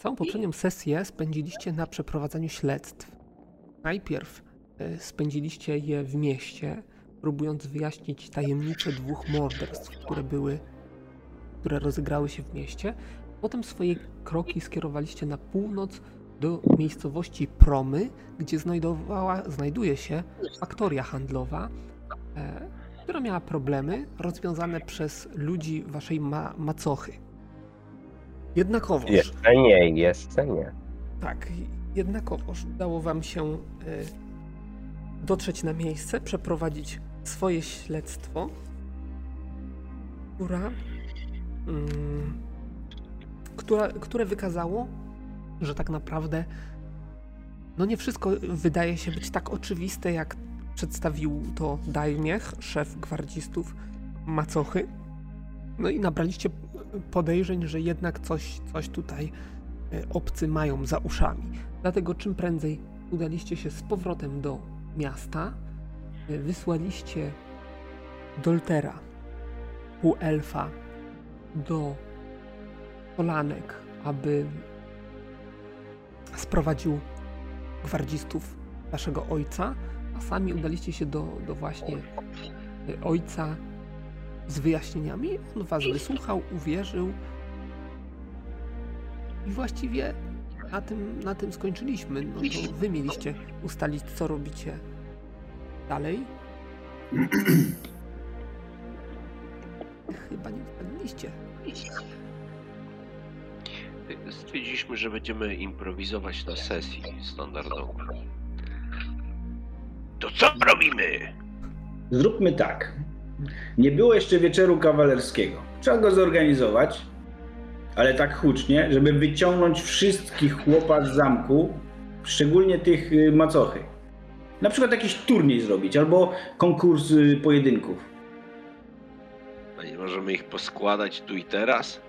całą poprzednią sesję spędziliście na przeprowadzaniu śledztw. Najpierw e, spędziliście je w mieście, próbując wyjaśnić tajemnicze dwóch morderstw, które były, które rozegrały się w mieście. Potem swoje kroki skierowaliście na północ do miejscowości Promy, gdzie znajdowała, znajduje się faktoria handlowa, e, która miała problemy rozwiązane przez ludzi waszej ma macochy. Jednakowoż. Jeszcze nie, jeszcze nie. Tak, jednakowoż udało wam się e, dotrzeć na miejsce, przeprowadzić swoje śledztwo, która, mm, która, które wykazało, że tak naprawdę no nie wszystko wydaje się być tak oczywiste, jak przedstawił to Dajmiech, szef gwardzistów Macochy. No i nabraliście podejrzeń, że jednak coś, coś tutaj e, obcy mają za uszami. Dlatego czym prędzej udaliście się z powrotem do miasta, e, wysłaliście Doltera, półelfa, do Polanek, aby sprowadził gwardzistów waszego ojca, a sami udaliście się do, do właśnie ojca z wyjaśnieniami. On was wysłuchał, uwierzył i właściwie na tym, na tym skończyliśmy. No to wy mieliście ustalić, co robicie dalej. Chyba nie ustaliliście. Stwierdziliśmy, że będziemy improwizować na sesji standardowo. To co robimy? Zróbmy tak. Nie było jeszcze wieczoru kawalerskiego. Trzeba go zorganizować, ale tak hucznie, żeby wyciągnąć wszystkich chłopa z zamku, szczególnie tych y, macochy. Na przykład jakiś turniej zrobić, albo konkurs y, pojedynków. A nie możemy ich poskładać tu i teraz?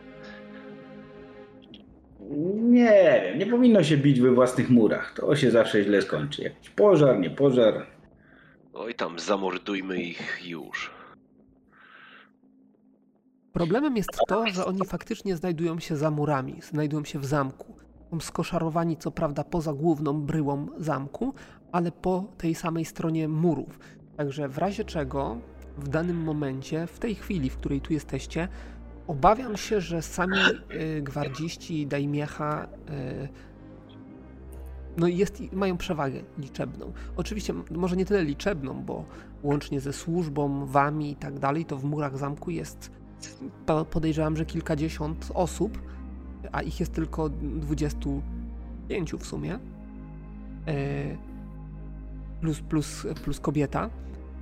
Nie wiem, nie powinno się bić we własnych murach. To się zawsze źle skończy. Jakiś pożar, nie pożar. Oj tam, zamordujmy ich już. Problemem jest to, że oni faktycznie znajdują się za murami, znajdują się w zamku. Są skoszarowani co prawda poza główną bryłą zamku, ale po tej samej stronie murów. Także w razie czego w danym momencie, w tej chwili, w której tu jesteście, obawiam się, że sami y, gwardziści Dajmiecha y, no jest, mają przewagę liczebną. Oczywiście może nie tyle liczebną, bo łącznie ze służbą, wami i tak dalej, to w murach zamku jest podejrzewam, że kilkadziesiąt osób, a ich jest tylko 25 w sumie. E, plus, plus, plus kobieta,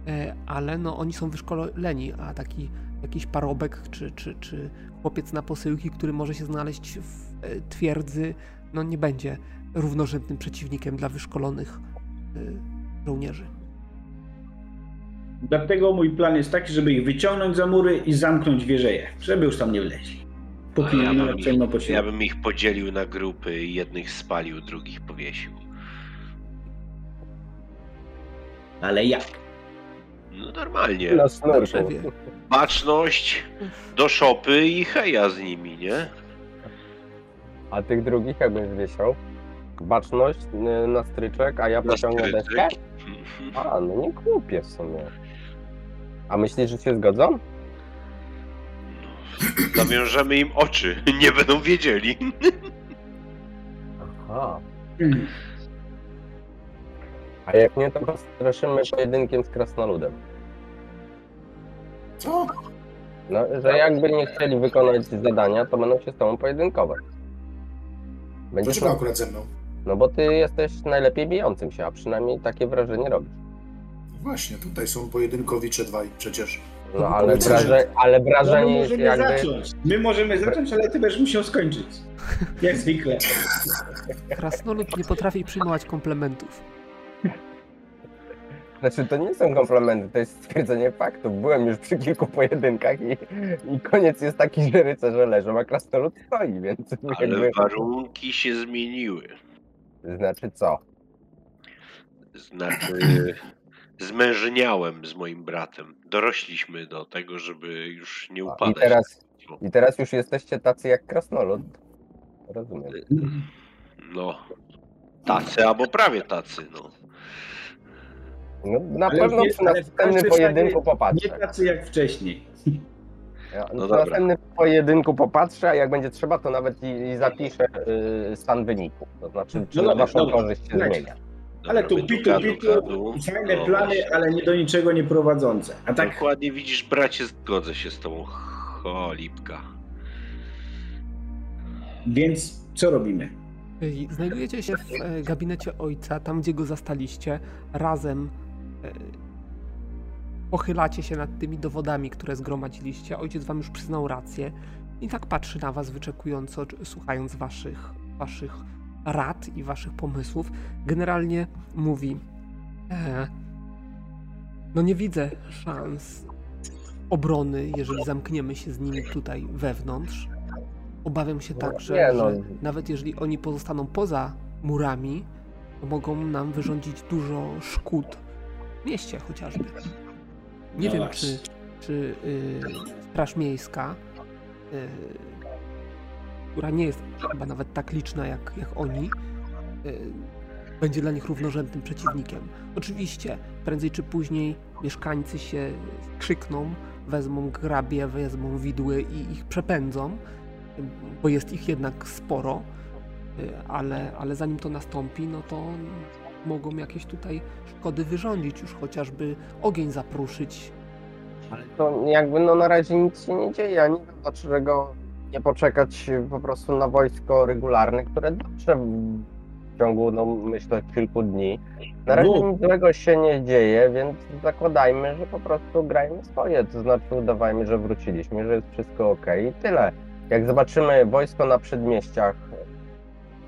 e, ale no oni są wyszkoleni, a taki jakiś parobek czy, czy, czy chłopiec na posyłki, który może się znaleźć w e, twierdzy, no nie będzie równorzędnym przeciwnikiem dla wyszkolonych żołnierzy. Dlatego mój plan jest taki, żeby ich wyciągnąć za mury i zamknąć wieżeje, żeby już tam nie wleźli. Póki ja, nie bym ich, posiłek. ja bym ich podzielił na grupy i jednych spalił, drugich powiesił. Ale jak? No normalnie. Na Dobrze. Baczność do szopy i heja z nimi, nie? A tych drugich jakbyś wiesiał? Baczność y, na stryczek, a ja pociągnę deskę? A, no nie głupie w sumie. A myślisz, że się zgodzą? Zawiążemy im oczy, nie będą wiedzieli. Aha. A jak nie, to straszymy pojedynkiem z krasnoludem. Co? No, że jakby nie chcieli wykonać zadania, to będą się z tobą pojedynkować. Będziesz Dlaczego akurat ze mną? No bo ty jesteś najlepiej bijącym się, a przynajmniej takie wrażenie robisz. Właśnie, tutaj są pojedynkowicze dwaj przecież. No No, ale, powiedz, że- wraże, ale No, my wrażenie jest możemy jakby... zacząć. My możemy zacząć, ale ty będziesz musiał skończyć. Jak zwykle. Krasnolud nie potrafi przyjmować komplementów. Znaczy to nie są komplementy, to jest stwierdzenie faktu. Byłem już przy kilku pojedynkach i, i koniec jest taki, że rycerze leżą, a krasnolud stoi, więc Ale jakby... warunki się zmieniły. Znaczy co? Znaczy, zmężniałem z moim bratem. Dorośliśmy do tego, żeby już nie I upadać. teraz, I teraz już jesteście tacy jak krasnolud. Rozumiem. No, tacy albo prawie tacy, no. No, na Ale pewno nie- przy następnym pojedynku Nie popatrzę. tacy jak wcześniej. Ja, No no następnym pojedynku popatrzę, a jak będzie trzeba, to nawet i, i zapiszę y, stan wyniku. To znaczy, czy No na dobra, waszą dobra. korzyść się Słuchajcie. Ale tu pitu, pitu, fajne No plany, właśnie. ale nie do niczego nie prowadzące. A tak Dokładnie widzisz, bracie, zgodzę się z tobą. Cholipka. Więc co robimy? Znajdujecie się w e, gabinecie ojca, tam gdzie go zastaliście. Razem e, pochylacie się nad tymi dowodami, które zgromadziliście. Ojciec wam już przyznał rację i tak patrzy na was wyczekująco, słuchając waszych, waszych rad i waszych pomysłów. Generalnie mówi: e, No nie widzę szans obrony, jeżeli zamkniemy się z nimi tutaj wewnątrz. Obawiam się także, nie, no. że nawet jeżeli oni pozostaną poza murami, to mogą nam wyrządzić dużo szkód w mieście chociażby. Nie No wiem, właśnie. czy, czy y, Straż Miejska, y, która nie jest chyba nawet tak liczna jak, jak oni, y, będzie dla nich równorzędnym przeciwnikiem. Oczywiście, prędzej czy później mieszkańcy się krzykną, wezmą grabie, wezmą widły i ich przepędzą, bo jest ich jednak sporo, y, ale, ale zanim to nastąpi, no to mogą jakieś tutaj szkody wyrządzić, już chociażby ogień zapruszyć. Ale to jakby no na razie nic się nie dzieje, a nie wiem dlaczego nie poczekać po prostu na wojsko regularne, które dotrze w ciągu, no myślę, kilku dni. Na razie No. nic złego się nie dzieje, więc zakładajmy, że po prostu grajmy swoje, to znaczy udawajmy, że wróciliśmy, że jest wszystko ok i tyle. Jak zobaczymy wojsko na przedmieściach,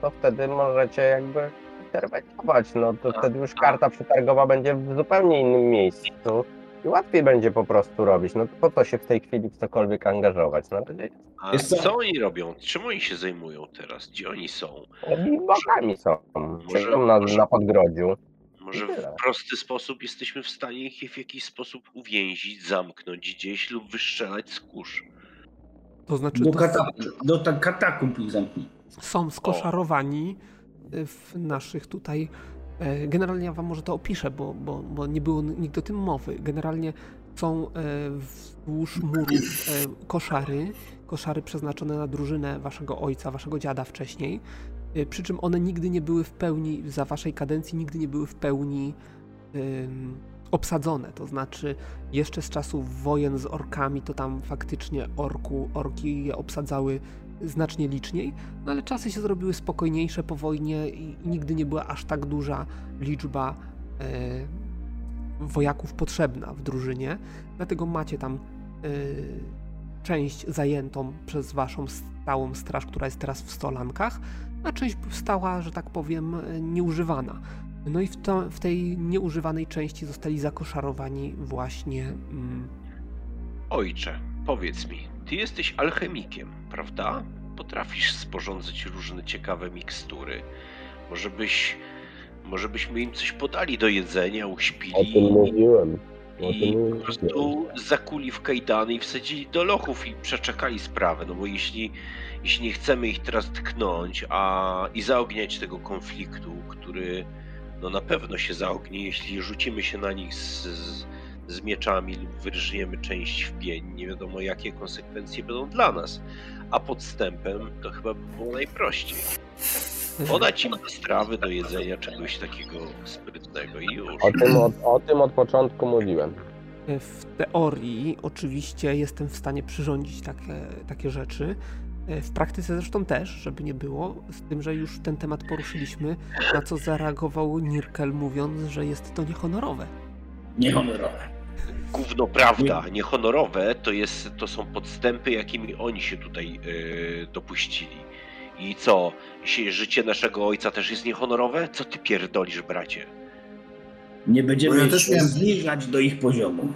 to wtedy możecie jakby interweniować, no to wtedy już karta przetargowa będzie w zupełnie innym miejscu i łatwiej będzie po prostu robić. No to po co się w tej chwili w cokolwiek angażować? No to A co? co oni robią? Czym oni się zajmują teraz? Gdzie oni są? bokami są. Może- Siedzą na, może- na podgrodziu. Może w prosty sposób jesteśmy w stanie ich w jakiś sposób uwięzić, zamknąć gdzieś lub wystrzelać z kurz. To znaczy, Do, to kata, do tak katakumb ich zamknij. są skoszarowani y, w naszych tutaj. E, Generalnie ja wam może to opiszę, bo, bo, bo nie było nigdy o tym mowy. Generalnie są e, wzdłuż murów e, koszary, koszary przeznaczone na drużynę waszego ojca, waszego dziada wcześniej. Przy czym one nigdy nie były w pełni, za waszej kadencji, nigdy nie były w pełni obsadzone. To znaczy, jeszcze z czasów wojen z orkami, to tam faktycznie orku, orki je obsadzały znacznie liczniej, no ale czasy się zrobiły spokojniejsze po wojnie i, nigdy nie była aż tak duża liczba e, wojaków potrzebna w drużynie. Dlatego macie tam e, część zajętą przez waszą stałą straż, która jest teraz w Stolankach, a część stała, że tak powiem, e, nieużywana. No i w, to, w tej nieużywanej części zostali zakoszarowani właśnie mm, Ojcze, powiedz mi, ty jesteś alchemikiem, prawda? Potrafisz sporządzać różne ciekawe mikstury. Może byś, może byśmy im coś podali do jedzenia, uśpili mówiłem. i po prostu zakuli w kajdany i wsadzili do lochów i przeczekali sprawę, no bo jeśli, jeśli nie chcemy ich teraz tknąć a, i zaogniać tego konfliktu, który no na pewno się zaognie, jeśli rzucimy się na nich z, z, z mieczami lub wyrżniemy część w pień, nie wiadomo jakie konsekwencje będą dla nas, a podstępem to chyba by było najprościej. Podać im strawy do jedzenia, czegoś takiego sprytnego i już. O tym od, o tym od początku mówiłem. W teorii oczywiście jestem w stanie przyrządzić takie, takie rzeczy. W praktyce zresztą też, żeby nie było, z tym, że już ten temat poruszyliśmy, na co zareagował Nirkel mówiąc, że jest to niehonorowe. Niehonorowe. Gówno prawda, niehonorowe to, jest, to są podstępy, jakimi oni się tutaj yy, dopuścili. I co, życie naszego ojca też jest niehonorowe? Co ty pierdolisz, bracie? Nie będziemy Bo ja też się miałem- zniżać do ich poziomu.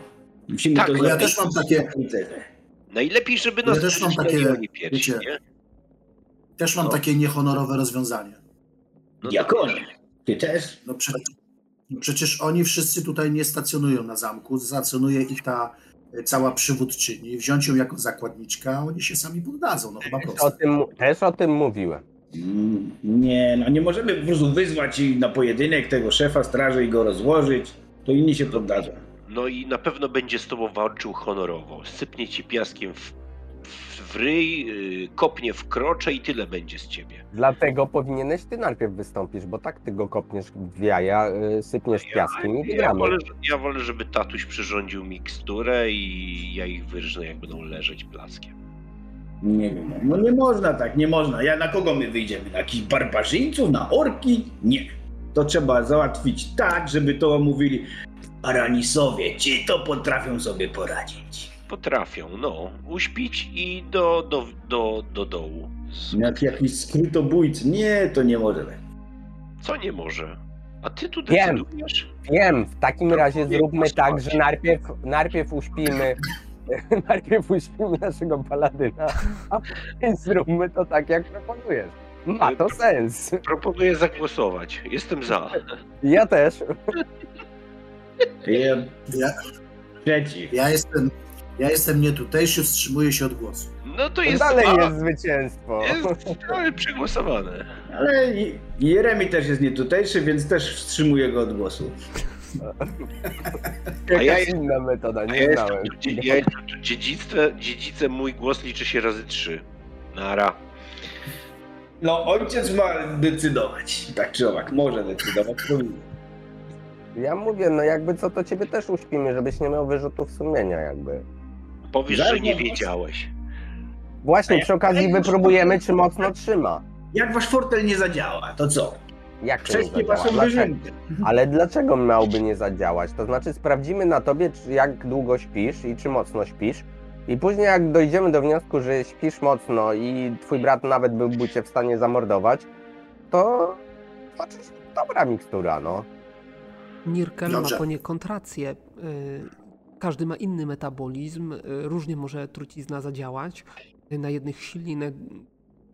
Musimy Tak, to ja też mam takie-. Najlepiej, żeby Ja nas też mam takie, oni pierwsi, wiecie, nie? Też mam No. takie niehonorowe rozwiązanie. No Diakonie. wiesz. Ty też? No prze, no przecież oni wszyscy tutaj nie stacjonują na zamku, stacjonuje ich ta e, cała przywódczyni. Wziąć ją jako zakładniczka, a oni się sami poddadzą, no chyba Też o tym, też o tym mówiłem. Mm, Nie, no nie możemy po prostu wyzwać i na pojedynek tego szefa straży i go rozłożyć. To inni się poddadzą. No i na pewno będzie z tobą walczył honorowo. Sypnie ci piaskiem w, w, ryj, yy, kopnie w krocze i tyle będzie z ciebie. Dlatego powinieneś ty najpierw wystąpić, bo tak ty go kopniesz w jaja, y, sypniesz piaskiem i Ja gramy. wolę, ja wolę, żeby tatuś przyrządził miksturę i ja ich wyrżnę, jak będą leżeć plaskiem. Nie wiem, no nie można tak, nie można. Ja na kogo my wyjdziemy? Na jakichś barbarzyńców, na orki? Nie. To trzeba załatwić tak, żeby to mówili Aranisowie, ci to potrafią sobie poradzić. Potrafią, no, uśpić i do, do, do, do dołu. Jak jakiś skrytobójcy. Nie, to nie może być. Co nie może? A ty tu Wiem. decydujesz? Wiem, w takim To razie zróbmy tak, że najpierw, najpierw uśpimy najpierw uśpimy naszego paladyna, a później zróbmy to tak, jak proponujesz. Ma to sens. Proponuję zagłosować. Jestem za. Ja też. Ja... Ja, ja jestem, ja jestem nietutejszy, wstrzymuję się od głosu. No to jest. Dalej a, jest zwycięstwo. jest przegłosowane. Ale Jeremi też jest nietutejszy, więc też wstrzymuje go od głosu. A ja jest- inna metoda, A nie ja jestem, dzie- ja jestem tu dziedzictwem, dziedzicem, mój głos liczy się razy trzy. Nara. No, ojciec ma decydować. Tak czy owak, może decydować. powinien. Ja mówię, no jakby co, to ciebie też uśpimy, żebyś nie miał wyrzutów sumienia jakby. Powiesz, że nie wiedziałeś. Właśnie przy okazji wypróbujemy, czy mocno trzyma. Jak wasz fortel nie zadziała, to co? Jak to nie Wcześniej waszą. Ale dlaczego miałby nie zadziałać? To znaczy sprawdzimy na tobie, czy jak długo śpisz i czy mocno śpisz. I później jak dojdziemy do wniosku, że śpisz mocno i twój brat nawet byłby cię w stanie zamordować, to znaczy dobra mikstura, no. Nirkel ma poniekąd rację. Y, Każdy ma inny metabolizm, y, różnie może trucizna zadziałać. Y, Na jednych silniej, na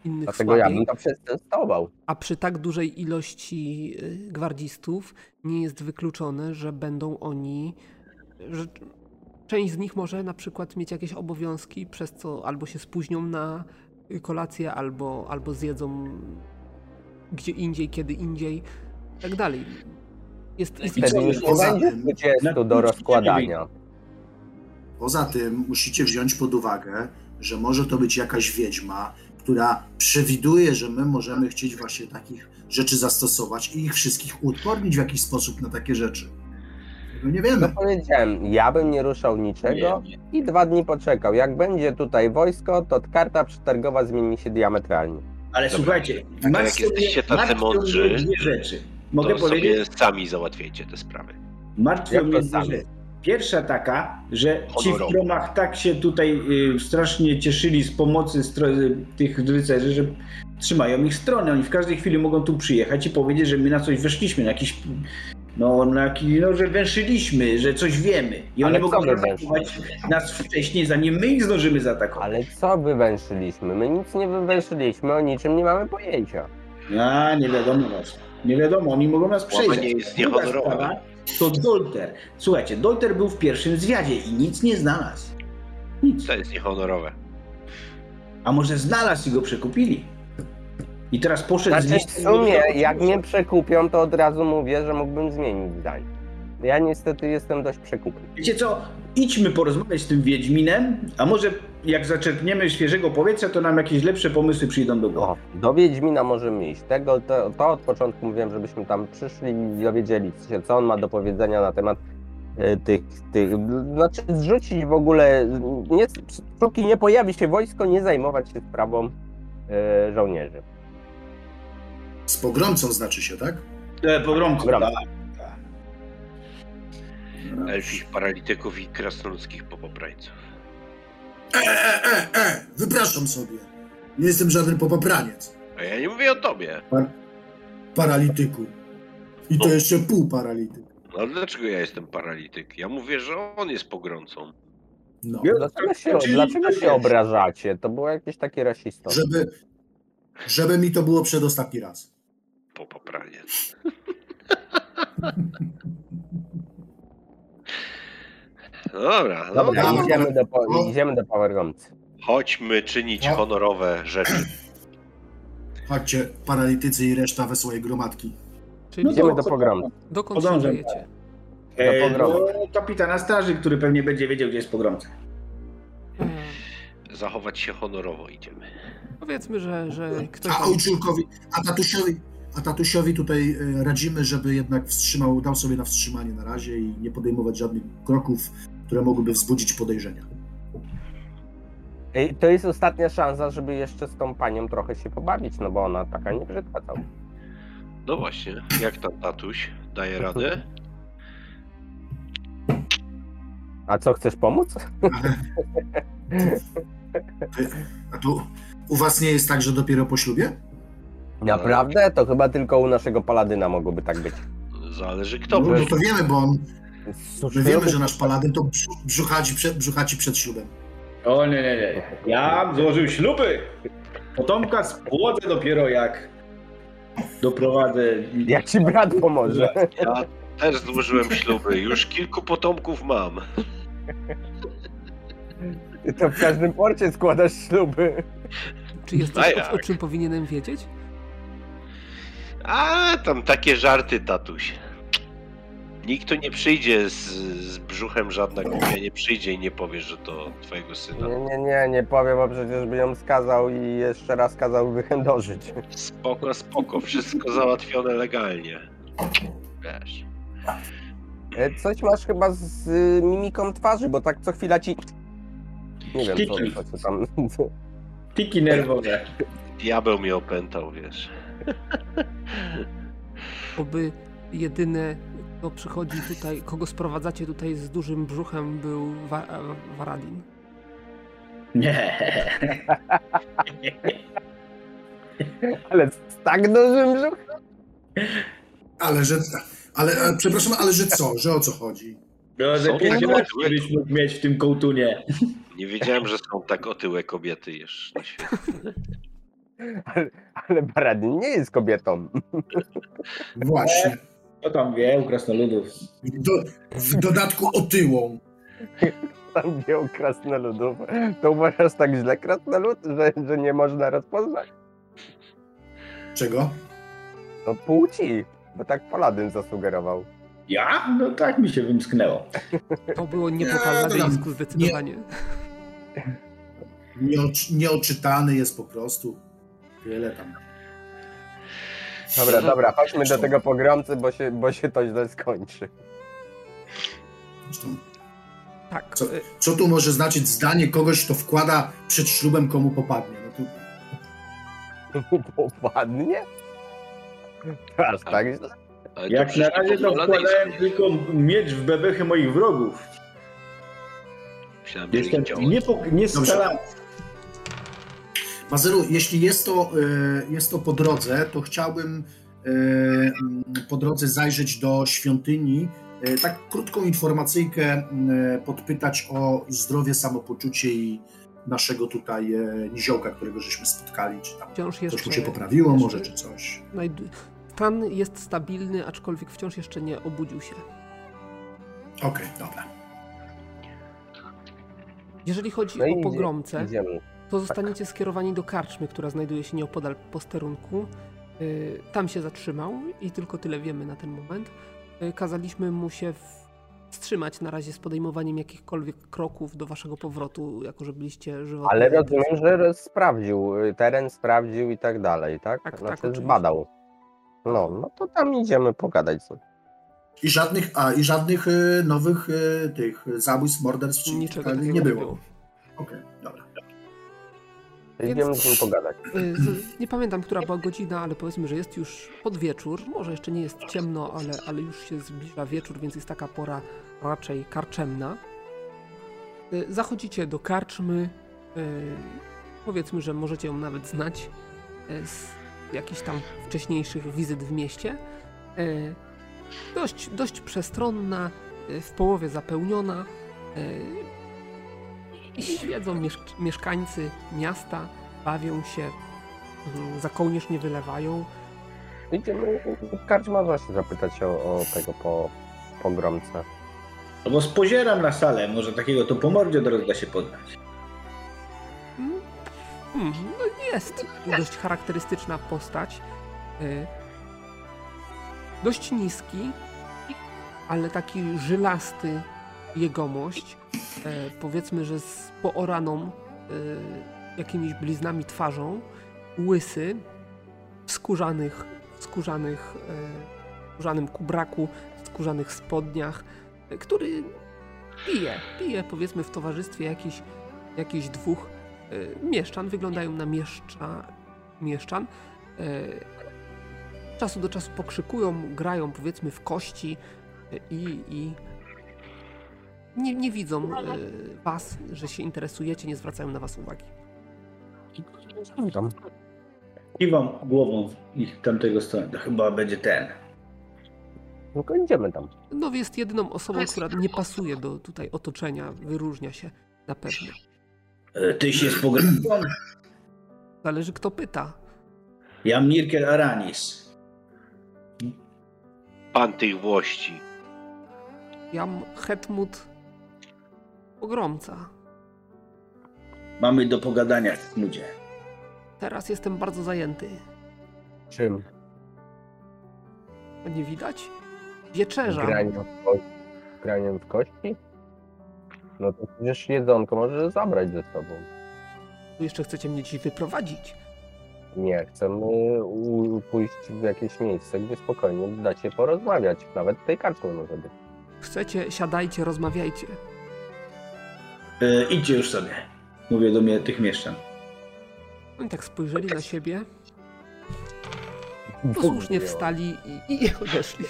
innych Dlatego ja słabiej. bym to przetestował. A przy tak dużej ilości y, gwardzistów nie jest wykluczone, że będą oni, że część z nich może na przykład mieć jakieś obowiązki, przez co albo się spóźnią na kolację, albo, albo zjedzą gdzie indziej, kiedy indziej, i tak dalej. Jest, jest już nie poza będzie tym- 20 do rozkładania. Poza tym musicie wziąć pod uwagę, że może to być jakaś wiedźma, która przewiduje, że my możemy chcieć właśnie takich rzeczy zastosować i ich wszystkich uodpornić w jakiś sposób na takie rzeczy. Tego nie No wiemy. powiedziałem, ja bym nie ruszał niczego Nie, nie. i dwa dni poczekał. Jak będzie tutaj wojsko, to karta przetargowa zmieni się diametralnie. Ale Dobra. słuchajcie, martw jak jesteście tacy mądrzy, dwie rzeczy. Mogę to powiedzieć? sobie sami załatwiajcie te sprawy. Martwią mnie to dwie sami? rzeczy. Pierwsza taka, że ci w gromach tak się tutaj y, strasznie cieszyli z pomocy y, tych rycerzy, że trzymają ich strony. Oni w każdej chwili mogą tu przyjechać i powiedzieć, że my na coś weszliśmy, na jakiś. No, na jaki, no, że węszyliśmy, że coś wiemy. I oni Ale mogą co wy zaatakować nas wcześniej, zanim my ich zdążymy zaatakować. Ale co wywęszyliśmy? My nic nie wywęszyliśmy, o niczym nie mamy pojęcia. A, nie wiadomo was. Nie wiadomo, oni mogą nas Łamanie przejść. jest Druga niehonorowe. To Dolter. Słuchajcie, Dolter był w pierwszym zwiadzie i nic nie znalazł. Nic. To jest niehonorowe. A może znalazł i go przekupili? I teraz poszedł Znaczy w miejscem, sumie, jak mnie przekupią, to od razu mówię, że mógłbym zmienić zdanie. Ja niestety jestem dość przekupny. Wiecie co? Idźmy porozmawiać z tym Wiedźminem, a może jak zaczerpniemy świeżego powietrza, to nam jakieś lepsze pomysły przyjdą do głowy. O, do Wiedźmina możemy iść. Tego, to, to od początku mówiłem, żebyśmy tam przyszli i dowiedzieli się, co on ma do powiedzenia na temat e, tych, tych, znaczy zrzucić w ogóle, nie, póki nie pojawi się wojsko, nie zajmować się sprawą e, żołnierzy. Z pogromcą znaczy się, tak? E, tak. tak. Elfich paralityków i krasnoludzkich popoprańców. E, e, e, e, wypraszam sobie. Nie jestem żaden popapraniec. A ja nie mówię o tobie. Paralityku. I to O. jeszcze pół paralityk. No ale dlaczego ja jestem paralityk? Ja mówię, że on jest pogromcą. No. Ja- Dlaczego się, Czyli dlaczego się obrażacie? To było jakieś takie rasistowskie. Żeby, żeby mi to było przedostatni raz. Popopraniec. No dobra, no Dobra, Dobra. idziemy do, po, No. idziemy do Powergomcy. chodźmy czynić No. honorowe rzeczy. Chodźcie, paralitycy i reszta wesołej gromadki. Czyli No Idziemy do pogromu. dokąd podążam. szykujecie? E, pogromu. do kapitana straży, który pewnie będzie wiedział, gdzie jest pogromca. E, Zachować się honorowo idziemy. Powiedzmy, że, że ktoś A ojczulkowi, a tatusiowi, a tatusiowi tutaj e, radzimy, żeby jednak wstrzymał, dał sobie na wstrzymanie na razie i nie podejmować żadnych kroków, które mogłyby wzbudzić podejrzenia. Ej, To jest ostatnia szansa, żeby jeszcze z tą panią trochę się pobawić, no bo ona taka nie brzydka cała. No właśnie, jak tam tatuś? Daje radę? A co, chcesz pomóc? A tu u was nie jest tak, że dopiero po ślubie? Naprawdę? To chyba tylko u naszego paladyna mogłoby tak być. Zależy kto. No, no to wiemy, bo on, my wiemy, że nasz paladyn to brzu- brzuchaci przed, brzuchaci przed ślubem. O nie, nie, nie. Ja złożył śluby. Potomka spłodzę dopiero jak doprowadzę. Jak ci brat pomoże. Ja też złożyłem śluby. Już kilku potomków mam. Ty to w każdym porcie składasz śluby. Czy jest coś, o, o czym powinienem wiedzieć? A tam takie żarty, tatuś. Nikt tu nie przyjdzie z, z brzuchem, żadna głupia nie przyjdzie i nie powie, że to twojego syna. Nie, nie, nie, nie powiem, bo przecież by ją skazał i jeszcze raz kazał wychędożyć. Spoko, spoko, wszystko załatwione legalnie. Wiesz. E, Coś masz chyba z y, mimiką twarzy, bo tak co chwila ci... Nie wiem, Tiki. co, co, co tam... Tiki nerwowe. Diabeł mnie opętał, wiesz. Oby jedyne, kto przychodzi tutaj, kogo sprowadzacie tutaj z dużym brzuchem był Wa- Waradin. Nie. Ale z tak dużym brzuchem? Ale że, ale, e, przepraszam, ale że co, że o co chodzi? No, że otyłe- byś mógł mieć w tym kołtunie. Nie wiedziałem, że są tak otyłe kobiety jeszcze na świecie. Ale, ale Baradin nie jest kobietą. Właśnie. Kto tam wie u krasnoludów? Do, w dodatku otyłą. Tam wie u krasnoludów. To uważasz tak źle krasnolud, że, że nie można rozpoznać? Czego? No płci, bo tak Paladyn zasugerował. Ja? No tak mi się wymsknęło. To było nie po Nie, zdecydowanie. Nieoc, nieoczytany jest po prostu. Tyle tam. Dobra, dobra, chodźmy do tego pogromcy, bo się, bo się to źle skończy. Zresztą, Tak. Co? Co tu może znaczyć zdanie kogoś, kto wkłada przed ślubem, komu popadnie? No to, Popadnie? Aż tak źle? Jak na razie to wkładałem tylko miecz w bebechy moich wrogów. Myślałem, Jestem działa. nie, po, nie. Mazeru, jeśli jest to, e, jest to po drodze, to chciałbym e, mm, po drodze zajrzeć do świątyni, e, tak krótką informacyjkę podpytać o zdrowie, samopoczucie i naszego tutaj niziołka, którego żeśmy spotkali, czy tam Wciąż jeszcze... coś mu się poprawiło może, czy coś. znajdu- Stan jest stabilny, aczkolwiek wciąż jeszcze nie obudził się. Okej, dobra. Jeżeli chodzi No o idzie- pogromcę, Idziemy. To zostaniecie skierowani do karczmy, która znajduje się nieopodal posterunku. Y, Tam się zatrzymał i tylko tyle wiemy na ten moment. Y, Kazaliśmy mu się wstrzymać na razie z podejmowaniem jakichkolwiek kroków do waszego powrotu, jako że byliście żywotni. Ale rozumiem, że sprawdził, y, teren sprawdził i tak dalej, tak? Tak, tak, Znaczy zbadał. No, no to tam idziemy pogadać sobie. I żadnych, a, i żadnych nowych tych zabójstw, morderstw czy Niczego tak, nie było. Okej, było. dobra. Idziemy z nim pogadać. Nie pamiętam, która była godzina, ale powiedzmy, że jest już pod wieczór. Może jeszcze nie jest ciemno, ale, ale już się zbliża wieczór, więc jest taka pora raczej karczemna. Y, Zachodzicie do karczmy. y, Powiedzmy, że możecie ją nawet znać y, z jakichś tam wcześniejszych wizyt w mieście. Dość, dość przestronna, w połowie zapełniona. I siedzą mieszk- mieszkańcy miasta, bawią się, mm, za kołnierz nie wylewają. Idziemy, karczmarza się zapytać o, o tego po, pogromcę. No bo spozieram na salę, może takiego to po mordzie od razu da się poznać. Mm, Hmm, no jest dość charakterystyczna postać. Y, dość niski, ale taki żylasty jegomość. E, powiedzmy, że z pooraną y, jakimiś bliznami twarzą. Łysy, w skórzanych, w skórzanych, e, skórzanym kubraku, w skórzanych spodniach, e, który pije, pije powiedzmy w towarzystwie jakichś, jakichś dwóch e, mieszczan. Wyglądają na mieszcza, mieszczan. E, czasu do czasu pokrzykują, grają powiedzmy w kości e, i, i nie, nie widzą e, was, że się interesujecie, nie zwracają na was uwagi. Tam. Kiwam głową w ich tamtego strony. To chyba będzie ten. Tylko idziemy tam. Nowy jest jedyną osobą, która nie pasuje do tutaj otoczenia, wyróżnia się na pewno. E, Tyś jest pograniczony. Zależy kto pyta. Ja Mirkel Aranis. Pan tych włości. Jam Hetmut Pogromca. Mamy do pogadania ludzie. Teraz jestem bardzo zajęty. Czym? Nie widać? Wieczerzam. Graniem w, ko- graniem w kości? No to przecież jedzonko możesz zabrać ze sobą. Tu jeszcze chcecie mnie dziś wyprowadzić. Nie, chcemy pójść w jakieś miejsce, gdzie spokojnie da się porozmawiać. Nawet w tej karczmie może być. Chcecie, siadajcie, rozmawiajcie. E, idźcie już sobie. Mówię do mnie tych mieszczan. Oni tak spojrzeli na siebie, posłusznie wstali i, i odeszli.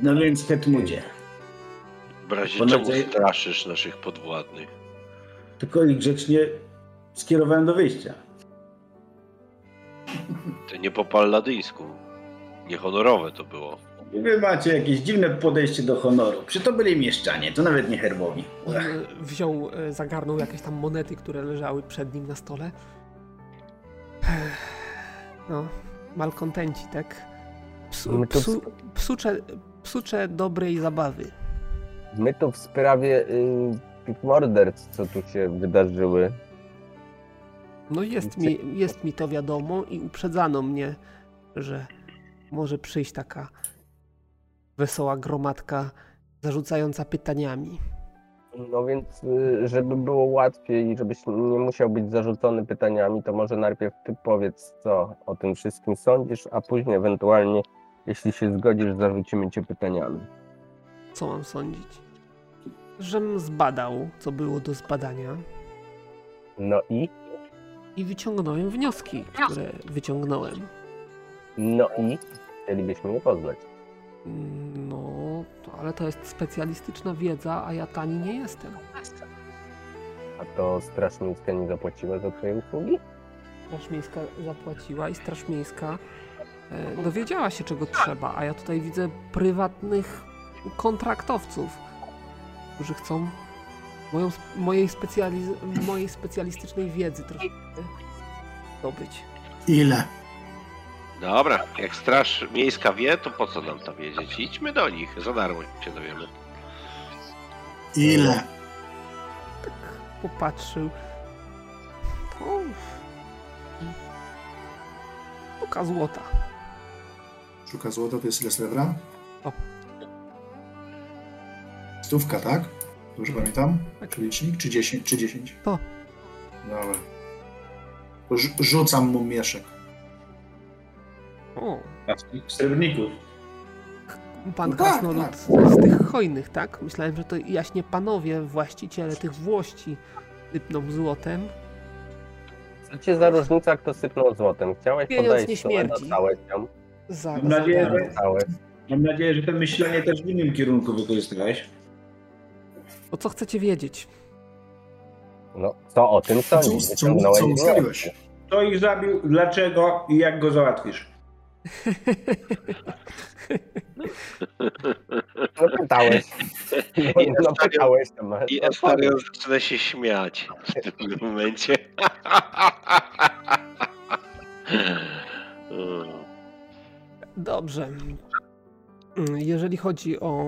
No więc Hetmudzie. W razie Bo czemu straszysz naszych podwładnych? Tylko ich grzecznie skierowałem do wyjścia. To nie po palladyńsku. Niehonorowe to było. Wy macie jakieś dziwne podejście do honoru. Przy to byli mieszczanie, to nawet nie herbowi. On e, wziął, e, zagarnął jakieś tam monety, które leżały przed nim na stole. No, malkontenci, tak? Psu, psu, psucze, psucze dobrej zabawy. My to w sprawie y, tych morderstw, co tu się wydarzyły. No jest mi, jest mi to wiadomo i uprzedzano mnie, że może przyjść taka wesoła gromadka zarzucająca pytaniami. No więc, y, żeby było łatwiej i żebyś nie musiał być zarzucony pytaniami, to może najpierw ty powiedz, co o tym wszystkim sądzisz, a później ewentualnie, jeśli się zgodzisz, zarzucimy cię pytaniami. Co mam sądzić? Żem zbadał, co było do zbadania No i? i wyciągnąłem wnioski, które wyciągnąłem. No i? Chcielibyśmy je poznać. Mm, No, to, ale to jest specjalistyczna wiedza, a ja tani nie jestem. A to Straż Miejska nie zapłaciła za twoje usługi? Straż Miejska zapłaciła i Straż Miejska e, dowiedziała się, czego trzeba, a ja tutaj widzę prywatnych kontraktowców, którzy chcą moją, mojej, specjaliz- mojej specjalistycznej wiedzy troszkę zdobyć. Ile? Dobra, jak straż miejska wie, to po co nam to wiedzieć? Idźmy do nich, za darmo się dowiemy. Ile? Tak popatrzył. O, Sztuka złota. Sztuka złota to jest ile srebra? O. Stówka, tak? Dobrze pamiętam? Tak. Czy licznik? Czy 10? Czy 10? To. Dobra. Rzucam mu mieszek. O, Srebrników. pan No tak, krasnolud tak. z tych hojnych, tak? Myślałem, że to jaśnie panowie, właściciele tych włości sypną złotem. Co ci za różnica, kto sypnął złotem? Chciałeś Pieniądz podejść, nie to śmierdzi. dostałeś ją. Za, Mam nadzieję, że-. Mam nadzieję, że to myślenie też w innym kierunku wykorzystałeś. O co chcecie wiedzieć? No, co o tym Co, sądzisz? co, co wnioski. ustaliłeś? Kto ich zabił, dlaczego i jak go załatwisz? No pytałeś. No, I no odpowiedź. Estarion zaczyna się śmiać w tym momencie. Dobrze. Jeżeli chodzi o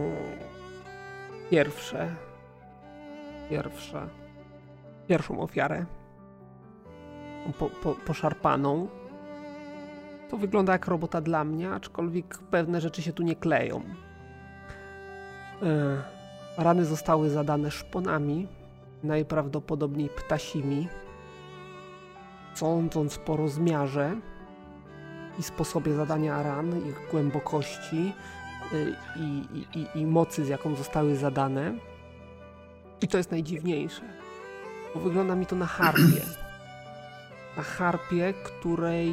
pierwsze, pierwsze, pierwszą ofiarę, po, po, poszarpaną. To wygląda jak robota dla mnie, aczkolwiek pewne rzeczy się tu nie kleją. E, rany zostały zadane szponami, najprawdopodobniej ptasimi. Sądząc po rozmiarze i sposobie zadania ran, ich głębokości i, i, i, i mocy, z jaką zostały zadane, i to jest najdziwniejsze, bo wygląda mi to na harpie. Na harpie, której,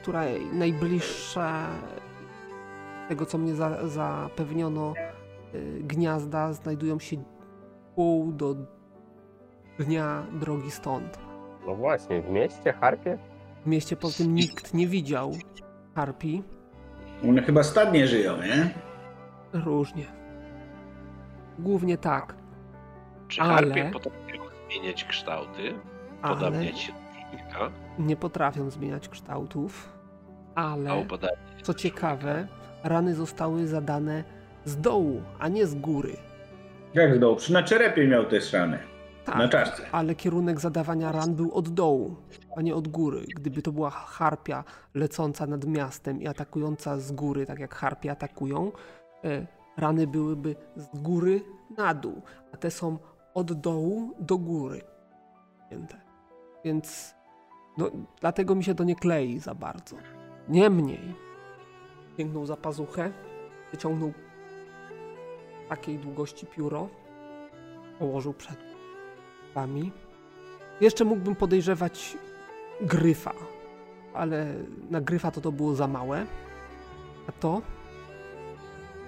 która najbliższa tego, co mnie za, zapewniono, y, gniazda znajdują się pół do dnia drogi stąd. No właśnie, w mieście Harpie? W mieście poza tym nikt nie widział harpi. One chyba stadnie żyją, nie? Różnie. Głównie tak, Czy Ale- harpie potrafią zmieniać kształty, ale podobniać się człowieka, nie potrafią zmieniać kształtów, ale co ciekawe, rany zostały zadane z dołu, a nie z góry. Jak z dołu? Przy na czerepie miał te rany. Na Tak, czaszce. ale kierunek zadawania ran był od dołu, a nie od góry. Gdyby to była harpia lecąca nad miastem i atakująca z góry, tak jak harpie atakują, e, rany byłyby z góry na dół, a te są od dołu do góry. Więc no, dlatego mi się to nie klei za bardzo. Niemniej sięgnął za pazuchę, wyciągnął takiej długości pióro, położył przed wami. Jeszcze mógłbym podejrzewać gryfa, ale na gryfa to to było za małe. A to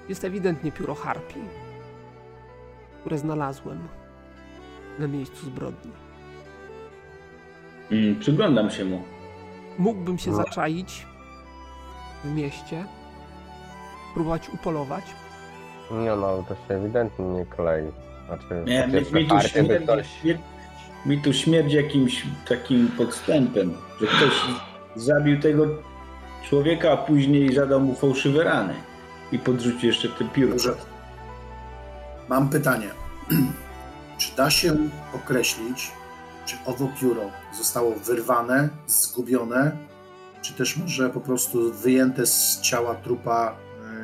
jest ewidentnie pióro harpi, które znalazłem na miejscu zbrodni. Mm, przyglądam się mu. Mógłbym się No. zaczaić w mieście, próbować upolować. Nie no, to się ewidentnie nie klei. Znaczy, Nie, mi, mi, tu śmierdzi, ktoś... mi, mi tu śmierdzi jakimś takim podstępem, że ktoś zabił tego człowieka, a później zadał mu fałszywe rany. I podrzucił jeszcze te pióro. Mam pytanie. Czy da się określić, czy owo pióro zostało wyrwane, zgubione, czy też może po prostu wyjęte z ciała trupa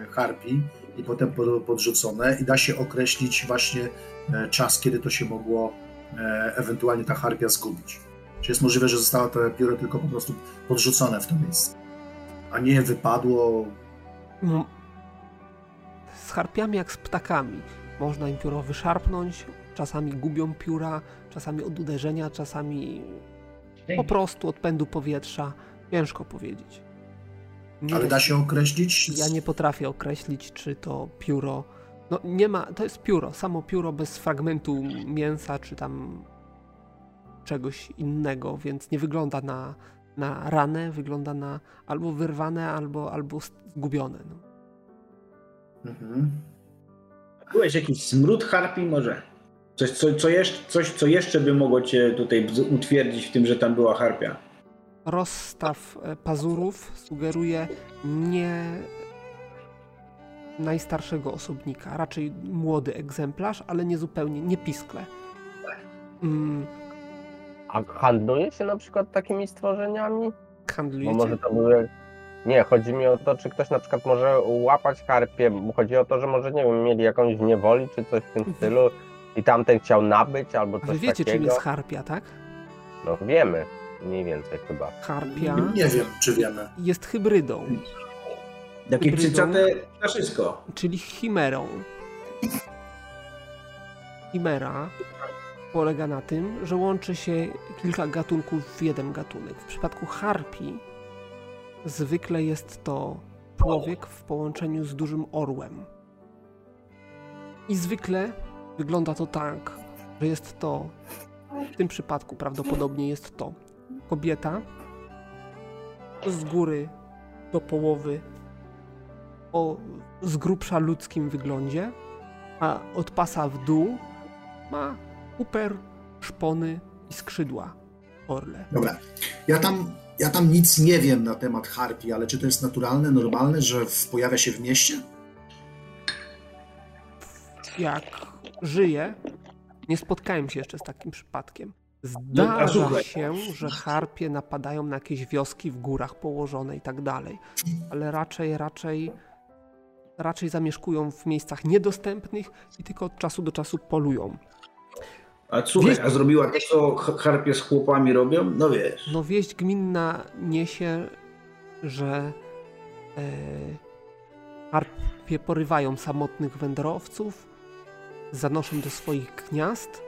e, harpi i potem pod- podrzucone i da się określić właśnie e, czas, kiedy to się mogło e, ewentualnie ta harpia zgubić? Czy jest możliwe, że zostało to pióro tylko po prostu podrzucone w to miejsce, a nie wypadło No, z harpiami jak z ptakami. Można im pióro wyszarpnąć, czasami gubią pióra, czasami od uderzenia, czasami po prostu od pędu powietrza. Ciężko powiedzieć. Nie Ale jest- da się określić? Ja nie potrafię określić, czy to pióro. No nie ma, to jest pióro, samo pióro bez fragmentu mięsa, czy tam czegoś innego, więc nie wygląda na, na ranę, wygląda na albo wyrwane, albo, albo zgubione. No. Mhm. Byłeś jakiś smród harpi może? Coś co, co jeszcze, coś, co jeszcze by mogło cię tutaj utwierdzić w tym, że tam była harpia? Rozstaw e, pazurów sugeruje nie najstarszego osobnika, raczej młody egzemplarz, ale nie zupełnie, nie piskle. Mm, A handluje się na przykład takimi stworzeniami? Bo handlujecie? może to były... Nie, chodzi mi o to, czy ktoś na przykład może łapać harpie. bo Chodzi o to, że może, nie wiem, mieli jakąś niewoli, czy coś w tym stylu i tamten chciał nabyć, albo A coś Wy wiecie, takiego. czym jest harpia, tak? No wiemy, mniej więcej chyba. Harpia Nie wiem, czy wiemy. jest hybrydą, Takie Hybrydą. cycate ptaszysko. czyli chimerą. Chimera polega na tym, że łączy się kilka gatunków w jeden gatunek. W przypadku harpii zwykle jest to człowiek w połączeniu z dużym orłem. I zwykle wygląda to tak, że jest to, w tym przypadku prawdopodobnie jest to kobieta z góry do połowy o z grubsza ludzkim wyglądzie, a od pasa w dół ma uper, szpony i skrzydła orle. Dobra. Ja tam, ja tam nic nie wiem na temat harpii, ale czy to jest naturalne, normalne, że w, pojawia się w mieście? Jak żyję, nie spotkałem się jeszcze z takim przypadkiem. Zdarza słuchaj. się, że harpie napadają na jakieś wioski w górach położone i tak dalej, ale raczej, raczej, raczej zamieszkują w miejscach niedostępnych i tylko od czasu do czasu polują. A słuchaj, Wiesz- a zrobiła to, co harpie z chłopami robią? No wiesz. No wieść gminna niesie, że e, harpie porywają samotnych wędrowców, zanoszą do swoich gniazd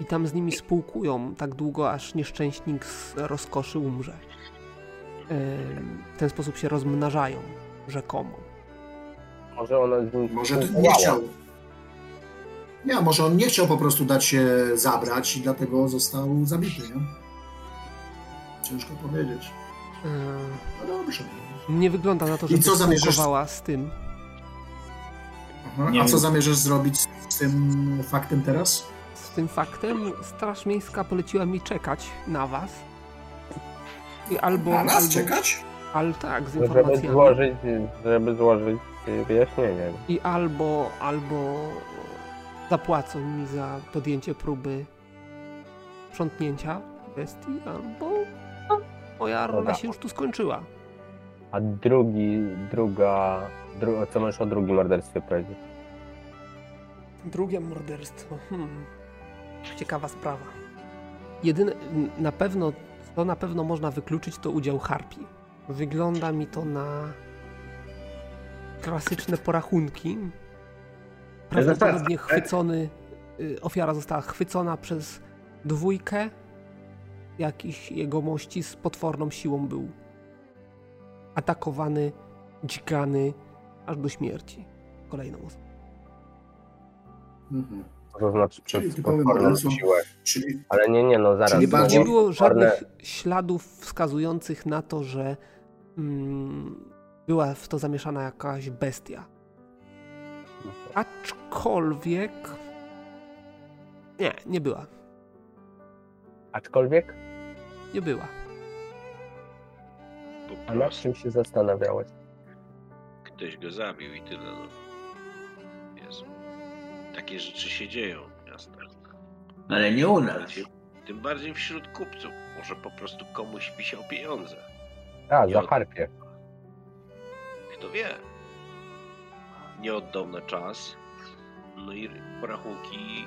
i tam z nimi spółkują tak długo, aż nieszczęśnik z rozkoszy umrze. W ten sposób się rozmnażają, rzekomo. Może ona Może nie chciał. Nie, może on nie chciał po prostu dać się zabrać i dlatego został zabity, nie? Ciężko powiedzieć. No dobrze. nie wygląda na to, I żeby co zamierzasz- z tym. Aha. Nie A co zamierzasz zrobić z, tym faktem teraz? Z tym faktem Straż Miejska poleciła mi czekać na was. I albo, Na nas albo, czekać? Ale tak, z Żeby informacjami. złożyć, żeby złożyć wyjaśnienie. I albo, albo zapłacą mi za podjęcie próby sprzątnięcia bestii, albo moja rola się już tu skończyła. A drugi, druga, dru, co możesz o drugim morderstwie powiedzieć? Drugie morderstwo. Hmm. Ciekawa sprawa. Jedyne, na pewno, to na pewno można wykluczyć, to udział harpi. Wygląda mi to na klasyczne porachunki. Prawdopodobnie chwycony, y, ofiara została chwycona przez dwójkę. Jakiś jegomości z potworną siłą był atakowany, dźgany aż do śmierci. Kolejną osobą. Mhm. To znaczy przez potworną siłę. Czyli Ale nie, nie, no zaraz. Czyli bardziej Nie było żadnych śladów wskazujących na to, że mm, była w to zamieszana jakaś bestia. Aczkolwiek. Nie, nie była. Aczkolwiek, Nie była. A nad czym się zastanawiałeś? Ktoś go zabił i tyle. No. Jezu. Takie rzeczy się dzieją w miastach. Ale nie u nas. Tym bardziej wśród kupców. Może po prostu komuś pisiał pieniądze. A, Nie za od- harpie. Kto wie? Nie oddał na czas. No i porachunki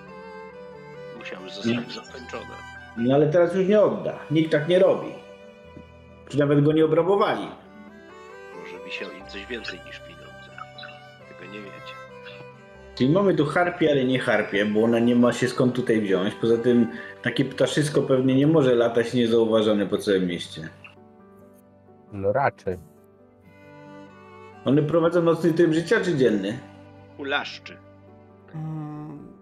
musiały zostać zakończone. No ale teraz już nie odda. Nikt tak nie robi. Czy nawet go nie obrabowali. Może wisiał im coś więcej niż pieniądze. Tego nie wiecie. Czyli mamy tu harpię, ale nie harpię, bo ona nie ma się skąd tutaj wziąć. Poza tym takie ptaszysko pewnie nie może latać niezauważone po całym mieście. No raczej. One prowadzą nocny tryb życia czy dzienny? Ulaszczy. Mm,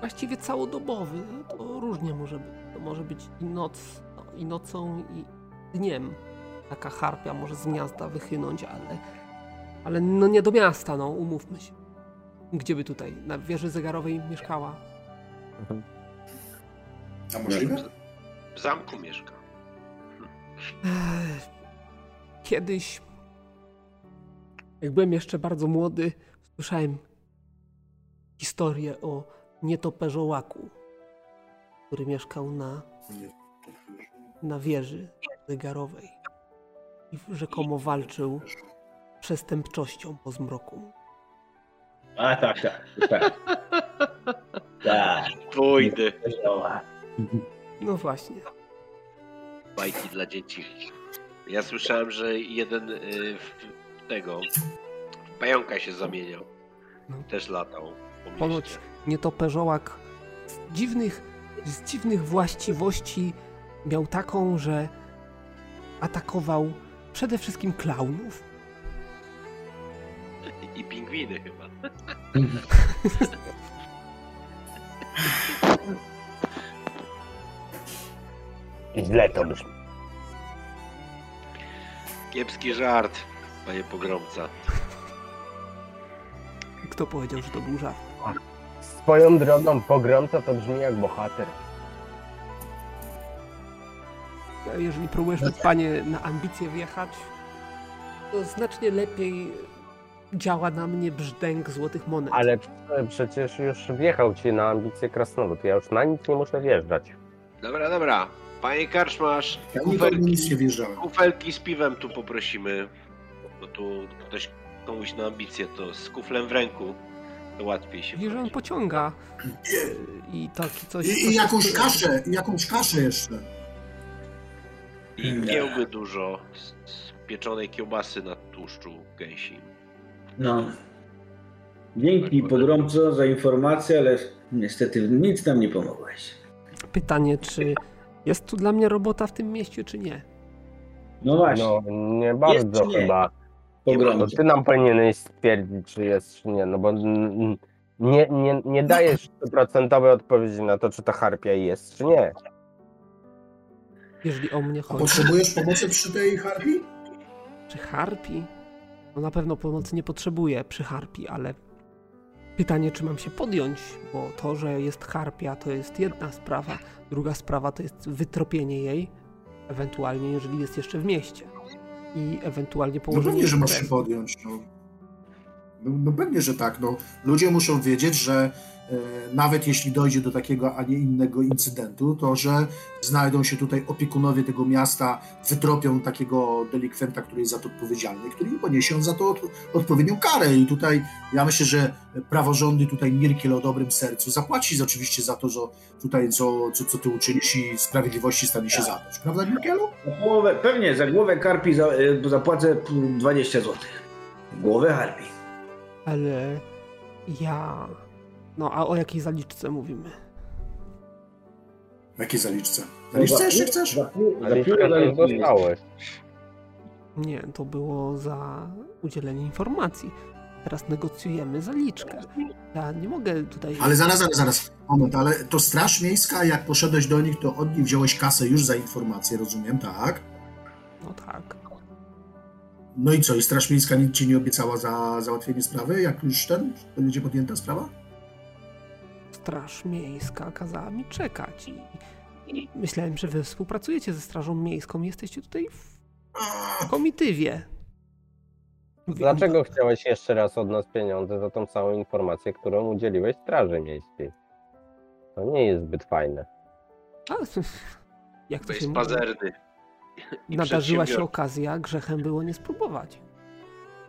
właściwie całodobowy. To różnie może być. To może być i, noc, no, i nocą, i dniem. Taka harpia może z gniazda wychynąć, ale, ale no nie do miasta, no umówmy się. Gdzie by tutaj? Na wieży zegarowej mieszkała? a możliwe? W zamku mieszka. Kiedyś, jak byłem jeszcze bardzo młody, słyszałem historię o nietoperzołaku, który mieszkał na, na wieży zegarowej i rzekomo walczył z przestępczością po zmroku. A tak, tak. Tak. tak. Pójdę. No właśnie. Bajki dla dzieci. Ja słyszałem, że jeden y, w tego w pająka się zamieniał. No. Też latał po Ponoć nietoperzołak z dziwnych, z dziwnych właściwości miał taką, że atakował przede wszystkim klaunów. I pingwiny chyba. Źle to brzmi. Kiepski żart, panie pogromca. Kto powiedział, że to był żart? Swoją drogą pogromca to brzmi jak bohater. Jeżeli próbujesz, panie, na ambicje wjechać, to znacznie lepiej działa na mnie brzdęk złotych monet. Ale prze- przecież już wjechał ci na ambicje krasnolud. Ja już na nic nie muszę wjeżdżać. Dobra, dobra. Panie karczmasz, Ja kufelki, kufelki z piwem tu poprosimy. Bo tu ktoś komuś na ambicje, to z kuflem w ręku to łatwiej się Widzisz, że on pociąga i taki coś... I, coś i jakąś kaszę, i jakąś kaszę jeszcze. I kiełby dużo z, z pieczonej kiełbasy na tłuszczu gęsim. No. Dzięki pogromco za informację, ale niestety nic nam nie pomogłeś. Pytanie, czy jest tu dla mnie robota w tym mieście, czy nie? No właśnie, No nie bardzo nie? chyba. No pogromco. ty nam powinieneś stwierdzić, czy jest, czy nie, no bo nie, nie, nie dajesz procentowej odpowiedzi na to, czy ta harpia jest, czy nie. Jeżeli o mnie A chodzi. potrzebujesz pomocy przy tej harpii? Przy harpi? No na pewno pomocy nie potrzebuję przy harpi, ale pytanie, czy mam się podjąć, bo to, że jest harpia, to jest jedna sprawa. Druga sprawa to jest wytropienie jej, ewentualnie jeżeli jest jeszcze w mieście. I ewentualnie No położenie pewnie, że masz się podjąć. No. No, no pewnie, że tak. No. Ludzie muszą wiedzieć, że nawet jeśli dojdzie do takiego, a nie innego incydentu, to że znajdą się tutaj opiekunowie tego miasta, wytropią takiego delikwenta, który jest za to odpowiedzialny, który poniesie on za to od, odpowiednią karę. I tutaj ja myślę, że praworządny tutaj Nirkiel o dobrym sercu zapłaci oczywiście za to, że tutaj co, co, co ty uczynisz i sprawiedliwości stanie się zadość. Prawda, Nirkielu? Za połowę, pewnie, za głowę karpi za, y, zapłacę 20 zł. Głowę harpi. Ale ja... No a o jakiej zaliczce mówimy? W jakiej zaliczce? Zaliczce jeszcze chcesz? Za za dostałeś. Nie, to było za udzielenie informacji. Teraz negocjujemy zaliczkę. Ja nie mogę tutaj... Ale zaraz, zaraz, zaraz. Moment, ale to Straż Miejska, jak poszedłeś do nich, to od nich wziąłeś kasę już za informację, rozumiem, tak? No tak. No i co, i Straż Miejska nic ci nie obiecała za załatwienie sprawy, jak już ten, będzie podjęta sprawa? Straż Miejska kazała mi czekać i, i myślałem, że wy współpracujecie ze Strażą Miejską. Jesteście tutaj w komitywie. Mówi- Dlaczego chciałeś jeszcze raz od nas pieniądze za tą samą informację, którą udzieliłeś Straży Miejskiej? To nie jest zbyt fajne. A, jak To to się jest mówi? pazerny. Nadarzyła się okazja, grzechem było nie spróbować.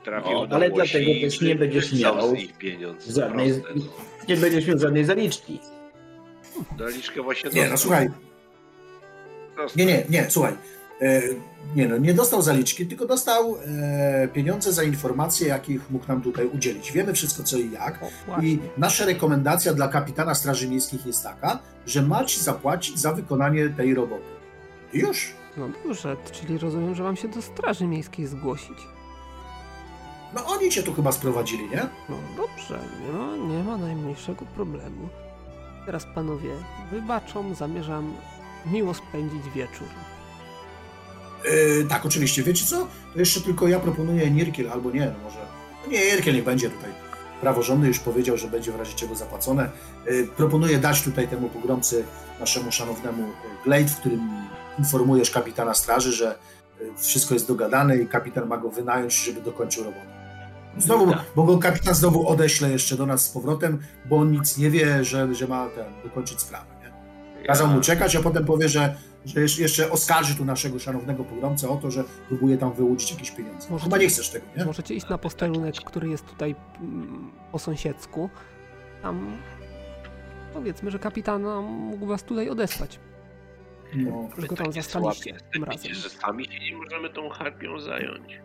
Trafił No, do ale Łosi dlatego też nie będziesz miał z nich pieniądz. żadnej- Proste, no. Nie będziesz miał żadnej zaliczki. Zaliczkę właśnie Nie, no słuchaj, Proste. nie, nie, nie, słuchaj. E, nie no, nie dostał zaliczki, tylko dostał e, pieniądze za informacje, jakich mógł nam tutaj udzielić. Wiemy wszystko co i jak. O. I nasza rekomendacja dla kapitana Straży Miejskich jest taka, że ma ci zapłacić za wykonanie tej roboty. I już. No dobrze, czyli rozumiem, że mam się do Straży Miejskiej zgłosić. No oni cię tu chyba sprowadzili, nie? No dobrze, nie ma, nie ma najmniejszego problemu. Teraz panowie, wybaczą, zamierzam miło spędzić wieczór. Yy, tak, oczywiście. Wiecie co? To jeszcze tylko ja proponuję Nirkiel, albo nie, no może. No nie, Nirkiel niech będzie tutaj. Praworządny już powiedział, że będzie w razie czego zapłacone. Yy, proponuję dać tutaj temu pogromcy, naszemu szanownemu Glade, w którym informujesz kapitana straży, że wszystko jest dogadane i kapitan ma go wynająć, żeby dokończył robotę. Znowu, Tak. bo go kapitan znowu odeśle jeszcze do nas z powrotem, bo on nic nie wie, że, że ma ten, dokończyć sprawę. Nie? Kazał mu czekać, a potem powie, że, że jeszcze- oskarży tu naszego szanownego pogromcę o to, że próbuje tam wyłudzić jakieś pieniądze. Może Chyba nie chcesz tego, nie? Możecie iść na posterunek, który jest tutaj mm, po sąsiedzku. Tam powiedzmy, że kapitan mógł was tutaj odesłać. No. Już go tam zastaliście tym razem. Że sami się nie możemy tą harpią zająć.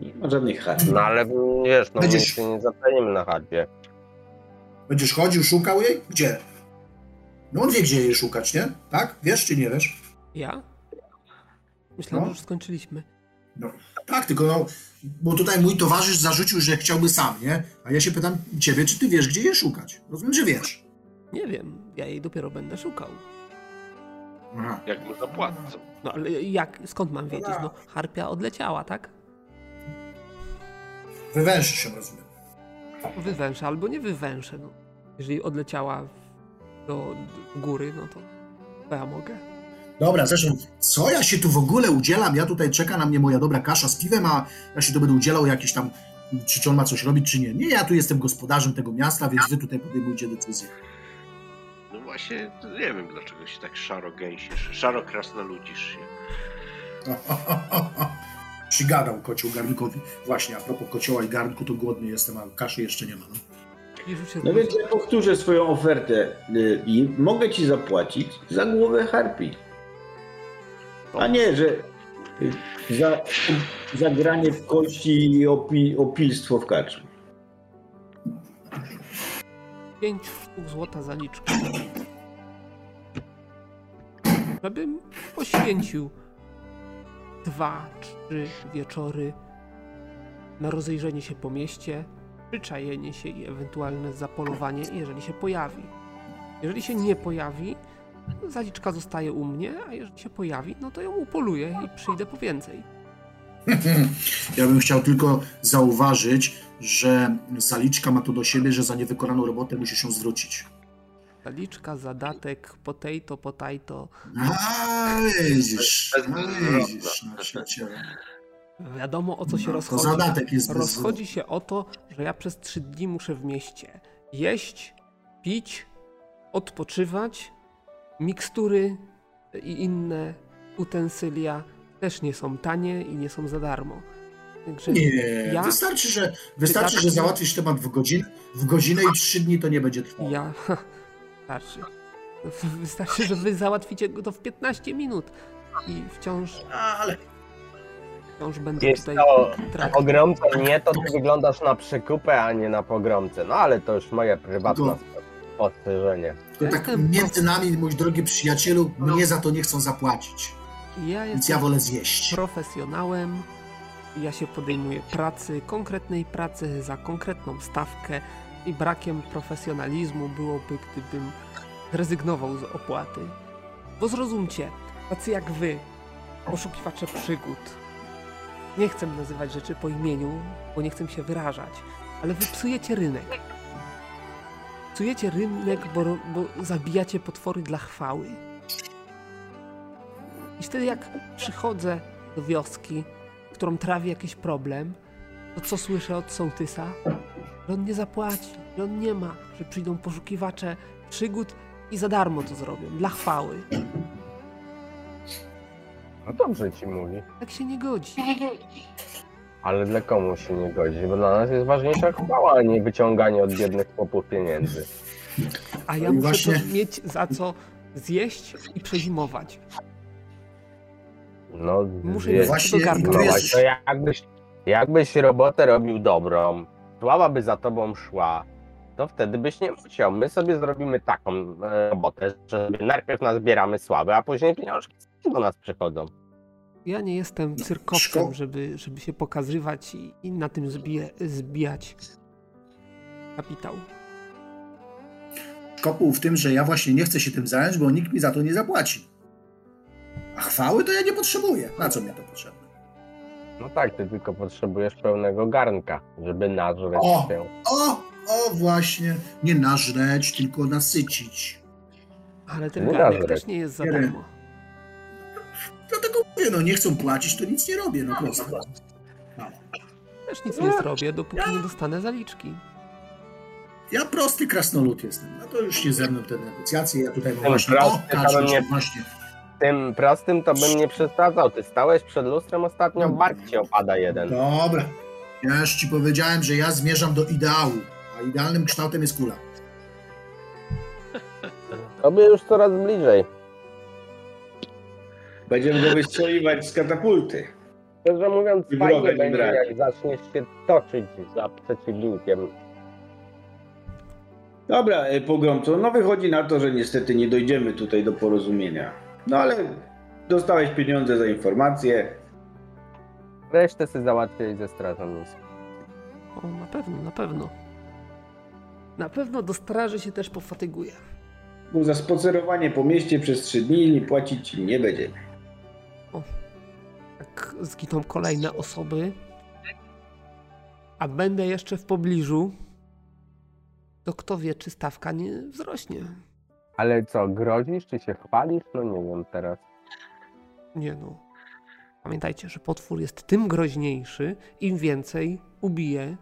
Nie ma żadnych harpi. No ale wiesz, no my Będziesz- się nie zaplanimy na harpie. Będziesz chodził, szukał jej? Gdzie? No on wie, gdzie jej szukać, nie? Tak? Wiesz czy nie wiesz? Ja? Myślałem, No. że już skończyliśmy. Tak, tylko no, bo tutaj mój towarzysz zarzucił, że chciałby sam, nie? A ja się pytam ciebie, czy ty wiesz, gdzie jej szukać? Rozumiem, że wiesz. Nie wiem, ja jej dopiero będę szukał. Aha. Jak mu zapłacą. No ale jak, skąd mam wiedzieć? No, harpia odleciała, tak? Wywęszy się, rozumiem. Wywęszę albo nie wywęszę, no. Jeżeli odleciała do, do góry, no to, to ja mogę. Dobra, zresztą, co ja się tu w ogóle udzielam? Ja tutaj czeka na mnie moja dobra kasza z piwem, a ja się tu będę udzielał jakichś tam czy, czy on ma coś robić, czy nie. Nie, ja tu jestem gospodarzem tego miasta, więc wy tutaj podejmujcie decyzję. No właśnie, nie wiem dlaczego się tak szaro gęsisz, szaro krasnoludzisz się. Przygadał kocioł garnkowi. Właśnie, a propos kocioła i garnku, to głodny jestem, a kaszy jeszcze nie ma. No. No więc ja powtórzę swoją ofertę y, i mogę ci zapłacić za głowę harpii. A nie, że y, za, za granie w kości i opi, opilstwo w karczmie. pięć sztuk złota zaliczki. Żebym poświęcił dwa, trzy wieczory na rozejrzenie się po mieście, przyczajenie się i ewentualne zapolowanie, jeżeli się pojawi. Jeżeli się nie pojawi, zaliczka zostaje u mnie, a jeżeli się pojawi, no to ją upoluję i przyjdę po więcej. Ja bym chciał tylko zauważyć, że zaliczka ma to do siebie, że za niewykonaną robotę musi się zwrócić. Zaliczka, zadatek, potato, potato. A widzisz, Bez- a bez- widzisz, no przyjaciele. Wiadomo o co się No, to rozchodzi. zadatek jest Rozchodzi się o to, że ja przez trzy dni muszę w mieście jeść, pić, odpoczywać. Mikstury i inne utensylia też nie są tanie i nie są za darmo. Także Nie, ja, wystarczy, że, wystarczy, że załatwisz temat w godzinę, w godzinę i trzy dni to nie będzie trwało. ja wystarczy. Wystarczy, że wy załatwicie go to w 15 minut i wciąż, Ale wciąż będę Wiesz tutaj traktować. Pogromca nie, to ty wyglądasz na przekupę, a nie na pogromcę. No ale to już moje prywatne Tylko- spostrzeżenie. to tak Jestem między nami, mój drogi przyjacielu, mnie za to nie chcą zapłacić. Ja Więc jestem ja wolę zjeść. profesjonałem. Ja się podejmuję pracy, konkretnej pracy za konkretną stawkę i brakiem profesjonalizmu byłoby, gdybym zrezygnował z opłaty. Bo zrozumcie, tacy jak wy, poszukiwacze przygód, nie chcę nazywać rzeczy po imieniu, bo nie chcę się wyrażać, ale wy psujecie rynek. Psujecie rynek, bo, bo zabijacie potwory dla chwały. I wtedy jak przychodzę do wioski, którą trawi jakiś problem, to co słyszę od sołtysa? Że on nie zapłaci, że on nie ma, że przyjdą poszukiwacze przygód i za darmo to zrobią, dla chwały. No dobrze ci mówi. Tak się nie godzi. Ale dla komu się nie godzi? Bo dla nas jest ważniejsza chwała, a nie wyciąganie od biednych chłopów pieniędzy. A ja muszę właśnie- mieć za co zjeść i przezimować. No, Muszę Właśnie do garnka. i No jest- jakbyś, jakbyś robotę robił dobrą, sława by za tobą szła, to wtedy byś nie musiał. My sobie zrobimy taką e, robotę, że najpierw nazbieramy sławy, a później pieniążki do nas przychodzą. Ja nie jestem cyrkowcem, Szko- żeby, żeby się pokazywać i, i na tym zbijać kapitał. Kopuł w tym, że ja właśnie nie chcę się tym zająć, bo nikt mi za to nie zapłaci. A chwały to ja nie potrzebuję. Na co mnie to potrzebne? No tak, ty tylko potrzebujesz pełnego garnka, żeby nażreć O! się. O, o właśnie, nie nażreć, tylko nasycić. Ale ten Nie garnek nażreć. też nie jest za Nie. darmo. Dlatego mówię, no nie chcą płacić, to nic nie robię, no prosto. No. Też nic nie zrobię, dopóki nie dostanę zaliczki. Ja prosty krasnolud jestem. No to już nie ze mną te negocjacje. Ja tutaj mam właśnie. O, mnie- właśnie. Tym prostym to bym nie przesadzał. Ty stałeś przed lustrem ostatnio, bark ci opada jeden. Dobra. Ja już ci powiedziałem, że ja zmierzam do ideału, a idealnym kształtem jest kula. Tobie już coraz bliżej. Będziemy go wystrzeliwać z katapulty. Szczerze mówiąc, I fajnie będzie, brać. jak zaczniesz się toczyć za przeciwnikiem. Dobra, y, pogromco, no wychodzi na to, że niestety nie dojdziemy tutaj do porozumienia. No ale dostałeś pieniądze za informację. Resztę sobie załatwiaj ze strażą. O, na pewno, na pewno. Na pewno do straży się też pofatyguje. Bo za spacerowanie po mieście przez trzy dni płacić ci nie będziemy. Jak zginą kolejne osoby, a będę jeszcze w pobliżu, to kto wie, czy stawka nie wzrośnie. Ale co, grozisz czy się chwalisz? No nie wiem teraz. Nie no. Pamiętajcie, że potwór jest tym groźniejszy, im więcej ubije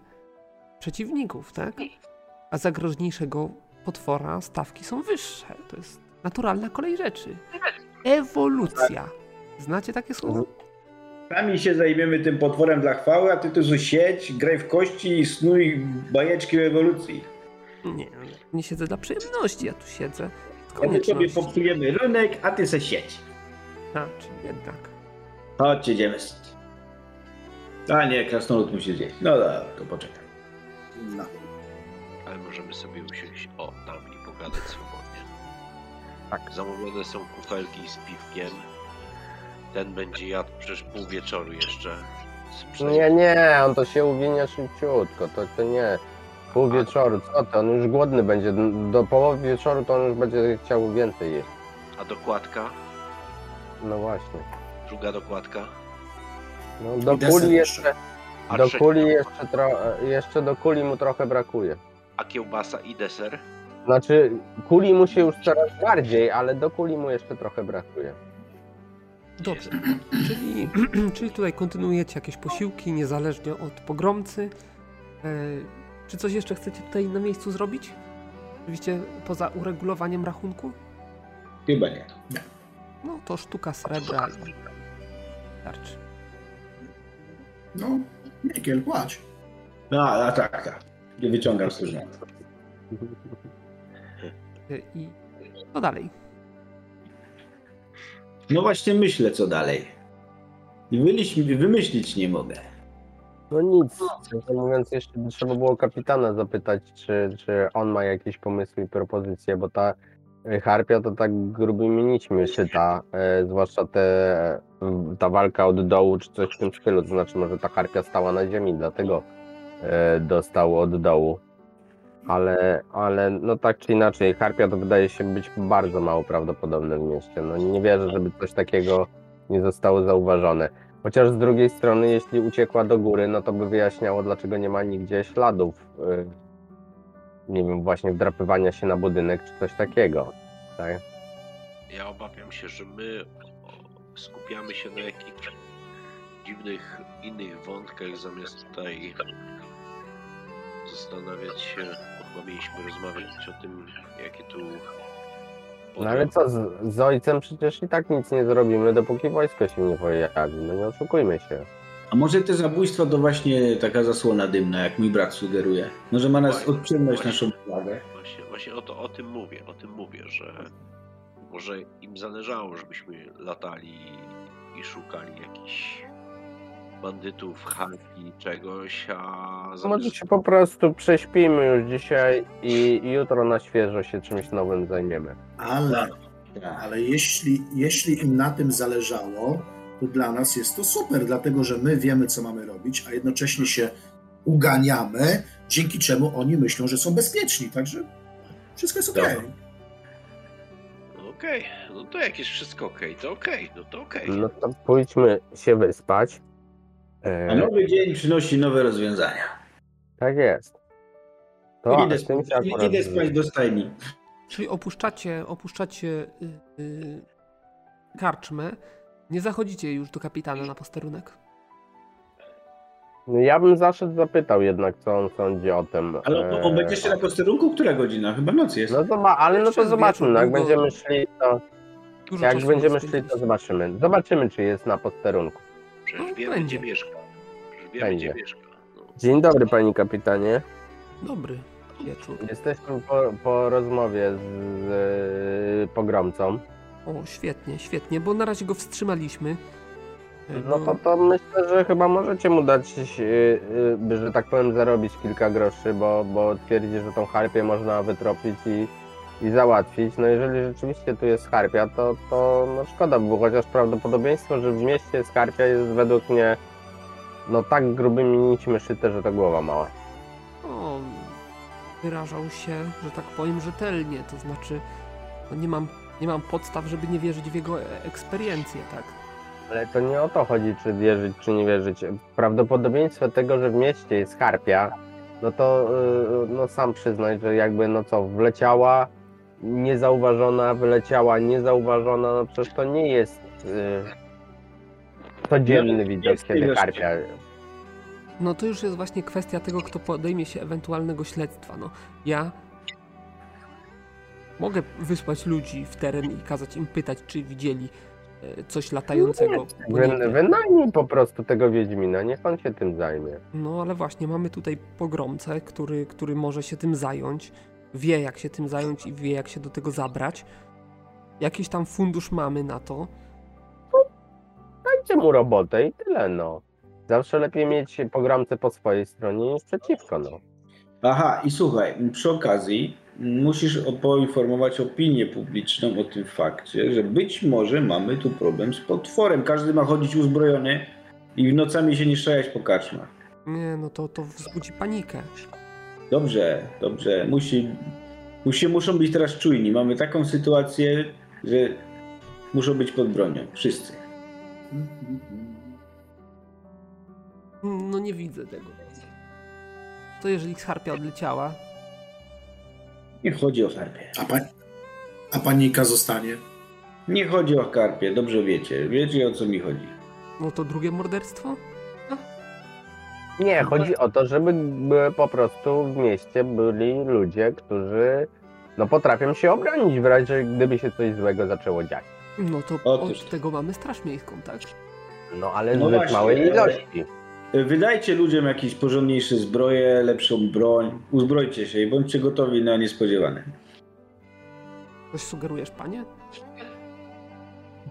przeciwników, tak? A za groźniejszego potwora stawki są wyższe. To jest naturalna kolej rzeczy. Ewolucja. Znacie takie słowo? Sami się zajmiemy tym potworem dla chwały, a ty tu siedź, graj w kości i snuj bajeczki o ewolucji. Nie, nie siedzę dla przyjemności, ja tu siedzę my sobie popsujemy rynek, a ty se siedź. A, czyli jednak. Chodźcie, idziemy. A nie, krasnolud musi zjeść. No dobra, to poczekaj. No. Ale możemy sobie usiąść o tam i pogadać swobodnie. Tak. Zamówione są kufelki z piwkiem. Ten będzie jadł przecież pół wieczoru jeszcze. Z Nie, nie, on to się uwinie szybciutko, to, to nie. Pół wieczoru, co ty, on już głodny będzie, do połowy wieczoru to on już będzie chciał więcej jeść. A dokładka? No właśnie. Druga dokładka? No, do kuli jeszcze. A, do kuli jeszcze, tro, jeszcze do kuli mu trochę brakuje. A kiełbasa i deser? Znaczy, kuli mu się już coraz bardziej, ale do kuli mu jeszcze trochę brakuje. Dobrze. Czyli, czyli tutaj kontynuujecie jakieś posiłki, niezależnie od pogromcy. E, czy coś jeszcze chcecie tutaj na miejscu zrobić? Oczywiście poza uregulowaniem rachunku? Chyba nie. No to sztuka srebra i starczy. No, Mikiel, płać. No, a tak, tak. Nie wyciągam służbę. E, I co dalej? No właśnie myślę, co dalej. Wymyślić nie mogę. No nic, szczerze mówiąc jeszcze trzeba było kapitana zapytać, czy, czy on ma jakieś pomysły i propozycje, bo ta y, harpia to tak grubymi nićmi szyta, e, zwłaszcza te, e, ta walka od dołu czy coś w tym stylu, to znaczy może ta harpia stała na ziemi, dlatego e, dostał od dołu. Ale, ale no tak czy inaczej, harpia to wydaje się być bardzo mało prawdopodobne w mieście. No nie wierzę, żeby coś takiego nie zostało zauważone. Chociaż z drugiej strony, jeśli uciekła do góry, no to by wyjaśniało, dlaczego nie ma nigdzie śladów, y, nie wiem, właśnie wdrapywania się na budynek czy coś takiego. Tak? Ja obawiam się, że my skupiamy się na jakichś dziwnych innych wątkach, zamiast tutaj zastanawiać się, bo mieliśmy rozmawiać o tym, jakie tu No ale co, z, z ojcem przecież i tak nic nie zrobimy, dopóki wojsko się nie pojawi, no nie oszukujmy się. A może te zabójstwa to właśnie taka zasłona dymna, jak mój brat sugeruje? Może ma nas Właśnie, właśnie. naszą uwagę? Właśnie, właśnie o, to, o tym mówię, o tym mówię, że może im zależało, żebyśmy latali i szukali jakichś bandytów, harpi, czegoś, a Może się po prostu prześpimy już dzisiaj i, jutro na świeżo się czymś nowym zajmiemy. Ale, ale jeśli, jeśli im na tym zależało, to dla nas jest to super, dlatego że my wiemy, co mamy robić, a jednocześnie się uganiamy, dzięki czemu oni myślą, że są bezpieczni. Także wszystko jest okej. Dobra. No okej, no to jak jest wszystko okej, to okej, no to okej. No to pójdźmy się wyspać. E, A nowy dzień przynosi nowe rozwiązania. tak jest. To idę, się spać, idę spać do stajni. Czyli opuszczacie, opuszczacie y, y, karczmę. Nie zachodzicie już do kapitana na posterunek. No Ja bym zaszedł zapytał jednak, co on sądzi o tym. Ale on, on e, będzie jeszcze na posterunku? Która godzina? Chyba noc jest. No zoba- ale no to zobaczmy, no jak będziemy szli, to Dużo jak będziemy szli, to zobaczymy. Zobaczymy, czy jest na posterunku. Przecież No, wiemy, będzie. gdzie mieszka. Przecież wiemy, Będzie. gdzie mieszka. No. Dzień dobry, panie kapitanie. Dobry wieczór. Jesteśmy po, po rozmowie z pogromcą. O, świetnie, świetnie, bo na razie go wstrzymaliśmy. E, No to, to myślę, że chyba możecie mu dać, e, e, że tak powiem, zarobić kilka groszy, bo, bo twierdzi, że tą harpię można wytropić i, i załatwić. No jeżeli rzeczywiście tu jest harpia, to, to no szkoda by było, chociaż prawdopodobieństwo, że w mieście jest harpia jest według mnie no tak grubymi nićmi szyte, że to głowa mała. O, wyrażał się, że tak powiem, rzetelnie, to znaczy no nie, mam, nie mam podstaw, żeby nie wierzyć w jego e- eksperiencję, tak? Ale to nie o to chodzi, czy wierzyć, czy nie wierzyć. Prawdopodobieństwo tego, że w mieście jest harpia, no to yy, no sam przyznaj, że jakby no co, wleciała niezauważona, wyleciała niezauważona, no przecież to nie jest yy, codzienny widok, kiedy karpia... No to już jest właśnie kwestia tego, kto podejmie się ewentualnego śledztwa. No, ja mogę wysłać ludzi w teren i kazać im pytać, czy widzieli e, coś latającego. po Wy, niebie. wynajmij po prostu tego Wiedźmina, niech on się tym zajmie. No ale właśnie, mamy tutaj pogromcę, który, który może się tym zająć, wie jak się tym zająć i wie jak się do tego zabrać. Jakiś tam fundusz mamy na to. Dajcie mu robotę i tyle, no. Zawsze lepiej mieć pogromcę po swojej stronie niż przeciwko, no. Aha, i słuchaj, przy okazji musisz poinformować opinię publiczną o tym fakcie, że być może mamy tu problem z potworem. Każdy ma chodzić uzbrojony i nocami się nie szaleć po karczmach. Nie, no to, to wzbudzi panikę. Dobrze, dobrze. Musi, musi, muszą być teraz czujni. Mamy taką sytuację, że muszą być pod bronią. Wszyscy. No nie widzę tego. To jeżeli harpia odleciała, Nie chodzi o karpie. A, pa, a panika zostanie? Nie chodzi o karpie, dobrze wiecie. Wiecie o co mi chodzi. no to drugie morderstwo? Nie, chodzi o to, żeby by po prostu w mieście byli ludzie, którzy no, potrafią się obronić w razie, gdyby się coś złego zaczęło dziać. No to Otóż. od tego mamy straż miejską, tak? No ale No zbyt małej ilości. Wydajcie ludziom jakieś porządniejsze zbroje, lepszą broń. Uzbrojcie się i bądźcie gotowi na niespodziewane. Coś sugerujesz, panie?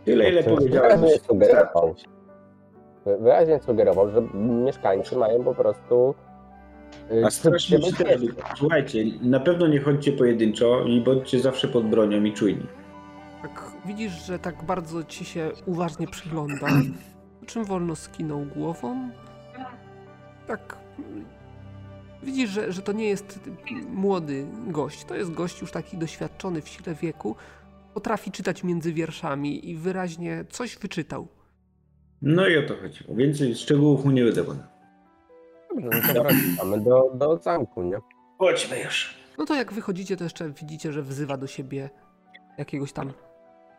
Tyle, ile To powiedziałem. Wyraźnie sugerował, że mieszkańcy mają po prostu y, A strasznie. Słuchajcie, na pewno nie chodźcie pojedynczo i bądźcie zawsze pod bronią i czujni. Tak widzisz, że tak bardzo ci się uważnie przygląda. Po czym wolno skinął głową. Tak. Widzisz, że, że to nie jest młody gość. To jest gość już taki doświadczony w sile wieku. Potrafi czytać między wierszami i wyraźnie coś wyczytał. No i o to chodziło. Więcej szczegółów mu nie będę podał. Dobrze, no to wracamy do, do zamku, nie? Chodźmy już. No to jak wychodzicie, to jeszcze widzicie, że wzywa do siebie jakiegoś tam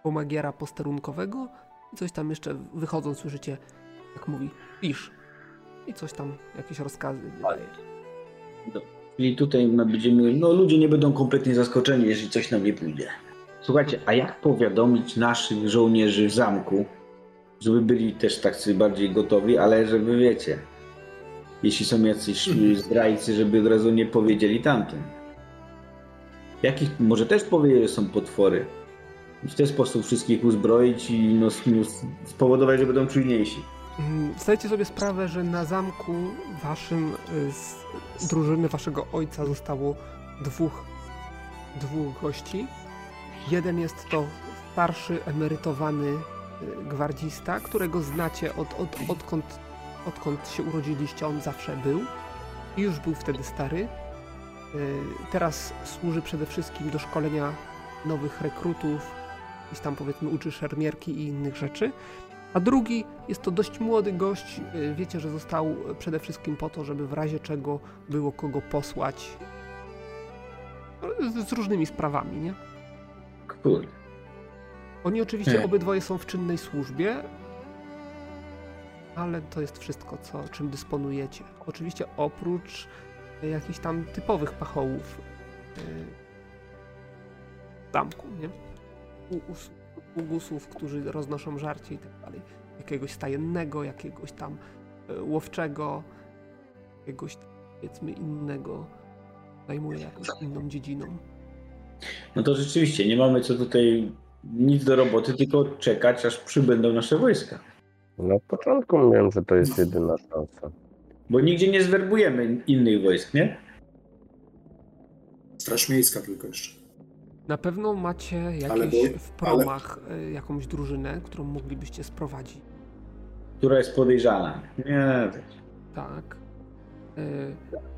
pomagiera posterunkowego i coś tam jeszcze wychodząc słyszycie, jak mówi, pisz. I coś tam, jakieś rozkazy wydaje. Czyli tutaj będziemy, no ludzie nie będą kompletnie zaskoczeni, jeżeli coś nam nie pójdzie. Słuchajcie, a jak powiadomić naszych żołnierzy w zamku, żeby byli też tacy bardziej gotowi, ale żeby wiecie, jeśli są jacyś y, zdrajcy, żeby od razu nie powiedzieli tamtym. Jakich, może też powiedzieć, że są potwory. I w ten sposób wszystkich uzbroić i no, no, spowodować, że będą czujniejsi. Mm, Zdajcie sobie sprawę, że na zamku waszym y, z drużyny waszego ojca zostało dwóch, dwóch gości. Jeden jest to starszy, emerytowany gwardzista, którego znacie od, od, odkąd, odkąd się urodziliście. On zawsze był i już był wtedy stary. Y, Teraz służy przede wszystkim do szkolenia nowych rekrutów, gdzieś tam powiedzmy uczy szermierki i innych rzeczy. A drugi jest to dość młody gość. y, Wiecie, że został przede wszystkim po to, żeby w razie czego było kogo posłać. Z, z różnymi sprawami, nie? Kurde. Oni oczywiście Hmm. obydwoje są w czynnej służbie, ale to jest wszystko, co, czym dysponujecie. Oczywiście oprócz y, jakichś tam typowych pachołów w zamku, nie? Ugusów, którzy roznoszą żarcie i tak dalej. Jakiegoś stajennego, jakiegoś tam y, łowczego, jakiegoś powiedzmy innego zajmuje jakąś inną dziedziną. No to rzeczywiście, nie mamy co tutaj nic do roboty, tylko czekać, aż przybędą nasze wojska. No w początku mówiłem, że to jest jedyna szansa. Bo nigdzie nie zwerbujemy innych wojsk, nie? Straż miejska tylko jeszcze. Na pewno macie Ale jakieś bo- w promach y, jakąś drużynę, którą moglibyście sprowadzić. Która jest podejrzana. Nie, też. Tak. Y,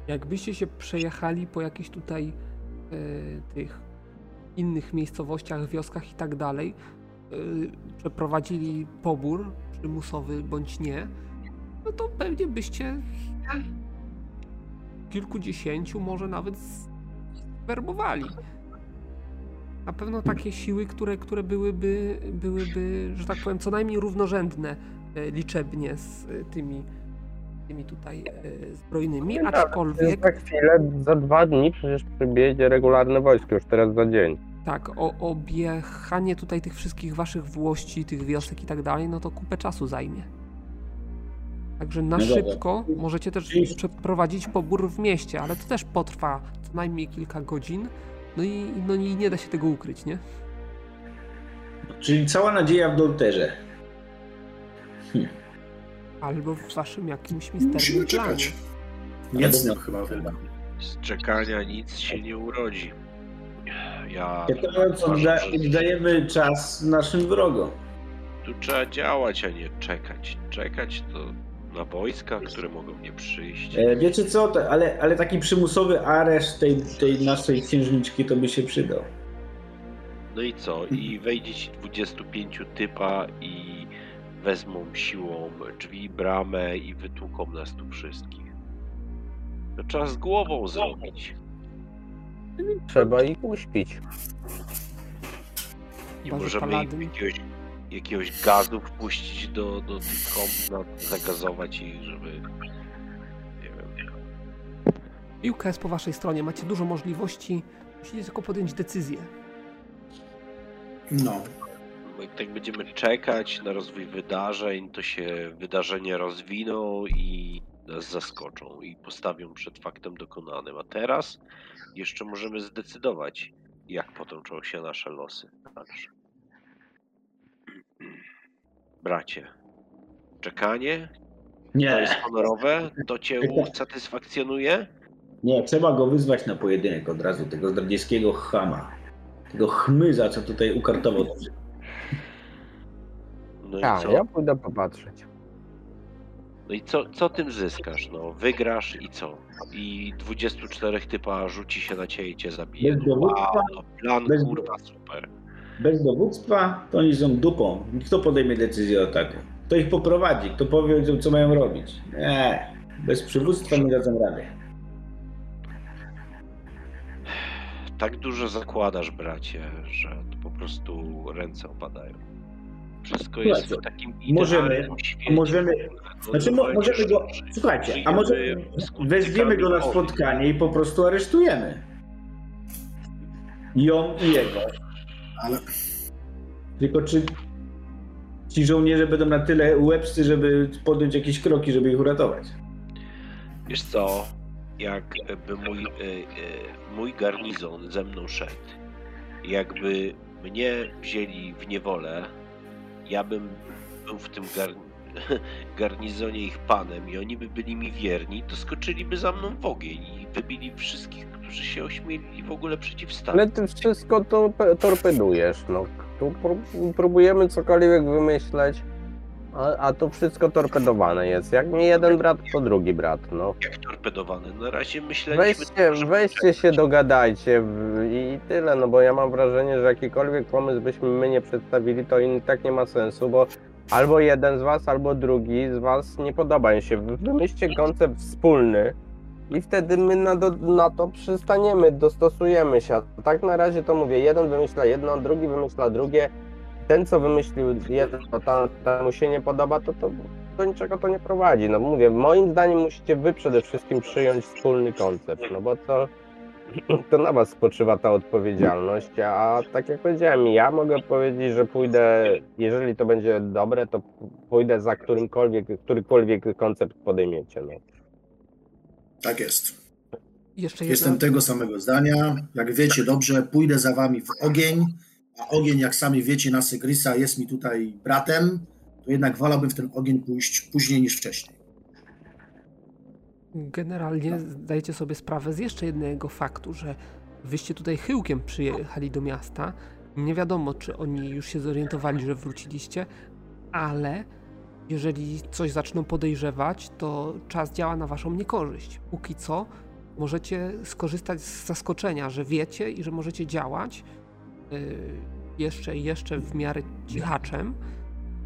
Jakbyście się przejechali po jakichś tutaj y, tych innych miejscowościach, wioskach i tak dalej, y, przeprowadzili pobór przymusowy bądź nie, no to pewnie byście kilkudziesięciu, może nawet zwerbowali. Na pewno takie siły, które, które byłyby, byłyby, że tak powiem, co najmniej równorzędne e, liczebnie z e, tymi, tymi tutaj e, zbrojnymi, No tak, aczkolwiek Za chwilę, za dwa dni przecież przyjedzie regularne wojsko, już teraz za dzień. tak, o, objechanie tutaj tych wszystkich waszych włości, tych wiosek i tak dalej, no to kupę czasu zajmie. Także na No dobra. szybko możecie też przeprowadzić pobór w mieście, ale to też potrwa co najmniej kilka godzin. No i, no i nie da się tego ukryć, nie? Czyli cała nadzieja w Dolterze. Albo w waszym jakimś Musimy misternym planie. czekać. Nic nam chyba wyda. Z czekania nic się nie urodzi. Ja Czekając odda- że oddajemy czas naszym wrogom. tu trzeba działać, a nie czekać. Czekać to na wojska, które mogą nie przyjść. E, wiecie co, to, ale, ale taki przymusowy areszt tej, tej naszej księżniczki to by się przydał. No i co? I wejdzie ci 25 typa i wezmą siłą drzwi, bramę i wytłuką nas tu wszystkich. To trzeba z głową zrobić. Trzeba ich uśpić. I Chyba, że możemy im paladyn- jakiegoś, jakiegoś gazu wpuścić do, do tych komnat, zagazować ich, żeby... Nie wiem. Piłka jest po waszej stronie, macie dużo możliwości, musicie tylko podjąć decyzję. No. Bo jak tak będziemy czekać na rozwój wydarzeń, to się wydarzenia rozwiną i nas zaskoczą i postawią przed faktem dokonanym. A teraz jeszcze możemy zdecydować, jak potoczą się nasze losy. Bracie, czekanie to Nie, jest honorowe? To cię usatysfakcjonuje? nie, trzeba go wyzwać na pojedynek od razu, tego zdradzieckiego chama. Tego chmyza, co tutaj ukartował. No i Tak, co? ja pójdę popatrzeć. No i co, co tym zyskasz? No, wygrasz i co? I 24 typa rzuci się na ciebie i cię zabije. Bez dowództwa, wow, no plan bez- kurwa super. Bez dowództwa to oni są dupą. Kto podejmie decyzję o ataku? Kto ich poprowadzi? Kto powie, co mają robić? Nie, bez przywództwa nie dadzą rady. Tak dużo zakładasz, bracie, że to po prostu ręce opadają. Wszystko jest w Słuchajcie, takim możemy- idealnym świecie. możemy- Znaczy, mo, możemy go. Słuchajcie, a może weźmiemy go na spotkanie i po prostu aresztujemy. Ją i jego. Ale Tylko czy ci żołnierze będą na tyle łebscy, żeby podjąć jakieś kroki, żeby ich uratować? Wiesz co, jakby mój, y, y, mój garnizon ze mną szedł, jakby mnie wzięli w niewolę, ja bym był w tym gar, garnizonie ich panem i oni by byli mi wierni, to skoczyliby za mną w ogień i wybili wszystkich, którzy się ośmielili w ogóle przeciwstawić. Ale ty wszystko to pe- torpedujesz, no. Tu pró- próbujemy cokolwiek wymyśleć, a, a to wszystko torpedowane jest. Jak nie jeden brat, to drugi brat, no. Jak torpedowane. Na razie myśleliśmy... Weźcie, weźcie się, dogadajcie i tyle, no bo ja mam wrażenie, że jakikolwiek pomysł byśmy my nie przedstawili, to i tak nie ma sensu, bo albo jeden z was, albo drugi z was nie podoba im się. Wy- Wymyślcie koncept wspólny i wtedy my na, do, na to przystaniemy, dostosujemy się. A tak na razie to mówię, jeden wymyśla jedno, drugi wymyśla drugie. Ten, co wymyślił jedno, tam, temu się nie podoba, to, to do niczego to nie prowadzi. No mówię, moim zdaniem musicie wy przede wszystkim przyjąć wspólny koncept, no bo to, to na was spoczywa ta odpowiedzialność, a tak jak powiedziałem, ja mogę powiedzieć, że pójdę, jeżeli to będzie dobre, to pójdę za którymkolwiek, którykolwiek koncept podejmiecie, no. tak jest. Jeszcze Jestem tego samego zdania. Jak wiecie dobrze, pójdę za wami w ogień, a ogień, jak sami wiecie, na Segrysa jest mi tutaj bratem, to jednak wolałbym w ten ogień pójść później niż wcześniej. generalnie zdajecie sobie sprawę z jeszcze jednego faktu, że wyście tutaj chyłkiem przyjechali do miasta. Nie wiadomo, czy oni już się zorientowali, że wróciliście, ale jeżeli coś zaczną podejrzewać, to czas działa na waszą niekorzyść. Póki co możecie skorzystać z zaskoczenia, że wiecie i że możecie działać jeszcze i jeszcze w miarę cichaczem,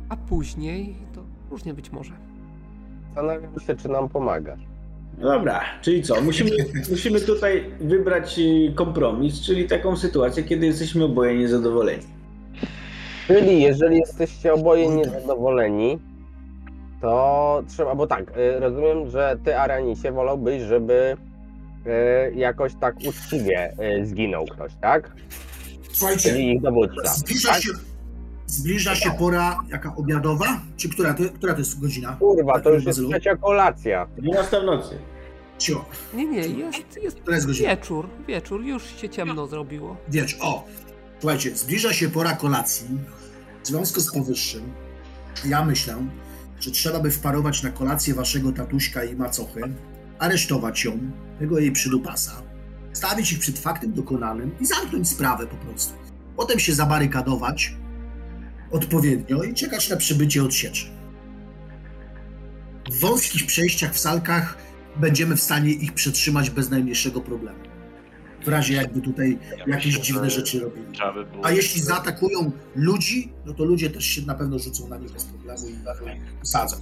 a później to różnie być może. Zastanawiam się, czy nam pomagasz. No dobra, czyli co? Musimy, musimy tutaj wybrać y, kompromis, czyli taką sytuację, kiedy jesteśmy oboje niezadowoleni. Czyli jeżeli jesteście oboje niezadowoleni, to trzeba, bo tak, y, rozumiem, że ty, Aranisie, wolałbyś, żeby y, jakoś tak uczciwie y, zginął ktoś, tak? Słuchajcie, Czyli ich dowódca. zbliża tak? się, zbliża się pora jaka obiadowa? Czy która to, która to jest godzina? Kurwa, to już jest Bazylu? trzecia kolacja. 12 w nocy. Cio, Nie, nie, jest, jest która jest godzina? wieczór, wieczór, już się ciemno zrobiło. Wiecz, o, słuchajcie, zbliża się pora kolacji. W związku z powyższym, ja myślę, że trzeba by wparować na kolację waszego tatuśka i macochy, aresztować ją, tego jej przydupasa, stawić ich przed faktem dokonanym i zamknąć sprawę po prostu. Potem się zabarykadować odpowiednio i czekać na przybycie odsieczy. W wąskich przejściach w salkach będziemy w stanie ich przetrzymać bez najmniejszego problemu. W razie jakby tutaj Ja jakieś myślę, dziwne rzeczy robili. Trzeba by było... A jeśli zaatakują ludzi, no to ludzie też się na pewno rzucą na nich bez problemu i posadzą.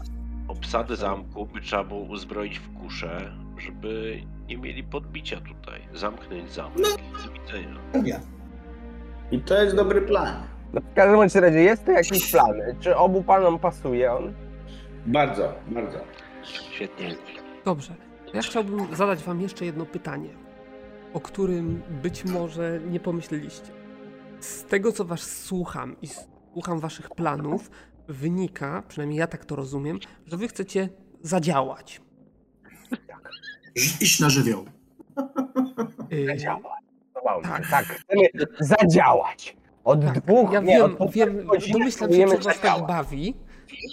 Obsadę zamku by trzeba było uzbroić w kusze, żeby nie mieli podbicia tutaj. Zamknąć zamek No. i do widzenia. I to jest dobry plan. No, w każdym bądź razie jest to jakiś plan. Czy obu panom pasuje on? Bardzo, bardzo. Świetnie. Dobrze. Ja chciałbym zadać wam jeszcze jedno pytanie, o którym być może nie pomyśleliście. Z tego, co was słucham i słucham waszych planów, wynika, przynajmniej ja tak to rozumiem, że wy chcecie zadziałać. Ż- Iść na żywioł. Yy, Zadziałać. Tak. tak. chcemy zadziałać. Od Tak, dwóch, ja nie, wiem, wiem, godziny domyślam się, co was tak bawi,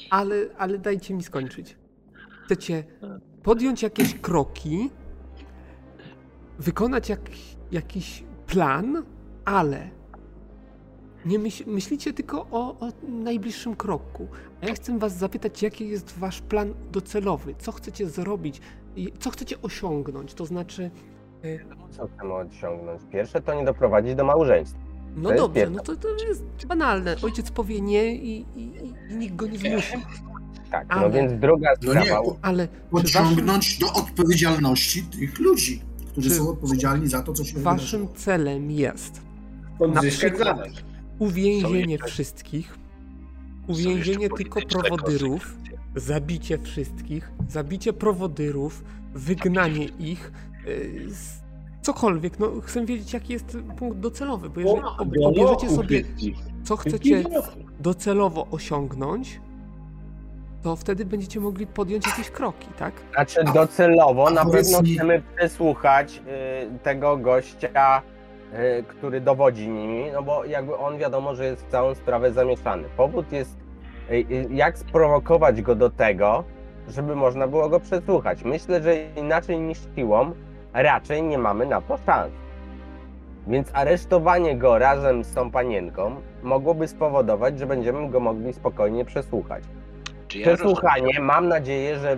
ale, ale dajcie mi skończyć. Chcecie podjąć jakieś kroki, wykonać jak, jakiś plan, ale nie myśl, myślicie tylko o, o najbliższym kroku. A ja chcę was zapytać, jaki jest wasz plan docelowy? Co chcecie zrobić? Co chcecie osiągnąć? To znaczy, Co chcemy osiągnąć? Pierwsze to nie doprowadzić do małżeństwa. no To dobrze, no to, to jest banalne. Ojciec powie nie i, i, i nikt go nie zmusi. Tak, no Ale- więc druga No nie, sprawa. po- Ale czy waszym, pociągnąć do odpowiedzialności tych ludzi, którzy Czy są odpowiedzialni za to, co się waszym wydarzyło. celem jest Odzyskać przykład- uwięzienie wszystkich, uwięzienie tylko prowodyrów. Zabicie wszystkich, zabicie prowodyrów, wygnanie ich, yy, z- cokolwiek. No, chcę wiedzieć, jaki jest punkt docelowy, bo jeżeli ob- obierzecie sobie, co chcecie docelowo osiągnąć, to wtedy będziecie mogli podjąć jakieś kroki, tak? Znaczy docelowo na pewno chcemy przesłuchać y, tego gościa, y, który dowodzi nimi, no bo jakby on wiadomo, że jest w całą sprawę zamieszany. Powód jest, jak sprowokować go do tego, żeby można było go przesłuchać. Myślę, że inaczej niż siłą raczej nie mamy na to szans. Więc aresztowanie go razem z tą panienką mogłoby spowodować, że będziemy go mogli spokojnie przesłuchać. Ja rozumiem, Przesłuchanie, mam nadzieję, że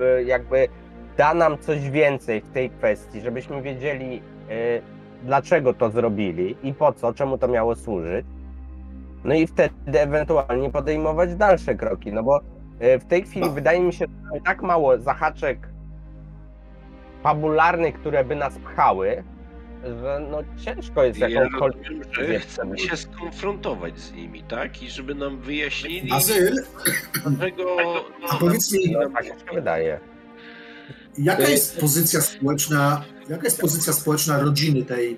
y, jakby da nam coś więcej w tej kwestii, żebyśmy wiedzieli, y, dlaczego to zrobili i po co, czemu to miało służyć. No i wtedy ewentualnie podejmować dalsze kroki, no bo y, w tej chwili wydaje mi się, że mamy tak mało zahaczek fabularnych, które by nas pchały, że no ciężko jest ja jakąkolwiek... rozumiem, że chcemy się skonfrontować z nimi, tak? I żeby nam wyjaśnili, Azyl, dlaczego... a powiedz mi, No, tak mi się wydaje. jaka jest pozycja społeczna, jaka jest pozycja społeczna rodziny tej, e,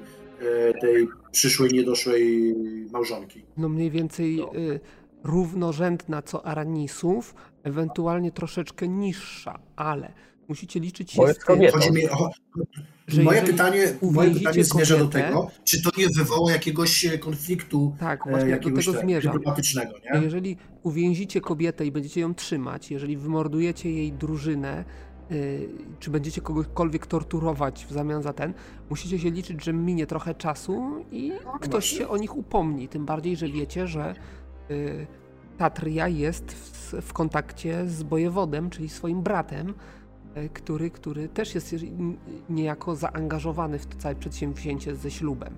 tej przyszłej, niedoszłej małżonki? No mniej więcej No. y, równorzędna co Aranisów, ewentualnie troszeczkę niższa, ale musicie liczyć się Bo z tym. Chodzi mi o, że moje pytanie, moje pytanie zmierza do kobietę- tego, czy to nie wywoła jakiegoś e, konfliktu Tak, e, właśnie do jakiegoś tego tak, zmierzam. dyplomatycznego, nie? jeżeli uwięzicie kobietę i będziecie ją trzymać, jeżeli wymordujecie jej drużynę, czy będziecie kogokolwiek torturować w zamian za ten, musicie się liczyć, że minie trochę czasu i ktoś właśnie. się o nich upomni. Tym bardziej, że wiecie, że y, Tatria jest w, w kontakcie z bojewodem, czyli swoim bratem, y, który, który też jest niejako zaangażowany w to całe przedsięwzięcie ze ślubem.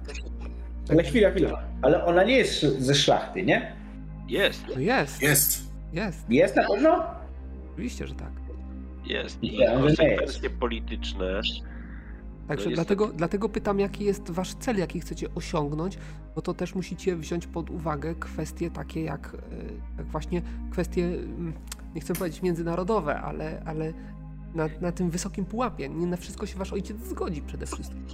Ale chwila, chwila. Ale ona nie jest ze szlachty, nie? Jest, To jest, Jest. jest, Jest na pewno? oczywiście, że tak. Jest. I nie konsekwencje polityczne. Także No dlatego, dlatego pytam, jaki jest wasz cel, jaki chcecie osiągnąć, bo to też musicie wziąć pod uwagę kwestie takie jak, e, jak właśnie kwestie mm, nie chcę powiedzieć międzynarodowe, ale, ale na, na tym wysokim pułapie. Nie na wszystko się wasz ojciec zgodzi przede wszystkim.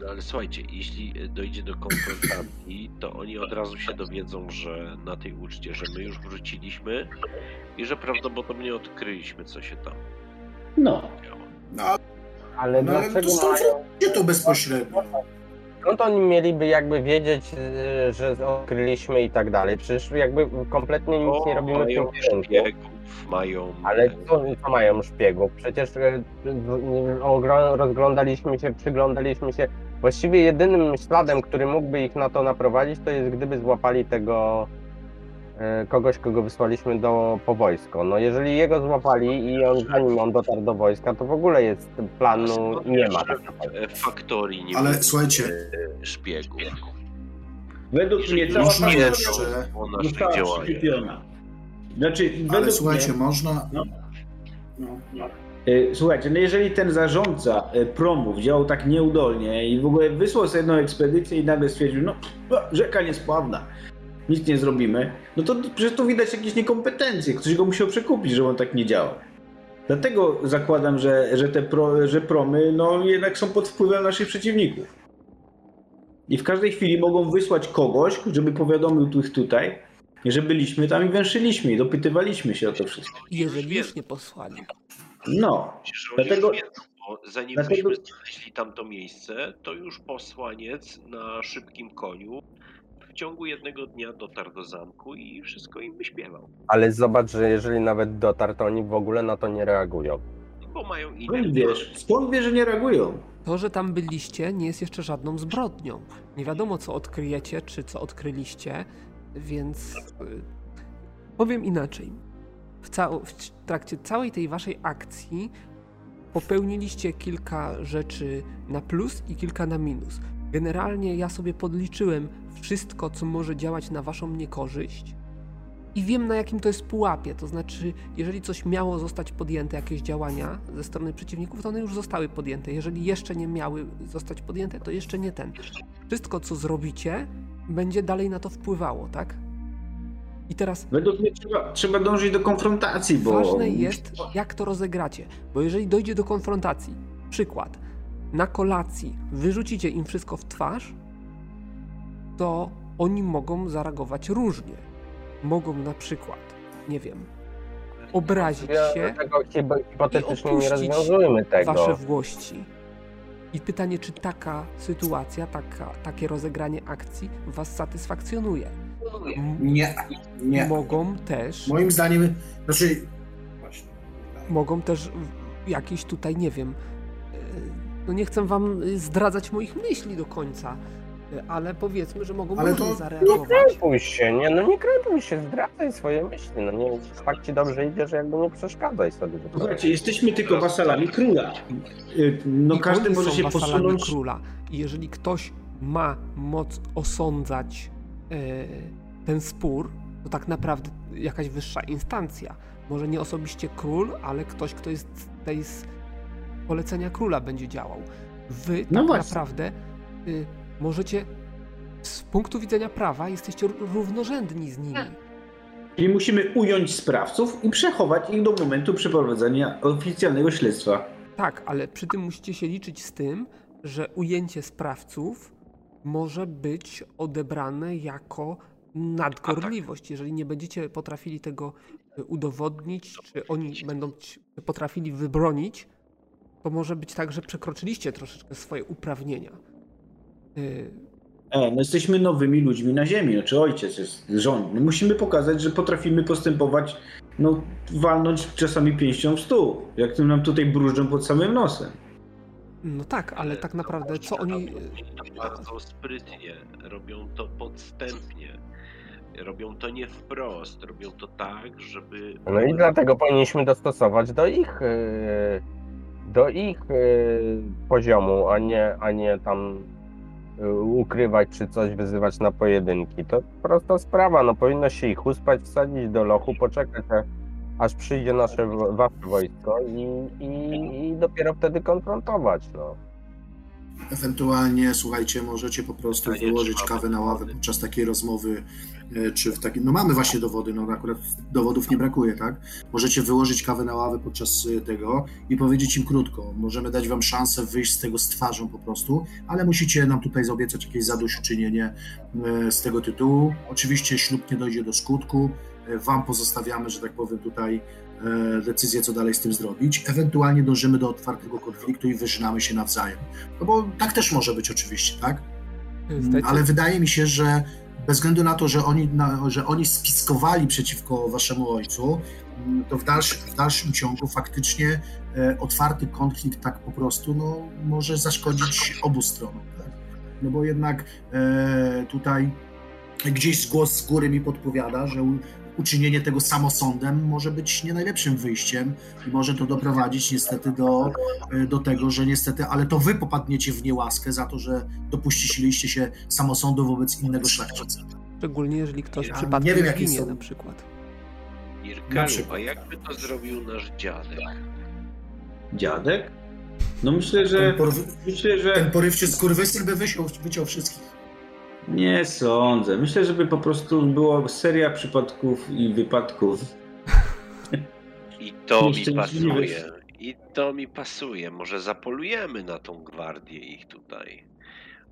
No ale słuchajcie, jeśli e, dojdzie do konfrontacji, to oni od razu się dowiedzą, że na tej uczcie, że my już wróciliśmy i że prawdopodobnie odkryliśmy, co się tam No, działo. No, Ale no ale to mają... to bezpośrednio. Skąd oni mieliby jakby wiedzieć, y, że odkryliśmy i tak dalej? Przecież jakby kompletnie nic nie robimy w tym mają szpiegów, mają... Ale co, co mają szpiegów? Przecież z- ogro- rozglądaliśmy się, przyglądaliśmy się. Właściwie jedynym śladem, który mógłby ich na to naprowadzić, to jest gdyby złapali tego kogoś, kogo wysłaliśmy do, po wojsko. No jeżeli jego złapali i on zanim on dotarł do wojska, to w ogóle jest planu nie ma. tak w faktorii nie Ale słuchajcie. e, szpiegów. według mnie cała Można ta jeszcze- została przyczepiona. Znaczy, Ale słuchajcie, mnie, można. No. No. e, słuchajcie, no jeżeli ten zarządca e, promów działał tak nieudolnie i w ogóle wysłał sobie jedną ekspedycję i nagle stwierdził, no rzeka niespławna, nic nie zrobimy, no to przecież tu widać jakieś niekompetencje, ktoś go musiał przekupić, że on tak nie działa. Dlatego zakładam, że, że te pro, że promy no, jednak są pod wpływem naszych przeciwników. I w każdej chwili mogą wysłać kogoś, żeby powiadomił tu tutaj, że byliśmy tam i węszyliśmy i dopytywaliśmy się o to wszystko. Jeżeli już nie posłali. No, Dlatego- bo zanim dlatego- byśmy znaleźli tamto miejsce, to już posłaniec na szybkim koniu w ciągu jednego dnia dotarł do zamku i wszystko im wyśpiewał. Ale zobacz, że jeżeli nawet dotarł, to oni w ogóle na to nie reagują. Bo mają inne skąd wiesz? Skąd wiesz, że nie reagują? To, że tam byliście, nie jest jeszcze żadną zbrodnią. Nie wiadomo, co odkryjecie, czy co odkryliście, więc y, powiem inaczej. W, w trakcie całej tej waszej akcji popełniliście kilka rzeczy na plus i kilka na minus. Generalnie ja sobie podliczyłem wszystko, co może działać na waszą niekorzyść i wiem na jakim to jest pułapie. To znaczy, jeżeli coś miało zostać podjęte, jakieś działania ze strony przeciwników, to one już zostały podjęte. Jeżeli jeszcze nie miały zostać podjęte, to jeszcze nie ten. Wszystko, co zrobicie, będzie dalej na to wpływało, tak? I teraz Według mnie trzeba, trzeba dążyć do konfrontacji, bo... Ważne jest, jak to rozegracie, bo jeżeli dojdzie do konfrontacji, przykład, na kolacji wyrzucicie im wszystko w twarz, to oni mogą zareagować różnie. Mogą na przykład, nie wiem, obrazić się Tego hipo- hipotetycznie nie opuścić rozwiązujmy tego. wasze włości. I pytanie, czy taka sytuacja, taka, takie rozegranie akcji was satysfakcjonuje. Nie, nie. Mogą też Moim zdaniem, znaczy. Właśnie. mogą też jakieś tutaj, nie wiem, no nie chcę wam y, zdradzać moich myśli do końca, e, ale powiedzmy, że mogą Ale różnie to- Nie zareagować. krępuj się, nie, no nie krępuj się, zdradzaj swoje myśli, no nie, tak ci dobrze idzie, że jakby nie przeszkadzaj sobie. Słuchajcie, jesteśmy tylko wasalami króla. Y, No I każdy może się wasalami posunąć... króla. I jeżeli ktoś ma moc osądzać e, ten spór, to tak naprawdę jakaś wyższa instancja. Może nie osobiście król, ale ktoś, kto jest z tej z polecenia króla będzie działał. Wy No tak właśnie. naprawdę y, możecie z punktu widzenia prawa jesteście równorzędni z nimi. Czyli musimy ująć sprawców i przechować ich do momentu przeprowadzenia oficjalnego śledztwa. Tak, ale przy tym musicie się liczyć z tym, że ujęcie sprawców może być odebrane jako nadgorliwość. Jeżeli nie będziecie potrafili tego y, udowodnić, czy oni będą potrafili wybronić, to może być tak, że przekroczyliście troszeczkę swoje uprawnienia. Y, E, no jesteśmy nowymi ludźmi na ziemi, no, czy ojciec jest rząd. No musimy pokazać, że potrafimy postępować, no walnąć czasami pięścią w stół, jak tu nam tutaj brużdżą pod samym nosem. No tak, ale tak naprawdę co oni... To bardzo sprytnie, robią to podstępnie. Robią to nie wprost, robią to tak, żeby. No i dlatego powinniśmy dostosować do ich, yy, do ich yy, poziomu, a nie, a nie tam yy, ukrywać czy coś, wyzywać na pojedynki. To prosta sprawa, no powinno się ich uspać, wsadzić do lochu, poczekać aż przyjdzie nasze wasze wojsko i, i, i dopiero wtedy konfrontować, no. Ewentualnie, słuchajcie, możecie po prostu wyłożyć kawę na ławę podczas takiej rozmowy, czy w takim. No mamy właśnie dowody, no akurat dowodów nie brakuje, tak? Możecie wyłożyć kawę na ławę podczas e, tego i powiedzieć im krótko. Możemy dać wam szansę wyjść z tego z twarzą po prostu, ale musicie nam tutaj zaobiecać jakieś zadośćuczynienie e, z tego tytułu. Oczywiście ślub nie dojdzie do skutku. E, Wam pozostawiamy, że tak powiem, tutaj e, decyzję, co dalej z tym zrobić. Ewentualnie dążymy do otwartego konfliktu i wyżynamy się nawzajem. No bo tak też może być oczywiście, tak? Ale wydaje mi się, że bez względu na to, że oni, na, że oni spiskowali przeciwko waszemu ojcu, mm, to w dalszym, w dalszym ciągu faktycznie e, otwarty konflikt tak po prostu no, może zaszkodzić obu stronom. Tak? No bo jednak e, tutaj gdzieś głos z góry mi podpowiada, że uczynienie tego samosądem może być nie najlepszym wyjściem i może to doprowadzić niestety do, e, do tego, że niestety, ale to wy popadniecie w niełaskę za to, że dopuściliście się samosądu wobec innego szlachcica. szczególnie jeżeli ktoś Ja przypadkiem nie wiem, jakie są- na przykład. Irkalu, a jakby to zrobił nasz dziadek? Dziadek? No myślę, że. Ten, porw, Myślę, ten że. porywczy skurwysyn by wyciął, wyciął wszystkich. Nie sądzę. Myślę, żeby po prostu była seria przypadków i wypadków. I to mi pasuje. I to mi pasuje. Może zapolujemy na tą gwardię ich tutaj.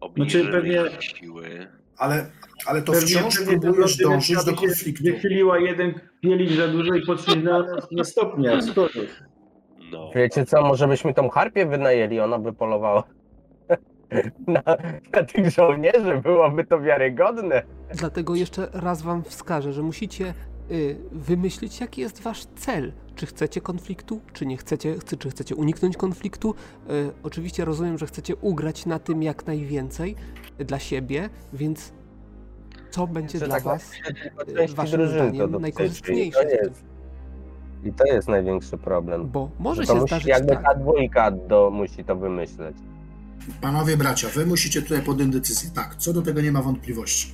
Obniżymy pewnie- ich siły. Ale, ale to Pewnie- wciąż pewnie próbujesz dążyć do konfliktu. Wychyliła jeden kielich za dużo i poszli na, na stopniach. No. Wiecie co, może byśmy tą harpię wynajęli, ona by polowała na, na tych żołnierzy, byłoby to wiarygodne. Dlatego jeszcze raz wam wskażę, że musicie y, wymyślić, jaki jest wasz cel. Czy chcecie konfliktu, czy nie chcecie, chce- czy chcecie uniknąć konfliktu. Y, oczywiście rozumiem, że chcecie ugrać na tym jak najwięcej y, dla siebie, więc co będzie Że dla tak was y, waszym zdaniem najkorzystniejsze? i to jest- największy problem. Bo może się musi, zdarzyć jakby tak. ta dwójka do, musi to wymyśleć. Panowie bracia, wy musicie tutaj podjąć decyzję. Tak, co do tego nie ma wątpliwości.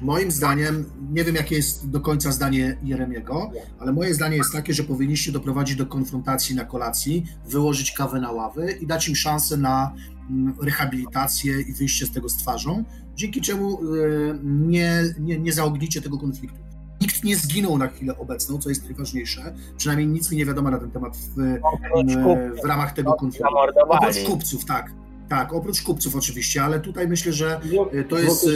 Moim zdaniem, nie wiem jakie jest do końca zdanie Jeremiego, ale moje zdanie jest takie, że powinniście doprowadzić do konfrontacji na kolacji, wyłożyć kawę na ławy i dać im szansę na mm, rehabilitację i wyjście z tego z twarzą, dzięki czemu e, nie, nie, nie zaognicie tego konfliktu. Nikt nie zginął na chwilę obecną, co jest najważniejsze. Przynajmniej nic mi nie wiadomo na ten temat w, w, w ramach tego konfliktu. Oprócz kupców, tak. Tak, oprócz kupców oczywiście, ale tutaj myślę, że No, to jest,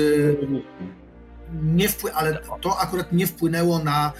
nie wpły- ale to akurat nie wpłynęło na.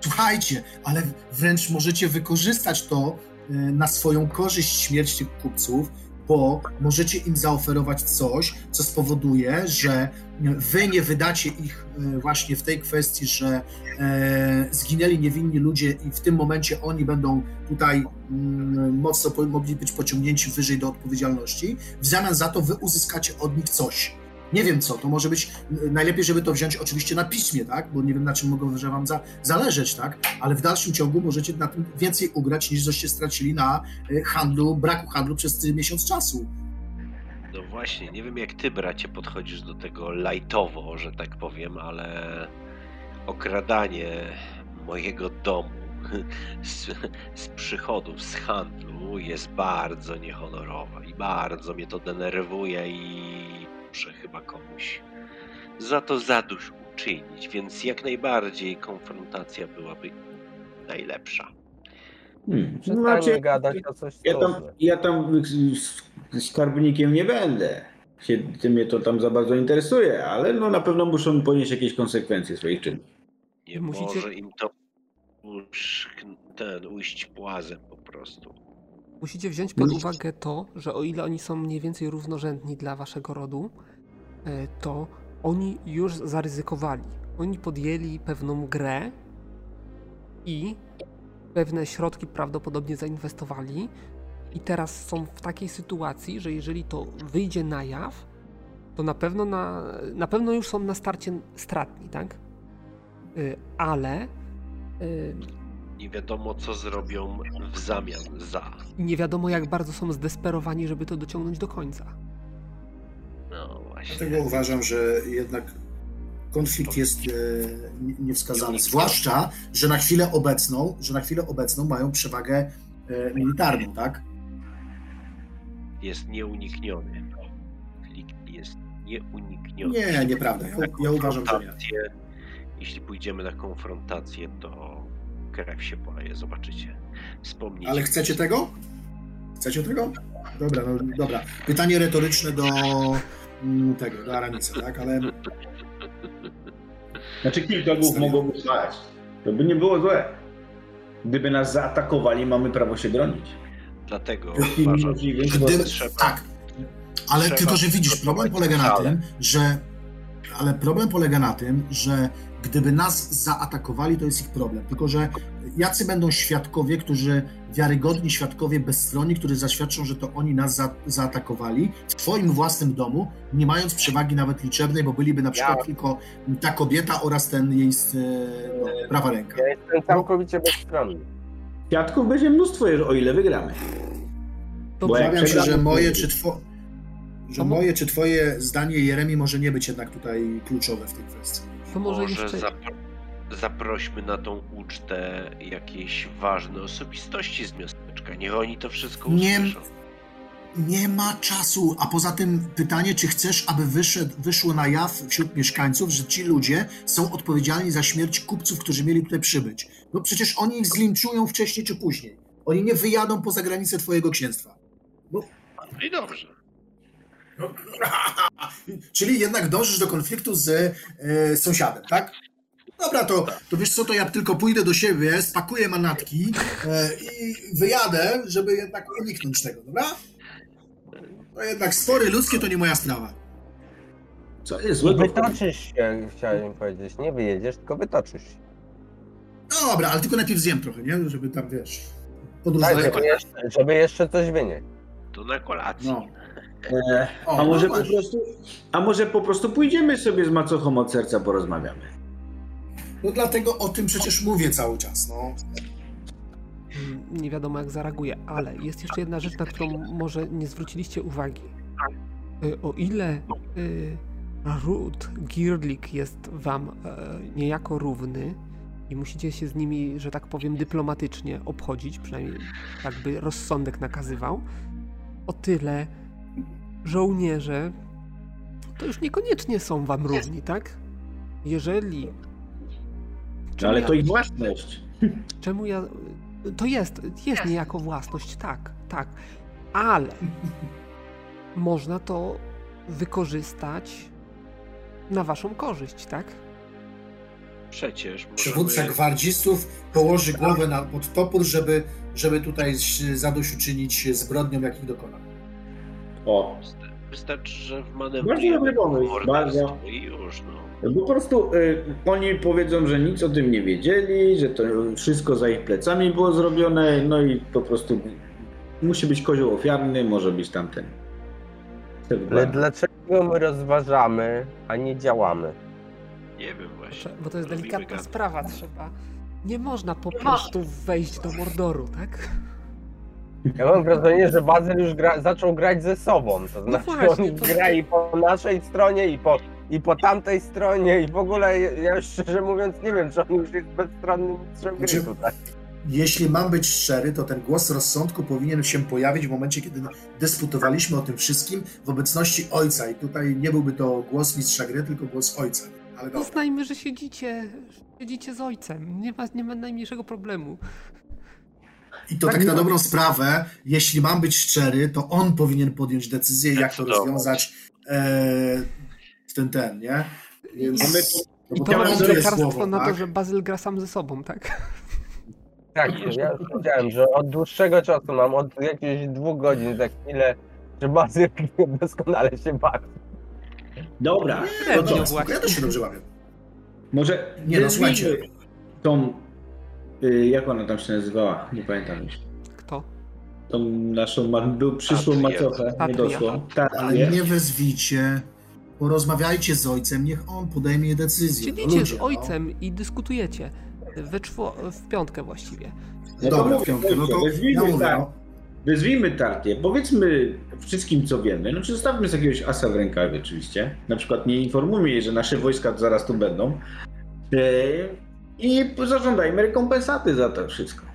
Słuchajcie, ale wręcz możecie wykorzystać to e, na swoją korzyść śmierć tych kupców, bo możecie im zaoferować coś, co spowoduje, że wy nie wydacie ich e, właśnie w tej kwestii, że e, zginęli niewinni ludzie i w tym momencie oni będą tutaj mm, mocno mogli być pociągnięci wyżej do odpowiedzialności. W zamian za to wy uzyskacie od nich coś. Nie wiem co, to może być n- najlepiej, żeby to wziąć oczywiście na piśmie, tak? Bo nie wiem na czym mogą że wam za, zależeć, tak? Ale w dalszym ciągu możecie na tym więcej ugrać niż żeście stracili na y, handlu, braku handlu przez y, miesiąc czasu. No właśnie, nie wiem jak ty, bracie, podchodzisz do tego lajtowo, że tak powiem, ale okradanie mojego domu z, z przychodów, z handlu jest bardzo niehonorowe i bardzo mnie to denerwuje i muszę chyba komuś za to zadość uczynić, więc jak najbardziej konfrontacja byłaby najlepsza. Hmm. Znaczy, gadać o coś ja tam, ja tam skarbnikiem nie będę. Się, tym mnie to tam za bardzo interesuje, ale no na pewno muszą ponieść jakieś konsekwencje swoich czynów. Nie Musicie- może im to ten, ujść płazem po prostu. Musicie wziąć pod Musicie. uwagę to, że o ile oni są mniej więcej równorzędni dla waszego rodu, e, to oni już zaryzykowali. Oni podjęli pewną grę i pewne środki prawdopodobnie zainwestowali i teraz są w takiej sytuacji, że jeżeli to wyjdzie na jaw, to na pewno, na, na pewno już są na starcie stratni, tak? Y, Ale y, Nie wiadomo, co zrobią w zamian za. nie wiadomo, jak bardzo są zdesperowani, żeby to dociągnąć do końca. No właśnie. Dlatego uważam, że jednak konflikt jest e, nie- niewskazany. Zwłaszcza, że na chwilę obecną, że na chwilę obecną mają przewagę e, militarną, tak? Jest nieunikniony. nie uniknione. Nie, Jeśli nieprawda. Ja, ja uważam, że nie. Jeśli pójdziemy na konfrontację, to krew się poleje, zobaczycie. Wspomnijcie. Ale chcecie tego? Chcecie tego? Dobra, no dobra. Pytanie retoryczne do mm, tego, do Aranica, tak? Ale Znaczy kilka głów mogłoby spać. To by nie było złe. Gdyby nas zaatakowali, mamy prawo się bronić. Dlatego uważam, możliwe, że to gdy, trzeba... tak. Ale trzeba tylko, że widzisz, problem polega na tym, że ale problem polega na tym, że gdyby nas zaatakowali, to jest ich problem. Tylko, że jacy będą świadkowie, którzy, wiarygodni świadkowie bezstronni, którzy zaświadczą, że to oni nas za, zaatakowali w twoim własnym domu, nie mając przewagi nawet liczebnej, bo byliby na przykład Ja- tylko ta kobieta oraz ten jej e, no, prawa ręka. Ja jestem całkowicie bezstronny. Świadków będzie mnóstwo, o ile wygramy. Obawiam się, że moje czy, two, że moje czy twoje zdanie, Jeremi, może nie być jednak tutaj kluczowe w tej kwestii. To może Może jeszcze... zapro... zaprośmy na tą ucztę jakieś ważne osobistości z miasteczka. Niech oni to wszystko Nie- usłyszą. Nie ma czasu, a poza tym pytanie, czy chcesz, aby wyszedł, wyszło na jaw wśród mieszkańców, że ci ludzie są odpowiedzialni za śmierć kupców, którzy mieli tutaj przybyć. No przecież oni ich zlinczują wcześniej czy później. Oni nie wyjadą poza granicę twojego księstwa. No i dobrze. No, Czyli jednak dążysz do konfliktu z e, sąsiadem, tak? Dobra, to, to wiesz co, to ja tylko pójdę do siebie, spakuję manatki e, i wyjadę, żeby jednak uniknąć tego, dobra? To jednak spory ludzkie to nie moja sprawa. Co jest złego? Wytoczysz się, chciałem powiedzieć. Nie wyjedziesz, tylko wytoczysz się. Dobra, ale tylko najpierw zjem trochę, nie? Żeby tam, wiesz, Tak, podróżować. żeby jeszcze, żeby jeszcze coś wynieść. To na kolację. No. E, O, a, może no po właśnie. prostu, a może po prostu pójdziemy sobie z macochą od serca porozmawiamy. No dlatego o tym przecież mówię cały czas, no. Nie wiadomo jak zareaguje, ale jest jeszcze jedna rzecz, na którą może nie zwróciliście uwagi. Y, O ile y, Ruth Girdlik jest wam e, niejako równy i musicie się z nimi, że tak powiem, dyplomatycznie obchodzić, przynajmniej tak by rozsądek nakazywał, o tyle żołnierze to już niekoniecznie są wam równi, tak? Jeżeli... No, ale ja- to ich własność. Czemu ja. To jest, jest niejako własność, tak, tak. Ale można to wykorzystać na waszą korzyść, tak? Przecież Przywódca możemy... gwardzistów położy głowę na, pod topór, żeby, żeby tutaj zadośćuczynić zbrodniom, jakich dokona. O, Wystarczy, że w Bardzo dobry pomysł, bardzo. i już, no. Po prostu y, oni powiedzą, że nic o tym nie wiedzieli, że to wszystko za ich plecami było zrobione, no i po prostu musi być kozioł ofiarny, może być tamten. Ale dla- dlaczego my rozważamy, a nie działamy? Nie wiem właśnie. Bo to jest delikatna sprawa, trzeba. Nie można po prostu wejść do Mordoru, tak? Ja mam wrażenie, że Bazyl już gra, zaczął grać ze sobą. To znaczy właśnie, on to- gra i po naszej stronie, i po, i po tamtej stronie, i w ogóle ja już szczerze mówiąc nie wiem, czy on już jest bezstronnym mistrzem gry Znaczy- tutaj. Jeśli mam być szczery, to ten głos rozsądku powinien się pojawić w momencie, kiedy dyskutowaliśmy o tym wszystkim w obecności ojca. I tutaj nie byłby to głos mistrza gry, tylko głos ojca. Ale. Uznajmy, że siedzicie, siedzicie z ojcem. Nie ma, nie ma najmniejszego problemu. I to tak na dobrą sprawę, jeśli mam być szczery, to on powinien podjąć decyzję, jak to rozwiązać e, ten, ten, nie? Więc, A my no I to to ma on być jest lekarstwo na to, tak? że Bazyl gra sam ze sobą, tak? Tak, ja już powiedziałem, że od dłuższego czasu mam, od jakichś dwóch godzin za chwilę, że Bazyl doskonale się bawi. Dobra, No Średnio to, właśnie. ja też się dobrze bawię. może Nie no, słuchajcie. tą, jak ona tam się nazywała, nie pamiętam już. Kto? Tą naszą, ma- był przyszłą Patria. macochę, nie Patria. doszło. Tak, Ale nie? wezwijcie, porozmawiajcie z ojcem, niech on podejmie decyzję. No, Siedzicie ludzie, z ojcem i dyskutujecie. We czwo, w piątkę właściwie. No. Dobra, to w piątkę, no to ja wezwijmy, mówię, tak, no. wezwijmy Tartię, powiedzmy wszystkim, co wiemy. No przedstawmy z jakiegoś asa w rękawie oczywiście. Na przykład nie informujmy jej, że nasze wojska zaraz tu będą. I zażądajmy rekompensaty za to wszystko.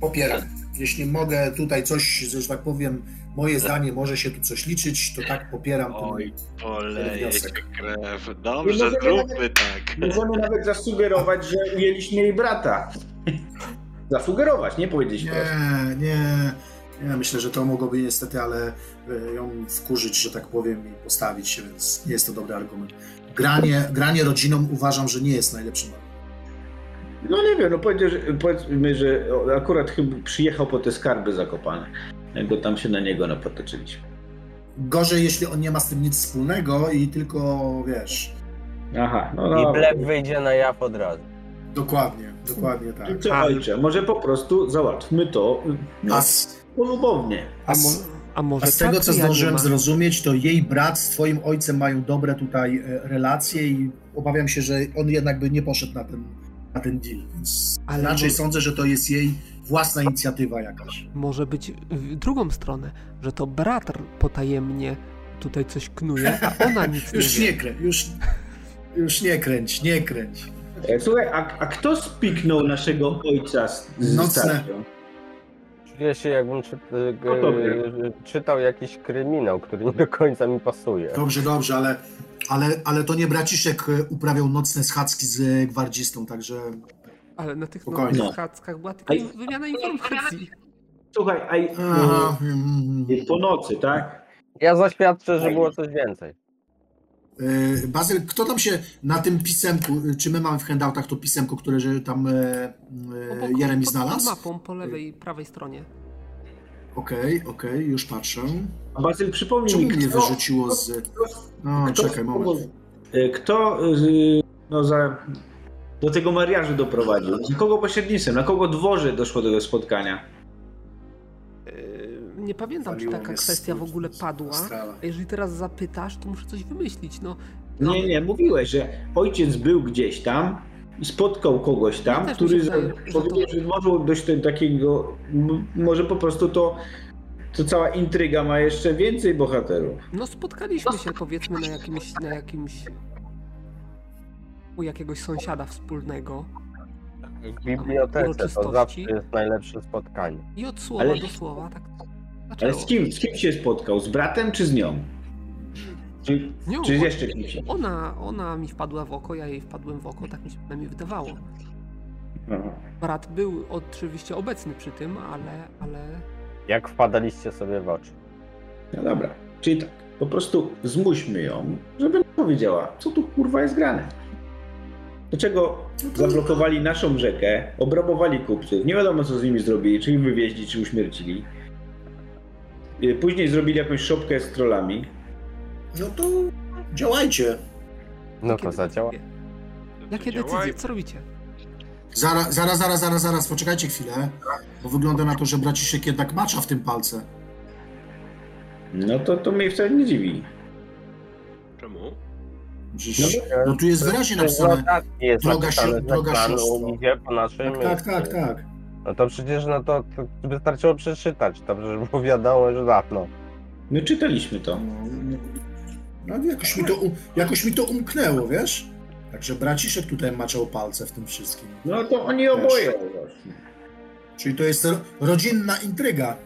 Popieram. Jeśli mogę tutaj coś, że tak powiem, moje zdanie może się tu coś liczyć, to tak popieram ten, Oj, poleje krew. Dobrze, zróbmy tak. Możemy nawet zasugerować, że ujęliśmy jej brata. Zasugerować, nie powiedzieć. Nie, nie. Nie, myślę, że to mogłoby niestety, ale e, ją wkurzyć, że tak powiem, i postawić się, więc nie jest to dobry argument. Granie, granie rodziną uważam, że nie jest najlepszym argumentem. No nie wiem, no powiedzmy, że akurat chyba przyjechał po te skarby zakopane. Go tam się na niego napotoczyliśmy. Gorzej, jeśli on nie ma z tym nic wspólnego i tylko, wiesz, Aha, no I dobra. blef wyjdzie na jaw od razu. dokładnie, dokładnie tak. Co ojcze, może po prostu załatwmy to no, A z, polubownie. a mo, z, a może a z tego, tak, co zdążyłem zrozumieć, to jej brat z twoim ojcem mają dobre tutaj e, relacje i obawiam się, że on jednak by nie poszedł na ten, na ten deal, więc Ale raczej mo- sądzę, że to jest jej własna inicjatywa jakaś. Może być w drugą stronę, że to brat potajemnie tutaj coś knuje, a ona nic nie Już wie. nie kręć, już, już nie kręć, nie kręć. E, Słuchaj, a, a kto spiknął naszego ojca z, z Nocne. Czuję się jakbym czy, No to wie. g- czytał jakiś kryminał, który nie do końca mi pasuje. Dobrze, dobrze, ale, ale, ale to nie braciszek e, uprawiał nocne schadzki z e, gwardzistą, także Ale na tych Spokojnie. nowych schadzkach była tylko Ej. wymiana informacji. Słuchaj, a i- Aha, no, po nocy, tak? Ja zaświadczę, że było coś więcej. e, Bazyl, kto tam się na tym pisemku, czy my mamy w handoutach to pisemko, które że tam e, e, Jeremi znalazł? Pod mapą po lewej i prawej stronie. Okej, okej, już patrzę. A Bazyl, przypomnij Czemu mi, mnie kto, wyrzuciło z... No, kto, czekaj, moment. e, kto e, no, za, do tego mariażu doprowadził? Z kogo pośrednictwem? Na kogo dworze doszło do tego spotkania? Yy, Nie pamiętam, czy taka kwestia w ogóle padła. Astrala. A jeżeli teraz zapytasz, to muszę coś wymyślić. No, no Nie, nie, mówiłeś, że ojciec był gdzieś tam spotkał kogoś tam, Ja który powiedział, że może dość do takiego, może po prostu to, to cała intryga ma jeszcze więcej bohaterów. no spotkaliśmy się powiedzmy na jakimś, na jakimś u jakiegoś sąsiada wspólnego W bibliotece to zawsze jest najlepsze spotkanie. i od słowa Ale- do słowa tak Ale z kim, z kim się spotkał? Z bratem czy z nią? Czy, Z nią, czy jeszcze kimś? Ona, ona mi wpadła w oko, ja jej wpadłem w oko, tak mi się przynajmniej wydawało. Aha. Brat był oczywiście obecny przy tym, ale, ale Jak wpadaliście sobie w oczy? No dobra, czyli tak, po prostu zmuśmy ją, żeby powiedziała, co tu kurwa jest grane. Dlaczego zablokowali naszą rzekę, obrabowali kupców, nie wiadomo co z nimi zrobili, czy ich wywieźli, czy uśmiercili. Y, Później zrobili jakąś szopkę z trollami. No to działajcie. No to zadziała. Jakie decyzje? Co robicie? Zaraz, zaraz, zaraz, zaraz, zaraz, poczekajcie chwilę, bo wygląda na to, że braciszek jednak macza w tym palce. No to, to mnie wcale nie dziwi. Czemu? Przecież, no tu jest wyraźnie napisane. notatki jest droga że droga siostro. idzie po naszym Tak, tak, tak, tak. No to przecież no to, to wystarczyło przeczytać, to przecież było wiadomo, że dawno. My czytaliśmy to. No, no jakoś, mi to, u- jakoś mi to umknęło, wiesz? Także braciszek tutaj maczał palce w tym wszystkim. No to oni oboje. właśnie. Czyli to jest ro- rodzinna intryga.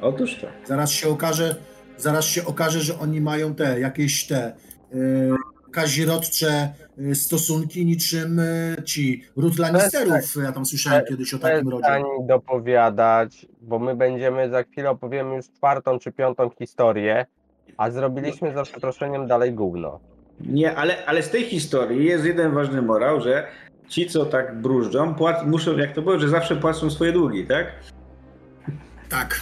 Otóż to. Zaraz się okaże, zaraz się okaże, że oni mają te, jakieś te yy, kazirodcze y, stosunki niczym y, ci Ruth Lannisterów. Ja tam słyszałem kiedyś o takim rodzie. Przestań dopowiadać, bo my będziemy za chwilę opowiemy już czwartą czy piątą historię, a zrobiliśmy za przeproszeniem dalej gówno. Nie, ale, ale z tej historii jest jeden ważny morał, że ci, co tak brużdżą, płac- muszą, jak to było, że zawsze płacą swoje długi, tak? Tak.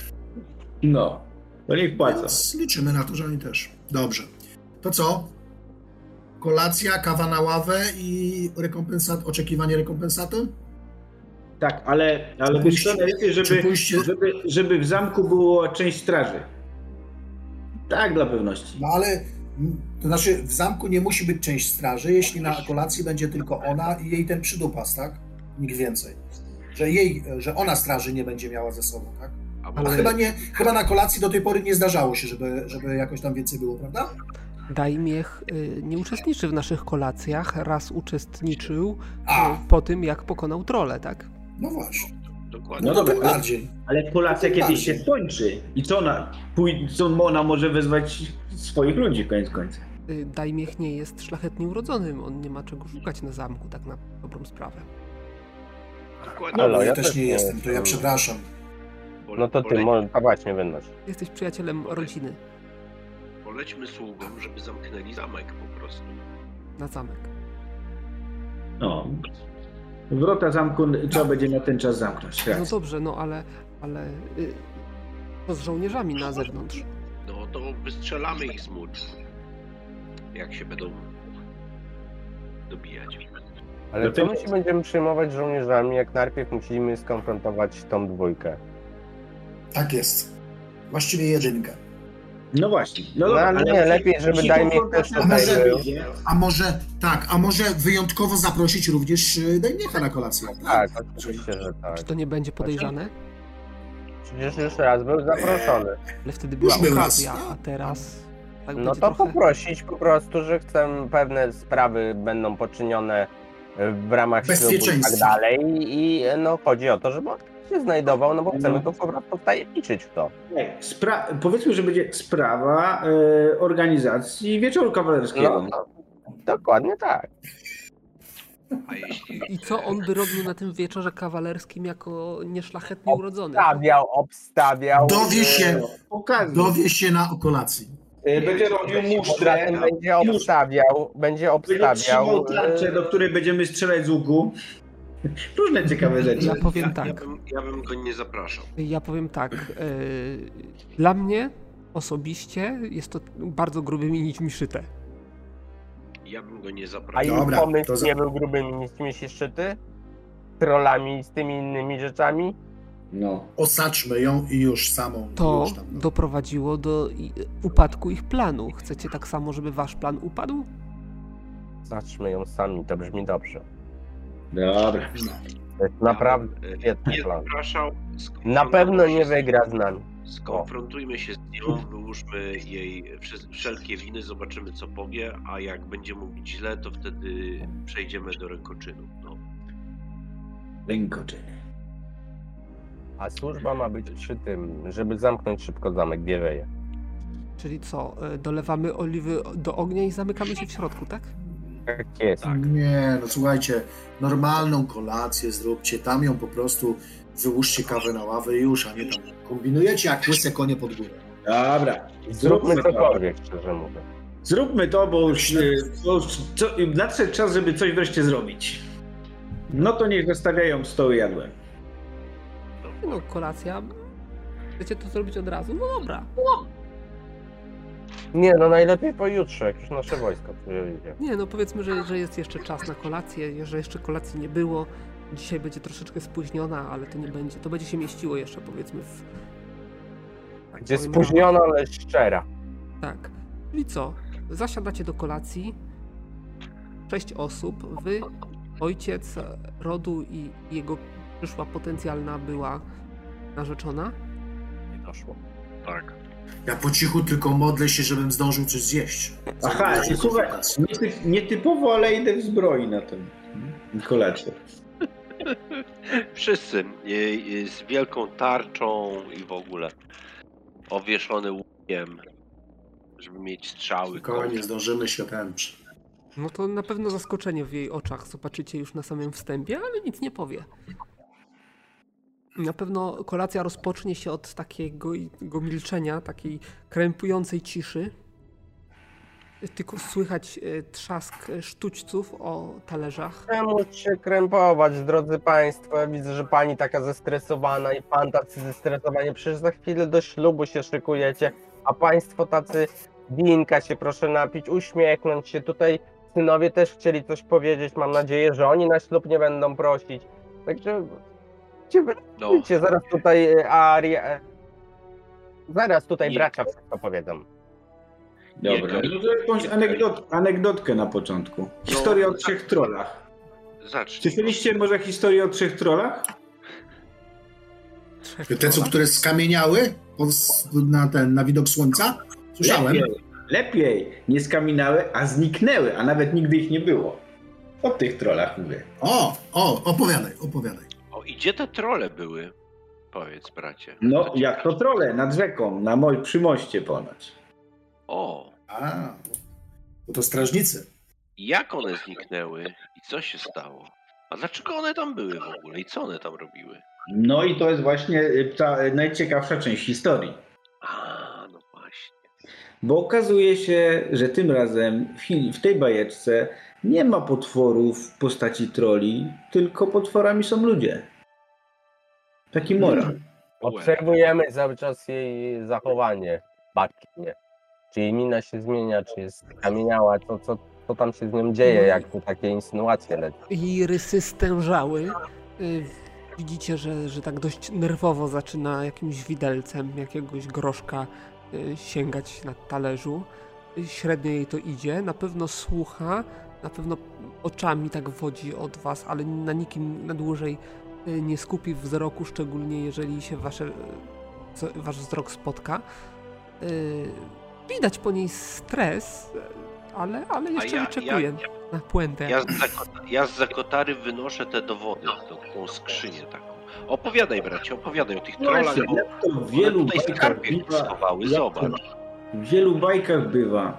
No, to niech płacą. Więc liczymy na to, że oni też. Dobrze. To co? Kolacja, kawa na ławę i rekompensat, oczekiwanie rekompensaty? Tak, ale, ale czy żeby, pójście- żeby, żeby w zamku była część straży. Tak, dla pewności. No ale mm, to znaczy w zamku nie musi być część straży, jeśli na kolacji będzie tylko ona i jej ten przydupas, tak? Nikt więcej. Że jej, że ona straży nie będzie miała ze sobą, tak? A A chyba nie, chyba na kolacji do tej pory nie zdarzało się, żeby, żeby jakoś tam więcej było, prawda? Dajmiech y, nie uczestniczy w naszych kolacjach, raz uczestniczył A, y, po tym, jak pokonał trole, tak? no właśnie. Dokładnie. No dobra, bardziej. ale kolacja kiedyś się bardziej. skończy. I co ona? Pój- co ona może wezwać swoich ludzi koniec końca. Y, Dajmiech nie jest szlachetnie urodzonym, on nie ma czego szukać na zamku, tak na dobrą sprawę. dokładnie. Ale No, ja, ja też nie nie jestem, to ja przepraszam. No to ty, może, a właśnie, wynoś. Jesteś przyjacielem rodziny Polećmy sługom, żeby zamknęli zamek po prostu. na zamek. No. Wrota zamku trzeba będzie na ten czas zamknąć. No dobrze, no ale, ale y, co z żołnierzami na zewnątrz? No to wystrzelamy ich z mur. Jak się będą dobijać. Ale No co to- my się będziemy przyjmować żołnierzami, jak najpierw musimy skonfrontować tą dwójkę? Tak jest. Właściwie jedynkę. No właśnie. No, No, dobra, nie, lepiej, żeby Dajmiech też tutaj będzie, był. A może tak, a może wyjątkowo zaprosić również y, Dajmiecha na kolację? Tak, oczywiście, że tak. Czy to nie będzie podejrzane? Przecież już raz był zaproszony. Ale wtedy była okazja, no. a teraz tak No to trochę... poprosić po prostu, że chcę pewne sprawy będą poczynione w ramach ślubu i tak dalej i no chodzi o to, żeby on się znajdował, no bo chcemy go po prostu wtajemniczyć w to. Nie, Spra- powiedzmy, że będzie sprawa e, organizacji wieczoru kawalerskiego. No, no, dokładnie tak. I co on by robił na tym wieczorze kawalerskim jako nieszlachetnie urodzony? Obstawiał, obstawiał. Dowie się, Okazji. dowie się na kolacji. E, będzie robił musztrę, będzie obstawiał, będzie będzie obstawiał. trzymał tarczę, do której będziemy strzelać z łuku. Różne ciekawe rzeczy. Ja powiem tak. ja, bym, ja bym go nie zapraszał. Ja powiem tak. y, dla mnie osobiście jest to bardzo grubymi nićmi szyte. Ja bym go nie A zapraszał. i Dobra, pomysł to za- nie był grubymi nićmi szczyty? Trollami i z tymi innymi rzeczami? No. Osaczmy ją i już samą. To już tam, no. doprowadziło do upadku ich planu. Chcecie tak samo, żeby wasz plan upadł? Zaczmy ją sami, to brzmi dobrze. Dobra. To jest naprawdę e, świetny nie plan. zapraszał. Na pewno nie wygra z nami. Skonfrontujmy się z nią, wyłóżmy jej wszelkie winy, zobaczymy co powie, a jak będzie mówić źle, to wtedy przejdziemy do rękoczynu. No. Rękoczyny. A służba ma być przy tym, żeby zamknąć szybko zamek Wieweje. Czyli co? y, Dolewamy oliwy do ognia i zamykamy się w środku, tak? Tak jest. Tak. Nie, no słuchajcie, normalną kolację zróbcie, tam ją po prostu wyłóżcie kawę na ławę i już, a nie tam kombinujecie jak łyse konie pod górę. Dobra. Zróbmy Zróbmy to. cokolwiek, szczerze mówiąc. Zróbmy to, bo już, e, bo co, nadszedł czas, żeby coś wreszcie zrobić. No to niech zostawiają stoły jadłem. No, kolacja. Chcecie to zrobić od razu? No dobra. Nie, no najlepiej pojutrze, jak już nasze wojsko przyjedzie. Nie, no powiedzmy, że, że jest jeszcze czas na kolację, że jeszcze kolacji nie było. Dzisiaj będzie troszeczkę spóźniona, ale to nie będzie. To będzie się mieściło jeszcze powiedzmy w. tak Gdzie powiem, spóźniona, ale szczera. Tak. Czyli co? Zasiadacie do kolacji. Sześć osób. Wy, ojciec rodu i jego przyszła potencjalna była narzeczona. Nie doszło. Tak. Ja po cichu tylko modlę się, żebym zdążył coś zjeść. Aha, i słuchaj, niety- nietypowo, ale idę w zbroi na tym kolację. Wszyscy y, y, z wielką tarczą i w ogóle owieszony łukiem, żeby mieć strzały. Spokojnie, zdążymy się ten... przy- No to na pewno zaskoczenie w jej oczach zobaczycie już na samym wstępie, ale nic nie powie. Na pewno kolacja rozpocznie się od takiego milczenia, takiej krępującej ciszy. Tylko słychać e, trzask e, sztućców o talerzach. Czemu się krępować, drodzy Państwo? Ja widzę, że Pani taka zestresowana i Pan tacy zestresowani. Przecież za chwilę do ślubu się szykujecie, a Państwo tacy winka się proszę napić, uśmiechnąć się. Tutaj synowie też chcieli coś powiedzieć. Mam nadzieję, że oni na ślub nie będą prosić. Także cię No, zaraz tutaj e, Aria... e, Zaraz tutaj Nie. bracia wszystko powiedzą. Dobra, Nie, no jakąś anegdot, anegdotkę na początku. Historia o trzech trollach. zacznij. Słyszeliście może historię o trzech trollach? Te, co, które skamieniały na ten, na widok słońca? Słyszałem. Lepiej, lepiej. Nie skaminały, a zniknęły, a nawet nigdy ich nie było. O tych trollach mówię. O, o, opowiadaj, opowiadaj. I gdzie te trole były? Powiedz, bracie. No, jak to trole, nad rzeką, na moj przymoście ponoć. O, A, bo to strażnicy. jak one zniknęły i co się stało? A dlaczego one tam były w ogóle i co one tam robiły? No i to jest właśnie y, ta y, najciekawsza część historii. A, no właśnie. Bo okazuje się, że tym razem w tej bajeczce nie ma potworów w postaci troli, tylko potworami są ludzie. Taki mora. Obserwujemy cały czas jej zachowanie bacznie. Czy jej mina się zmienia, czy jest kamieniała, co, co, co tam się z nią dzieje, jak tu takie insynuacje lecą. Jej rysy stężały. Y, Widzicie, że, że tak dość nerwowo zaczyna jakimś widelcem jakiegoś groszka y, sięgać na talerzu. Y, Średnio jej to idzie. Na pewno słucha, na pewno oczami tak wodzi od was, ale na nikim na dłużej nie skupi wzroku, szczególnie jeżeli się wasze, co- wasz wzrok spotka. Y, Widać po niej stres, ale, ale jeszcze ja- wyczekuje na puentę. Ja z, zakota, ja z zakotary wynoszę te dowody, tą, tą skrzynię taką. Opowiadaj, bracie, opowiadaj o tych trollach, Właśnie, bo to w wielu tutaj bajkach skarbie bywa, schowały, zobacz. w wielu bajkach bywa.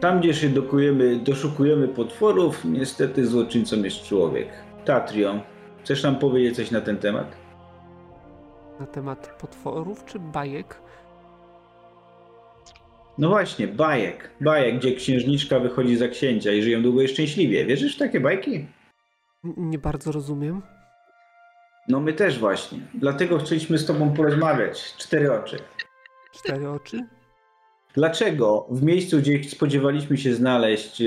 Tam, gdzie się dokujemy, doszukujemy potworów, niestety złoczyńcą jest człowiek. Tatrio, chcesz nam powiedzieć coś na ten temat? na temat potworów czy bajek. No właśnie, bajek. Bajek, gdzie księżniczka wychodzi za księcia i żyją długo i szczęśliwie. Wierzysz w takie bajki? Nie bardzo rozumiem. No my też właśnie. Dlatego chcieliśmy z tobą porozmawiać. Cztery oczy. Cztery oczy? Dlaczego w miejscu, gdzie spodziewaliśmy się znaleźć e,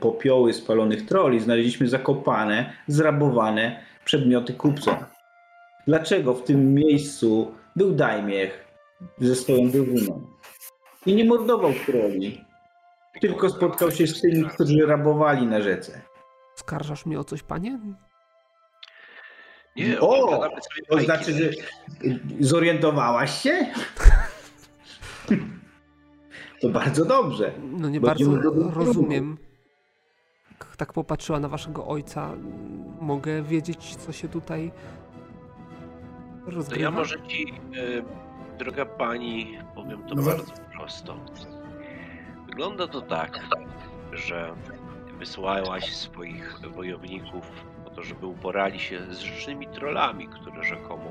popioły spalonych troli, znaleźliśmy zakopane, zrabowane przedmioty kupca? Dlaczego w tym miejscu był Dajmiech ze swoją drużyną i nie mordował troli, tylko spotkał się z tymi, którzy rabowali na rzece? Skarżasz mnie o coś, panie? Nie, O, To znaczy, że zorientowałaś się? To bardzo dobrze. No nie bardzo rozumiem. Jak Tak popatrzyła na waszego ojca. Mogę wiedzieć, co się tutaj To rozgrywa? ja może ci, e, droga pani, powiem to No bardzo prosto. Wygląda to tak, że wysłałaś swoich wojowników po to, żeby uporali się z rzecznymi trollami, które rzekomo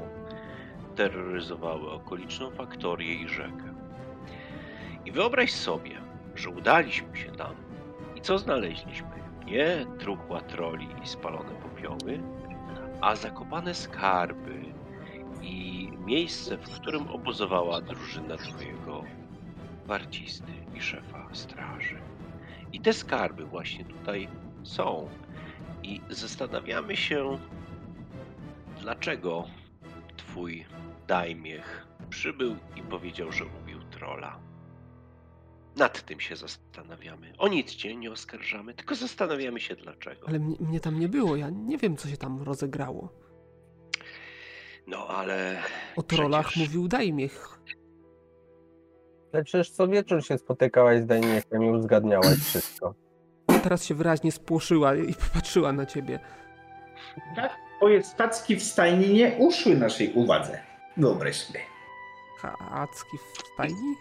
terroryzowały okoliczną faktorię i rzekę. I wyobraź sobie, że udaliśmy się tam i co znaleźliśmy? Nie truchła troli i spalone popioły, a zakopane skarby i miejsce, w którym obozowała drużyna twojego gwardzisty i szefa straży. I te skarby właśnie tutaj są. I zastanawiamy się, dlaczego twój dajmiech przybył i powiedział, że ubił trola. Nad tym się zastanawiamy. O nic cię nie oskarżamy, tylko zastanawiamy się dlaczego. Ale mnie, mnie tam nie było. Ja nie wiem, co się tam rozegrało. No ale. O trollach przecież- mówił Dajmiech. Ale przecież co wieczór się spotykałaś z Dajniechem i uzgadniałaś wszystko. Teraz się wyraźnie spłoszyła i popatrzyła na ciebie. Twoje stacki w stajni nie uszły naszej uwadze. Wyobraź sobie. Kacki w stajni?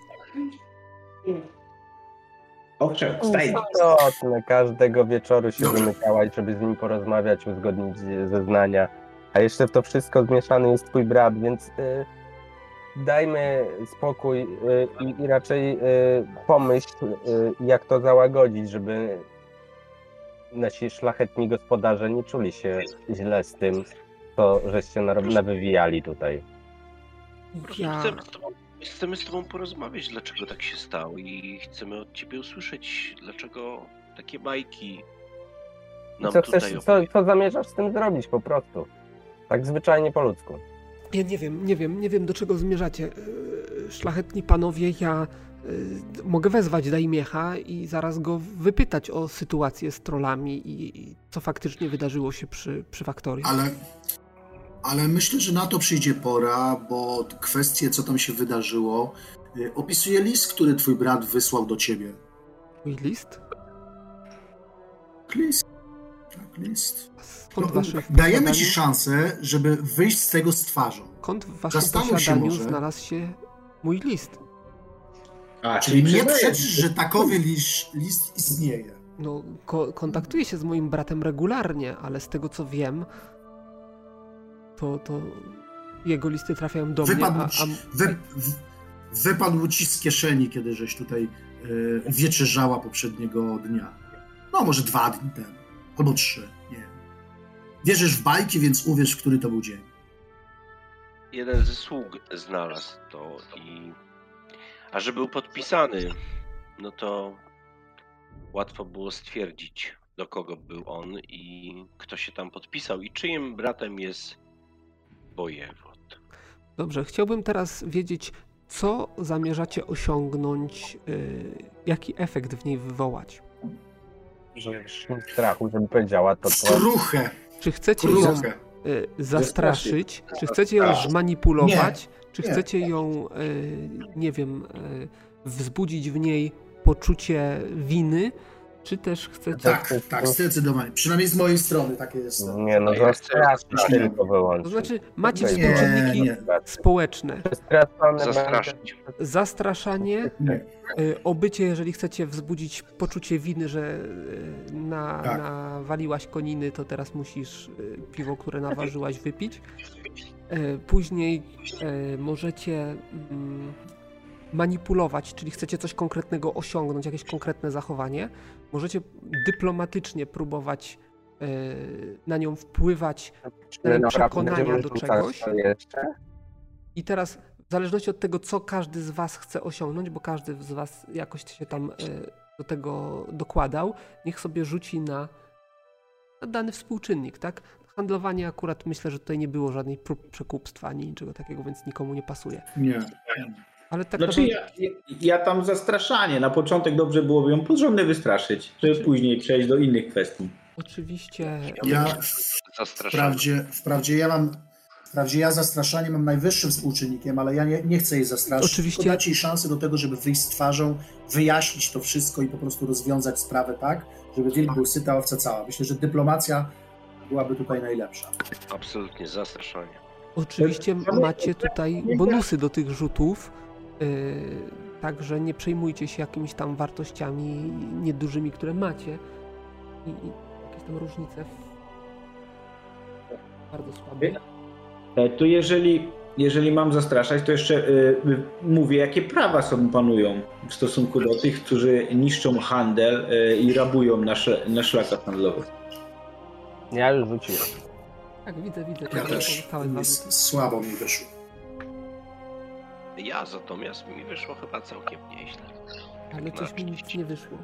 Owszem, w stajni. Istotne, każdego wieczoru się wymykałaś, żeby z nim porozmawiać, uzgodnić zeznania. A jeszcze w to wszystko zmieszany jest twój brat, więc y, dajmy spokój y, i, raczej y, pomyśl, y, jak to załagodzić, żeby nasi szlachetni gospodarze nie czuli się źle z tym, co żeście nawywijali tutaj. Po prostu Ja... chcemy, z tobą, chcemy z Tobą porozmawiać, dlaczego tak się stało i chcemy od Ciebie usłyszeć, dlaczego takie bajki I nam co, tutaj chcesz, co, co zamierzasz z tym zrobić po prostu? Tak zwyczajnie po ludzku. Ja nie wiem, nie wiem, nie wiem do czego zmierzacie. Yy, Szlachetni panowie, ja yy, mogę wezwać Dajmiecha i zaraz go wypytać o sytuację z trollami i, i co faktycznie wydarzyło się przy, przy faktorii. Ale, ale myślę, że na to przyjdzie pora, bo kwestie, co tam się wydarzyło, y, opisuje list, który twój brat wysłał do ciebie. Mój list? List. Tak, list. Skąd No, dajemy ci szansę, żeby wyjść z tego z twarzą. Skąd w waszym Zastanów się może. znalazł się mój list? A, Czyli nie przyznajesz- przeczysz, że takowy list, list istnieje. No, ko- kontaktuję się z moim bratem regularnie, ale z tego co wiem, to, to jego listy trafiają do mnie, Wypadł, a, ci, a wy, w, wypadł ci z kieszeni, kiedy żeś tutaj y, wieczerzała poprzedniego dnia. No, może dwa dni temu, albo trzy, nie wiem. Wierzysz w bajki, więc uwierz, w który to był dzień. Jeden ze sług znalazł to i... A że był podpisany, no to łatwo było stwierdzić, do kogo był on i kto się tam podpisał i czyim bratem jest wojewód. Dobrze, chciałbym teraz wiedzieć, co zamierzacie osiągnąć, y, jaki efekt w niej wywołać. Że strachu, żeby powiedziała to, to Skruchę, Czy chcecie ją y, zastraszyć, czy chcecie ją zmanipulować, czy Nie. chcecie ją, y, nie wiem, y, wzbudzić w niej poczucie winy, czy też chcecie... Tak, tak, zdecydowanie. Przynajmniej z mojej strony takie jest. Nie, no Ja to chcę- strasznie tylko wyłączyć. To znaczy, macie Nie, współczynniki nie. społeczne, Zastraszyć. zastraszanie, Nie. y, obycie, jeżeli chcecie wzbudzić poczucie winy, że y, na, Tak. nawaliłaś koniny, to teraz musisz y, piwo, które naważyłaś, wypić. Później możecie mm, manipulować, czyli chcecie coś konkretnego osiągnąć, jakieś konkretne zachowanie. Możecie dyplomatycznie próbować y, na nią wpływać naprawdę przekonania do czegoś? I teraz, w zależności od tego, co każdy z Was chce osiągnąć, bo każdy z Was jakoś się tam e, do tego dokładał, niech sobie rzuci na, na dany współczynnik, tak? Handlowanie akurat myślę, że tutaj nie było żadnej prób przekupstwa ani niczego takiego, więc nikomu nie pasuje. Nie. Ale tak Znaczy naprawdę, ja, ja, tam zastraszanie. Na początek dobrze byłoby ją porządnie wystraszyć, żeby później przejść do innych kwestii. oczywiście Ja. Wprawdzie, wprawdzie ja mam. Wprawdzie ja zastraszanie mam najwyższym współczynnikiem, ale ja nie, nie chcę jej zastraszyć. Oczywiście. Tylko dać jej szansę do tego, żeby wyjść z twarzą, wyjaśnić to wszystko i po prostu rozwiązać sprawę tak, żeby wilk był syta, owca cała. Myślę, że dyplomacja byłaby tutaj najlepsza. Absolutnie zastraszanie. Oczywiście macie tutaj bonusy do tych rzutów, także nie przejmujcie się jakimiś tam wartościami niedużymi, które macie. I, i jakieś tam różnice w... bardzo słabe. E, To jeżeli, jeżeli mam zastraszać, to jeszcze y, y, mówię, jakie prawa są panują w stosunku do tych, którzy niszczą handel y, i rabują nasze, na szlakach handlowych. Ja już rzuciłem. Tak, widzę, widzę. Ja te też. słabo mi wyszło. Ja natomiast mi wyszło chyba całkiem nieźle. Ale coś mi nic nie wyszło.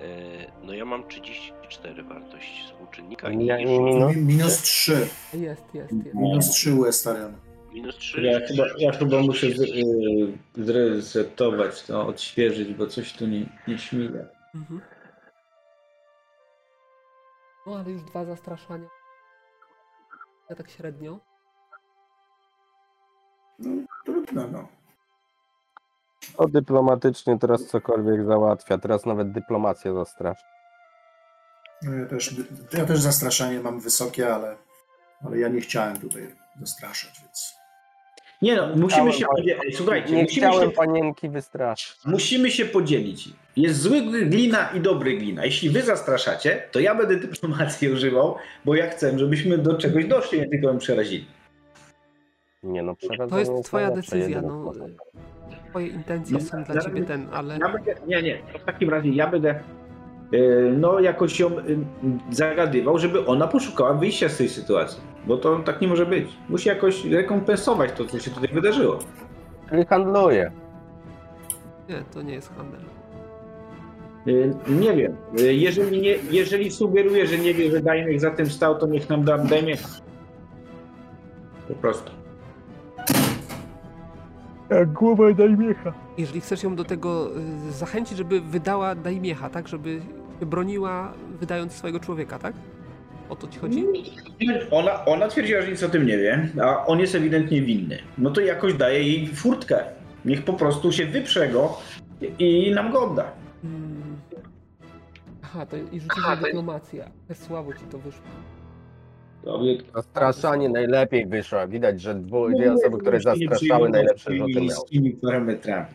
E, No ja mam 34 wartość współczynnika Ja i i minus. Mi- Minus 3. Jest, jest, jest. Minus 3 u Estariana. minus 3. Ja chyba, ja chyba muszę y, zresetować to, odświeżyć, bo coś tu nie, nie śmiga. Mhm. No ale już dwa zastraszania. Ja tak średnio. Trudno, no. O dyplomatycznie teraz cokolwiek załatwia. Teraz nawet dyplomację zastrasza. No Ja też, ja też zastraszanie mam wysokie, ale, ale ja nie chciałem tutaj zastraszać, więc. Nie no, musimy Chciałem się podzielić. Słuchajcie, Nie musimy chciałem się, panienki wystraszyć. musimy się podzielić. Jest zły glina i dobry glina. Jeśli wy zastraszacie, to ja będę dyplomacji używał, bo ja chcę, żebyśmy do czegoś doszli, nie tylko ją przerazili. Nie no, To jest twoja decyzja, no. Twoje intencje No, są dla ciebie ten, ale... Ja będę, nie, nie, w takim razie ja będę yy, no jakoś ją yy, zagadywał, żeby ona poszukała wyjścia z tej sytuacji. Bo to tak nie może być. Musi jakoś rekompensować to, co się tutaj wydarzyło. Czyli handluje. Nie, to nie jest handel. Yy, Nie wiem. Jeżeli, nie, jeżeli sugeruje, że nie wie, że Dajmek za tym stał, to niech nam da Dajmek. Po prostu. Jak głowa daj miecha. Jeżeli chcesz ją do tego y, zachęcić, żeby wydała Dajmiecha, tak? Żeby się broniła, wydając swojego człowieka, tak? O to ci chodzi? Ona, ona twierdziła, że nic o tym nie wie, a on jest ewidentnie winny. No to jakoś daje jej furtkę. Niech po prostu się wyprze go i nam go odda. Mm. Aha, Aha, to i rzucisz na dyplomację. Słabo ci to wyszło. Zastraszanie najlepiej wyszło. Widać, że dwu, dwie osoby, które zastraszały najlepsze rzuty miały. parametrami.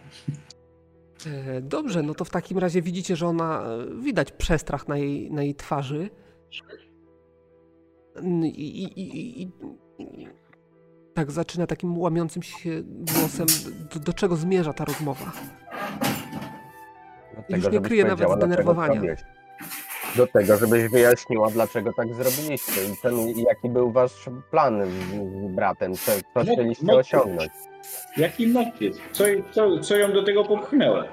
E, Dobrze, no to w takim razie widzicie, że ona, widać przestrach na jej, na jej twarzy. I, i, i, i, i tak zaczyna takim łamiącym się głosem, do, do czego zmierza ta rozmowa. Do Już nie kryje nawet zdenerwowania. Do tego, żebyś wyjaśniła, dlaczego tak zrobiliście i ten, jaki był wasz plan z, z bratem, co, co No, chcieliście no, osiągnąć. Jaki motyw? Co, co, co ją do tego popchnęło?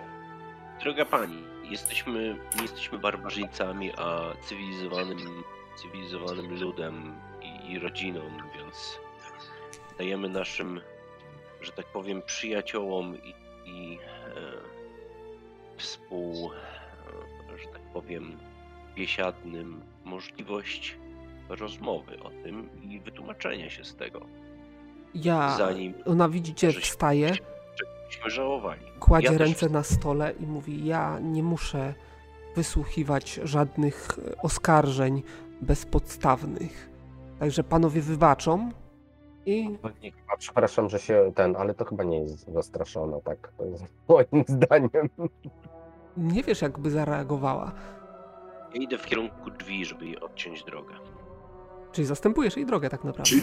Droga pani, jesteśmy, nie jesteśmy barbarzyńcami, a cywilizowanym, cywilizowanym ludem i, i rodziną, więc dajemy naszym, że tak powiem, przyjaciołom i, i e, współ, e, że tak powiem, biesiadnym możliwość rozmowy o tym i wytłumaczenia się z tego, Ja, zanim ona widzicie, wstaje, żałowali. kładzie Ja też ręce na stole i mówi: Ja nie muszę wysłuchiwać żadnych oskarżeń bezpodstawnych. Także panowie wybaczą i przepraszam, że się ten, ale to chyba nie jest zastraszona, tak? Moim zdaniem. nie wiesz, jakby zareagowała. Ja idę w kierunku drzwi, żeby jej odciąć drogę. Czyli zastępujesz jej drogę tak naprawdę. Czyli,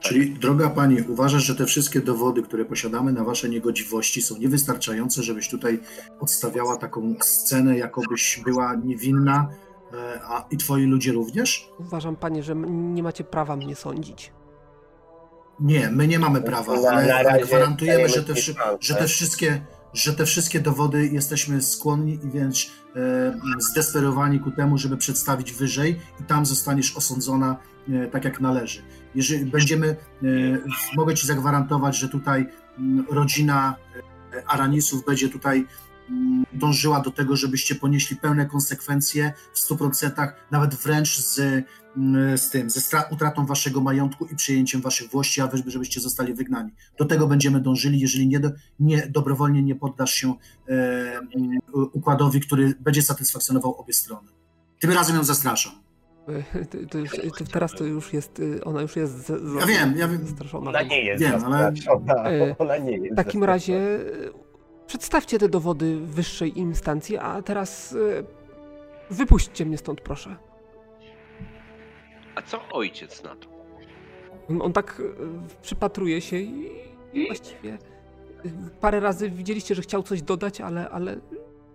czyli, droga pani, uważasz, że te wszystkie dowody, które posiadamy na wasze niegodziwości są niewystarczające, żebyś tutaj odstawiała taką scenę, jakobyś była niewinna, e, a i twoi ludzie również? Uważam, panie, że nie macie prawa mnie sądzić. Nie, my nie mamy prawa, ale, gwarantujemy, że te, że te wszystkie że te wszystkie dowody jesteśmy skłonni i wręcz e, zdesperowani ku temu, żeby przedstawić wyżej i tam zostaniesz osądzona e, tak jak należy. Jeżeli będziemy, e, mogę ci zagwarantować, że tutaj m, rodzina e, Aranisów będzie tutaj dążyła do tego, żebyście ponieśli pełne konsekwencje w 100%, nawet wręcz z, m, z tym, ze utratą waszego majątku i przyjęciem waszych włości, a wy, żebyście zostali wygnani. Do tego będziemy dążyli, jeżeli nie, nie dobrowolnie nie poddasz się e, m, układowi, który będzie satysfakcjonował obie strony. Tym razem ją zastraszam. E, To, to już, to teraz to już jest, y, ona już jest z, z, Ja wiem, ja wiem. zastraszona. Ona nie jest Wiem, ale- zastraszona. E, Ona nie jest W takim zastraszona. razie przedstawcie te dowody wyższej instancji, a teraz e, wypuśćcie mnie stąd, proszę. A co ojciec na to? On, on tak e, przypatruje się i, i właściwie e, parę razy widzieliście, że chciał coś dodać, ale, ale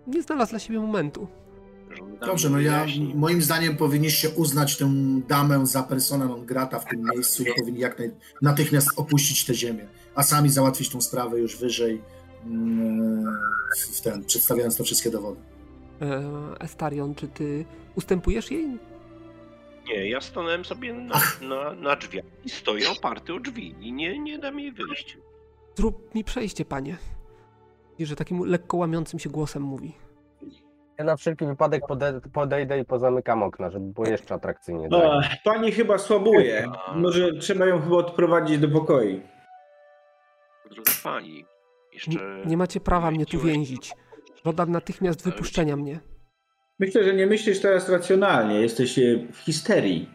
nie znalazł dla siebie momentu. Dobrze, no ja moim zdaniem powinniście uznać tę damę za persona non grata w tym miejscu i powinni jak naj, natychmiast opuścić tę ziemię, a sami załatwić tą sprawę już wyżej w w ten, przedstawiając te wszystkie dowody. E, Estarion, czy ty ustępujesz jej? Nie, ja stanąłem sobie na, na, na drzwiach i stoję oparty o drzwi i nie, nie dam jej wyjść. Zrób mi przejście, panie. I że takim lekko łamiącym się głosem mówi. Ja na wszelki wypadek pode, podejdę i pozamykam okna, żeby było jeszcze atrakcyjnie. tak? O, pani chyba słabuje. Może trzeba ją chyba odprowadzić do pokoi. Droga pani, jeszcze... nie macie prawa mnie tu więzić. Żądam natychmiast wypuszczenia mnie. Myślę, że nie myślisz teraz racjonalnie. Jesteś e, w histerii.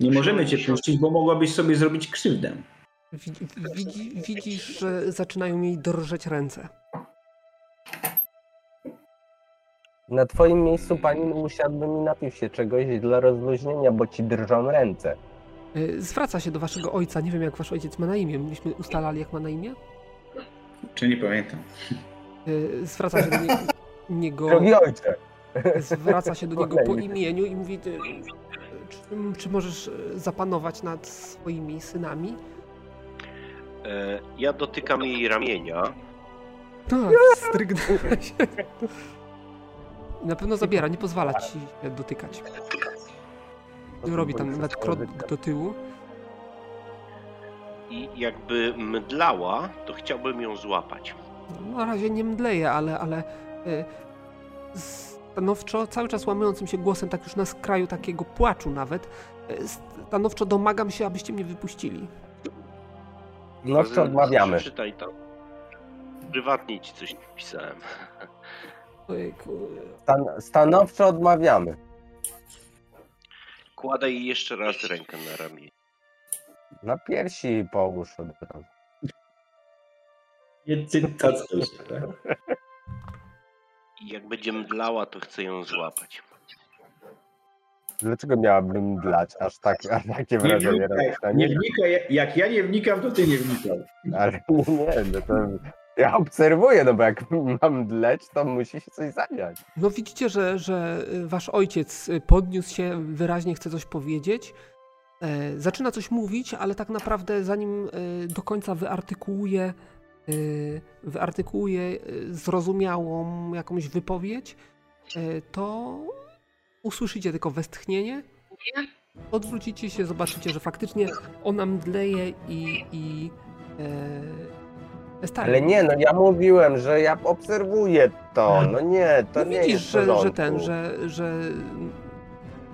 Nie możemy cię puścić, bo mogłabyś sobie zrobić krzywdę. Widzi, widzi, widzisz, że zaczynają jej drżeć ręce. Na twoim miejscu pani usiadłbym i napił się czegoś dla rozluźnienia, bo ci drżą ręce. E, Zwraca się do waszego ojca. Nie wiem, jak wasz ojciec ma na imię. Myśmy ustalali, jak ma na imię. Czy nie pamiętam? E, Zwraca się do nie, niego. Drogi ojcze, Zwraca się do niego po imieniu i mówi: czy, czy możesz e, zapanować nad swoimi synami? E, ja dotykam jej ramienia. No, strygnęła się. Na pewno zabiera, nie pozwala ci się dotykać. Robi tam nawet krok do tyłu. I jakby mdlała, to chciałbym ją złapać. Na razie nie mdleje, ale, ale e, stanowczo, cały czas łamiącym się głosem, tak już na skraju takiego płaczu nawet, e, stanowczo domagam się, abyście mnie wypuścili. no co odmawiamy. Przeczytaj tam. Prywatnie ci coś pisałem. Stan stanowczo odmawiamy. Kładę jej jeszcze raz rękę na ramię. Na piersi połóż od razu. Się, tak? I jak będzie mdlała, to chcę ją złapać. Dlaczego miałabym dlać? Aż, tak, aż takie Nie wrażenie wnikaj. No nie wnikaj, jak ja nie wnikam, to ty nie wnikaj. ale nie, nie, no to ja obserwuję, no bo jak mam dleć, to musi się coś zadziać. No widzicie, że, że wasz ojciec podniósł się, wyraźnie chce coś powiedzieć. E, zaczyna coś mówić, ale tak naprawdę zanim e, do końca wyartykułuje, e, wyartykułuje zrozumiałą jakąś wypowiedź, to usłyszycie tylko westchnienie. Odwrócicie się, zobaczycie, że faktycznie ona mdleje i, i stary. Ale nie, no ja mówiłem, że ja obserwuję to. No nie, to no nie widzisz, jest w że, że ten, że, że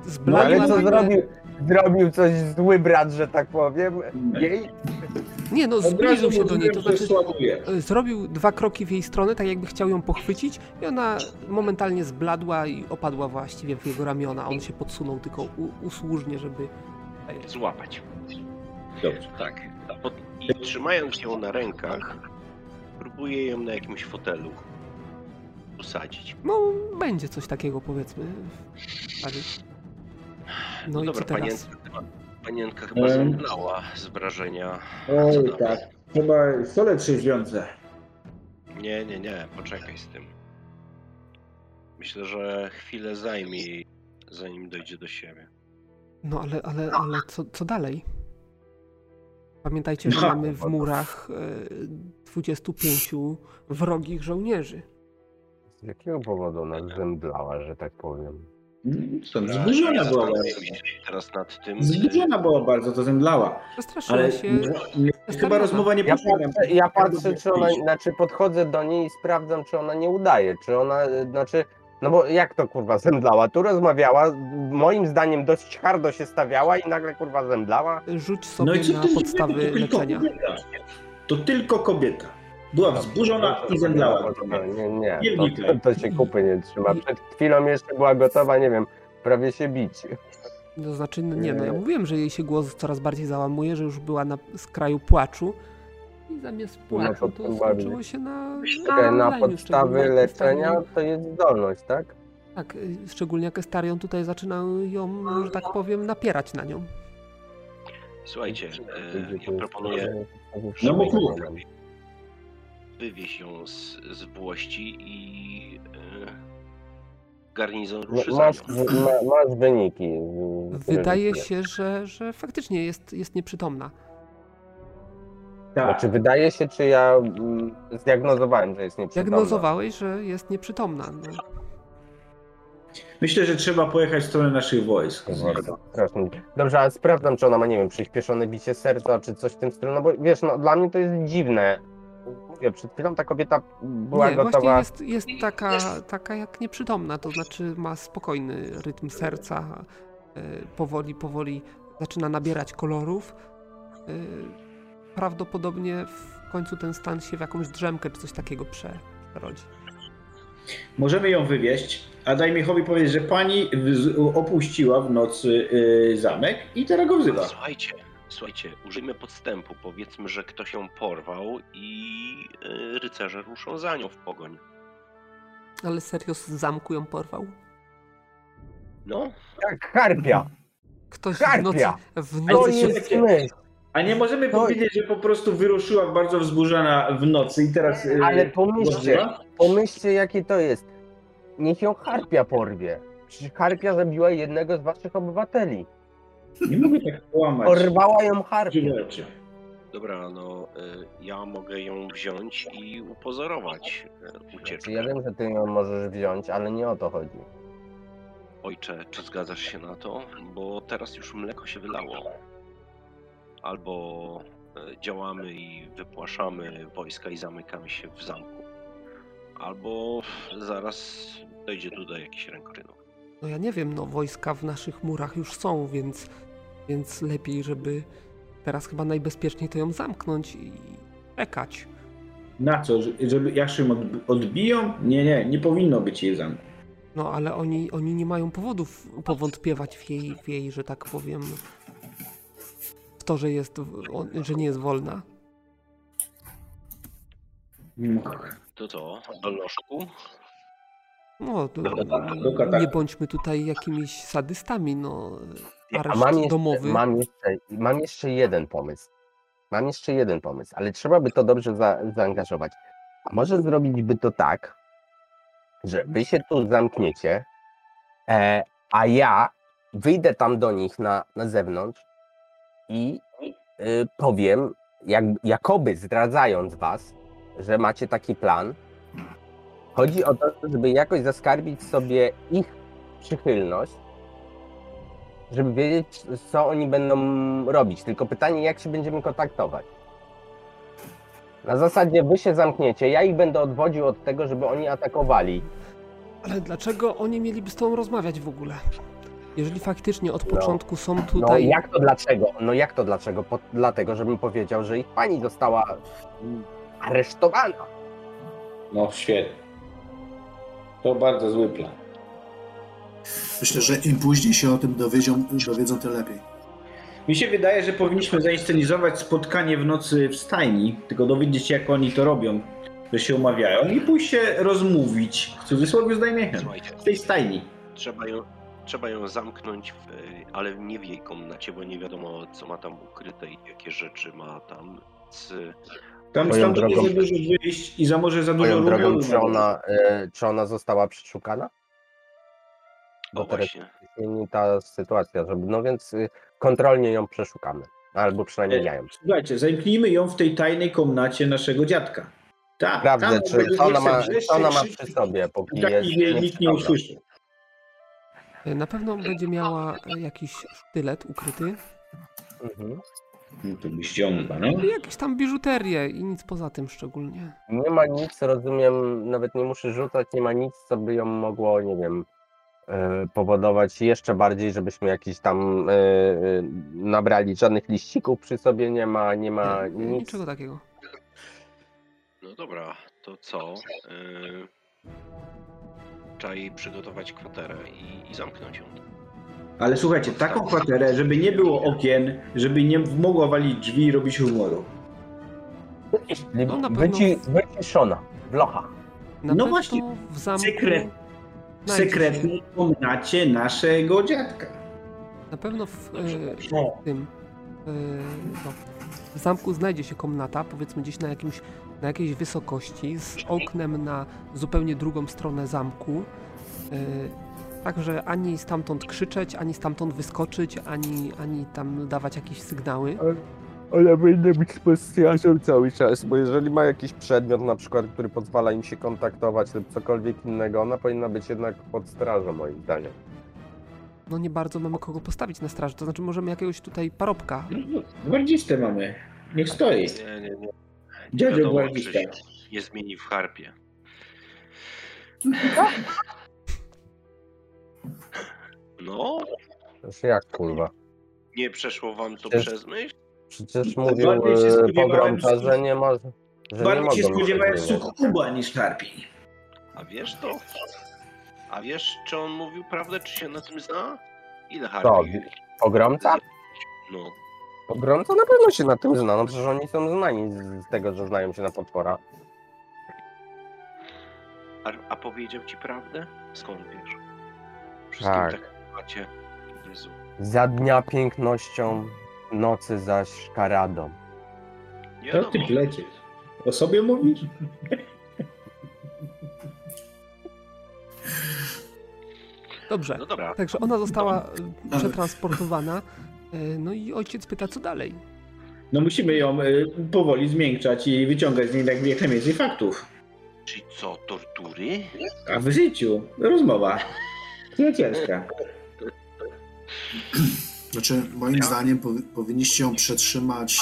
No zbladła ale co nagle- zrobił? Zrobił coś zły brat, że tak powiem. Jej? Nie, no zbliżył się do niej, to znaczy e, zrobił dwa kroki w jej stronę, tak jakby chciał ją pochwycić i ona momentalnie zbladła i opadła właściwie w jego ramiona. On się podsunął tylko u, usłużnie, żeby... Złapać. Dobrze. Tak. I trzymając ją na rękach, próbuję ją na jakimś fotelu usadzić. No, będzie coś takiego powiedzmy. Ale... No, i co teraz? Panienka, panienka chyba Em. zemdlała z wrażenia. Oj, tak. Chyba sole trzeźwiące. Nie, nie, nie, poczekaj z tym. Myślę, że chwilę zajmie zanim dojdzie do siebie. No ale, ale, ale co, co dalej? Pamiętajcie, że No. mamy w murach e, 25 wrogich żołnierzy. Z jakiego powodu ona zemdlała, że tak powiem? Stąd wzburzona była Zastanawiam bardzo. się teraz nad tym. Wzburzona była bardzo, to zemdlała. Ale się. nie, nie, chyba rozmowa nie Ja poszła. patrzę, ja patrzę, czy ona, znaczy podchodzę do niej i sprawdzam, czy ona nie udaje, czy ona, znaczy, no bo jak to kurwa zemdlała? Tu rozmawiała, moim zdaniem dość hardo się stawiała i nagle kurwa zemdlała. Rzuć No sobie i co na podstawy to tylko leczenia. kobieta. To tylko kobieta. Była wzburzona i zemdlała. Nie, nie, Nie to, to, to się kupy nie trzyma. Przed chwilą jeszcze była gotowa, nie wiem, prawie się bić. To znaczy, no nie, no ja mówiłem, że jej się głos coraz bardziej załamuje, że już była na skraju płaczu. I zamiast płaczu to to tym skończyło się na. Czekaj, na leniu, podstawy leczenia to jest zdolność, tak? Tak, y, szczególnie jak Estarion tutaj zaczyna ją, że tak powiem, napierać na nią. Słuchajcie, e, to ja proponuję No mów, mów. wywieźć ją z, z Włości i e, garnizon ruszy za Masz, nią. w- ma, masz wyniki. Wydaje się, że, że faktycznie jest, jest nieprzytomna. Tak. Znaczy wydaje się, czy ja mm, zdiagnozowałem, że jest nieprzytomna. Diagnozowałeś, że jest nieprzytomna. No. Myślę, że trzeba pojechać w stronę naszych wojsk. Dobrze, ale sprawdzam, czy ona ma, nie wiem, przyspieszone bicie serca, czy coś w tym stylu, no bo wiesz, no dla mnie to jest dziwne. Mówię, przed chwilą ta kobieta była Nie, gotowa... właśnie jest, jest taka, taka jak nieprzytomna, to znaczy ma spokojny rytm serca, e, powoli, powoli zaczyna nabierać kolorów. E, Prawdopodobnie w końcu ten stan się w jakąś drzemkę czy coś takiego prze- przerodzi. Możemy ją wywieźć, a daj Michowi powiedzieć, że pani opuściła w nocy y, zamek i teraz go wzywa. Słuchajcie, słuchajcie, użyjmy podstępu. Powiedzmy, że ktoś ją porwał i e, rycerze ruszą za nią w pogoń. Ale serio z zamku ją porwał? No, Tak, harpia! Ktoś w nocy, Harpia! w nocy się... jest myśl, A nie możemy To- powiedzieć, że po prostu wyruszyła bardzo wzburzona w nocy i teraz. y, ale pomyślcie, pomyślcie jakie to jest. Niech ją harpia porwie. Przecież harpia zabiła jednego z waszych obywateli. Nie mogę tak kłamać. Porwała ją harpia. Dobra, no e, ja mogę ją wziąć i upozorować Znaczy, ucieczkę. ja wiem, że ty ją możesz wziąć, ale nie o to chodzi. Ojcze, czy zgadzasz się na to? Bo teraz już mleko się wylało. Albo e, działamy i wypłaszamy wojska i zamykamy się w zamku. Albo zaraz dojdzie tutaj jakiś rękorynok. No ja nie wiem, no wojska w naszych murach już są, więc, więc lepiej, żeby teraz chyba najbezpieczniej to ją zamknąć i czekać. Na co? Że- Żeby Jaszym odb- odbiją? Nie, nie, nie powinno być jej zamku. No ale oni, oni nie mają powodów powątpiewać w jej, w jej, że tak powiem, w to, że, jest, że nie jest wolna. To co? Do lożku? No, to, do kataku. nie bądźmy tutaj jakimiś sadystami, no. Areszt mam jeszcze, domowy. mam, jeszcze, mam jeszcze jeden pomysł. Mam jeszcze jeden pomysł, ale trzeba by to dobrze za, zaangażować. A może zrobić by to tak, że wy się tu zamkniecie, e, a ja wyjdę tam do nich na, na zewnątrz i y, powiem, jak, jakoby zdradzając was, że macie taki plan. Chodzi o to, żeby jakoś zaskarbić sobie ich przychylność, żeby wiedzieć, co oni będą robić. Tylko pytanie, jak się będziemy kontaktować. Na zasadzie wy się zamkniecie, ja ich będę odwodził od tego, żeby oni atakowali. Ale dlaczego oni mieliby z tobą rozmawiać w ogóle? Jeżeli faktycznie od No. początku są No tutaj. jak to dlaczego? No jak to dlaczego? Po, dlatego, żebym powiedział, że ich pani została aresztowana. No świetnie. To bardzo zły plan. Myślę, że im później się o tym dowiedzą, dowiedzą tym lepiej. Mi się wydaje, że powinniśmy zainscenizować spotkanie w nocy w stajni, tylko dowiedzieć się, jak oni to robią, że się umawiają i pójść się rozmówić, w cudzysłowie z Dajmiechem, Słuchajcie, w tej stajni. trzeba ją, trzeba ją zamknąć, w, ale nie w jej komnacie, bo nie wiadomo, co ma tam ukryte i jakie rzeczy ma tam. Tam stamtąd drogą- jest za dużo wyjść i za może za dużo drogą, czy ona, e, czy ona została przeszukana? O teraz zmieni ta sytuacja, żeby, no więc y, kontrolnie ją przeszukamy. Albo przynajmniej ja ją. Słuchajcie, zamknijmy ją w tej tajnej komnacie naszego dziadka. Tak, Sprawdzę, tam czy co ona, ma, co ona ma przy sobie, póki I tak jest. nie, nikt nie usłyszy. Na pewno będzie miała e, jakiś sztylet ukryty. Mhm. No to by ściąga, no. I jakieś tam biżuterię i nic poza tym szczególnie. Nie ma nic, rozumiem, nawet nie muszę rzucać, nie ma nic, co by ją mogło, nie wiem, e, powodować jeszcze bardziej, żebyśmy jakiś tam e, e, nabrali. Żadnych liścików przy sobie nie ma, nie ma Nie, nic. Niczego takiego. No dobra, to co? Yy... Trzeba jej przygotować kwaterę i, i zamknąć ją. Ale słuchajcie, taką kwaterę, żeby nie było okien, żeby nie mogła walić drzwi i robić humoru. No, na pewno- Wyci, wyciszona, w lochach. Na No pewno właśnie, w zamku. sekret- W znajdzie się- sekretnej komnacie naszego dziadka. Na pewno w, e, tym. e, no, w zamku znajdzie się komnata, powiedzmy gdzieś na, jakimś, na jakiejś wysokości, z oknem na zupełnie drugą stronę zamku. E, Także ani stamtąd krzyczeć, ani stamtąd wyskoczyć, ani, ani tam dawać jakieś sygnały. Ale powinny być spostrzeżą cały czas, bo jeżeli ma jakiś przedmiot na przykład, który pozwala im się kontaktować lub cokolwiek innego, ona powinna być jednak pod strażą moim zdaniem. No nie bardzo mamy kogo postawić na straży, to znaczy możemy jakiegoś tutaj parobka. No, Gwardzistę mamy. Niech stoi. Nie, nie, nie. Dziadzio gwardzista. nie zmieni w harpie. No, Przecież jak kurwa? nie przeszło wam to Przecież- przez myśl? Przecież mówił Bardziej się e, spodziewałem pogromca, że nie może. Że nie Bardziej mogą się spodziewałem zmieniać. sukuba niż harpi. A wiesz to? A wiesz, czy on mówił prawdę, czy się na tym zna? Ile harpi? Pogromca? No, Pogromca na pewno się na tym zna, no przecież oni są znani z, z tego, że znają się na potwora. a, a powiedział ci prawdę? Skąd wiesz? Wszystkim Tak. tak macie. Jezu. Za dnia pięknością, nocy zaś karadą. Nie To ty wiadomo. O sobie mówisz? Dobrze. No dobra, Także ona została e, przetransportowana. e, No i ojciec pyta, co dalej? No musimy ją y, powoli zmiękczać i wyciągać z niej jak jak najwięcej faktów. czyli co, tortury? A w życiu rozmowa przyjacielska. Znaczy, moim zdaniem powi- powinniście ją przetrzymać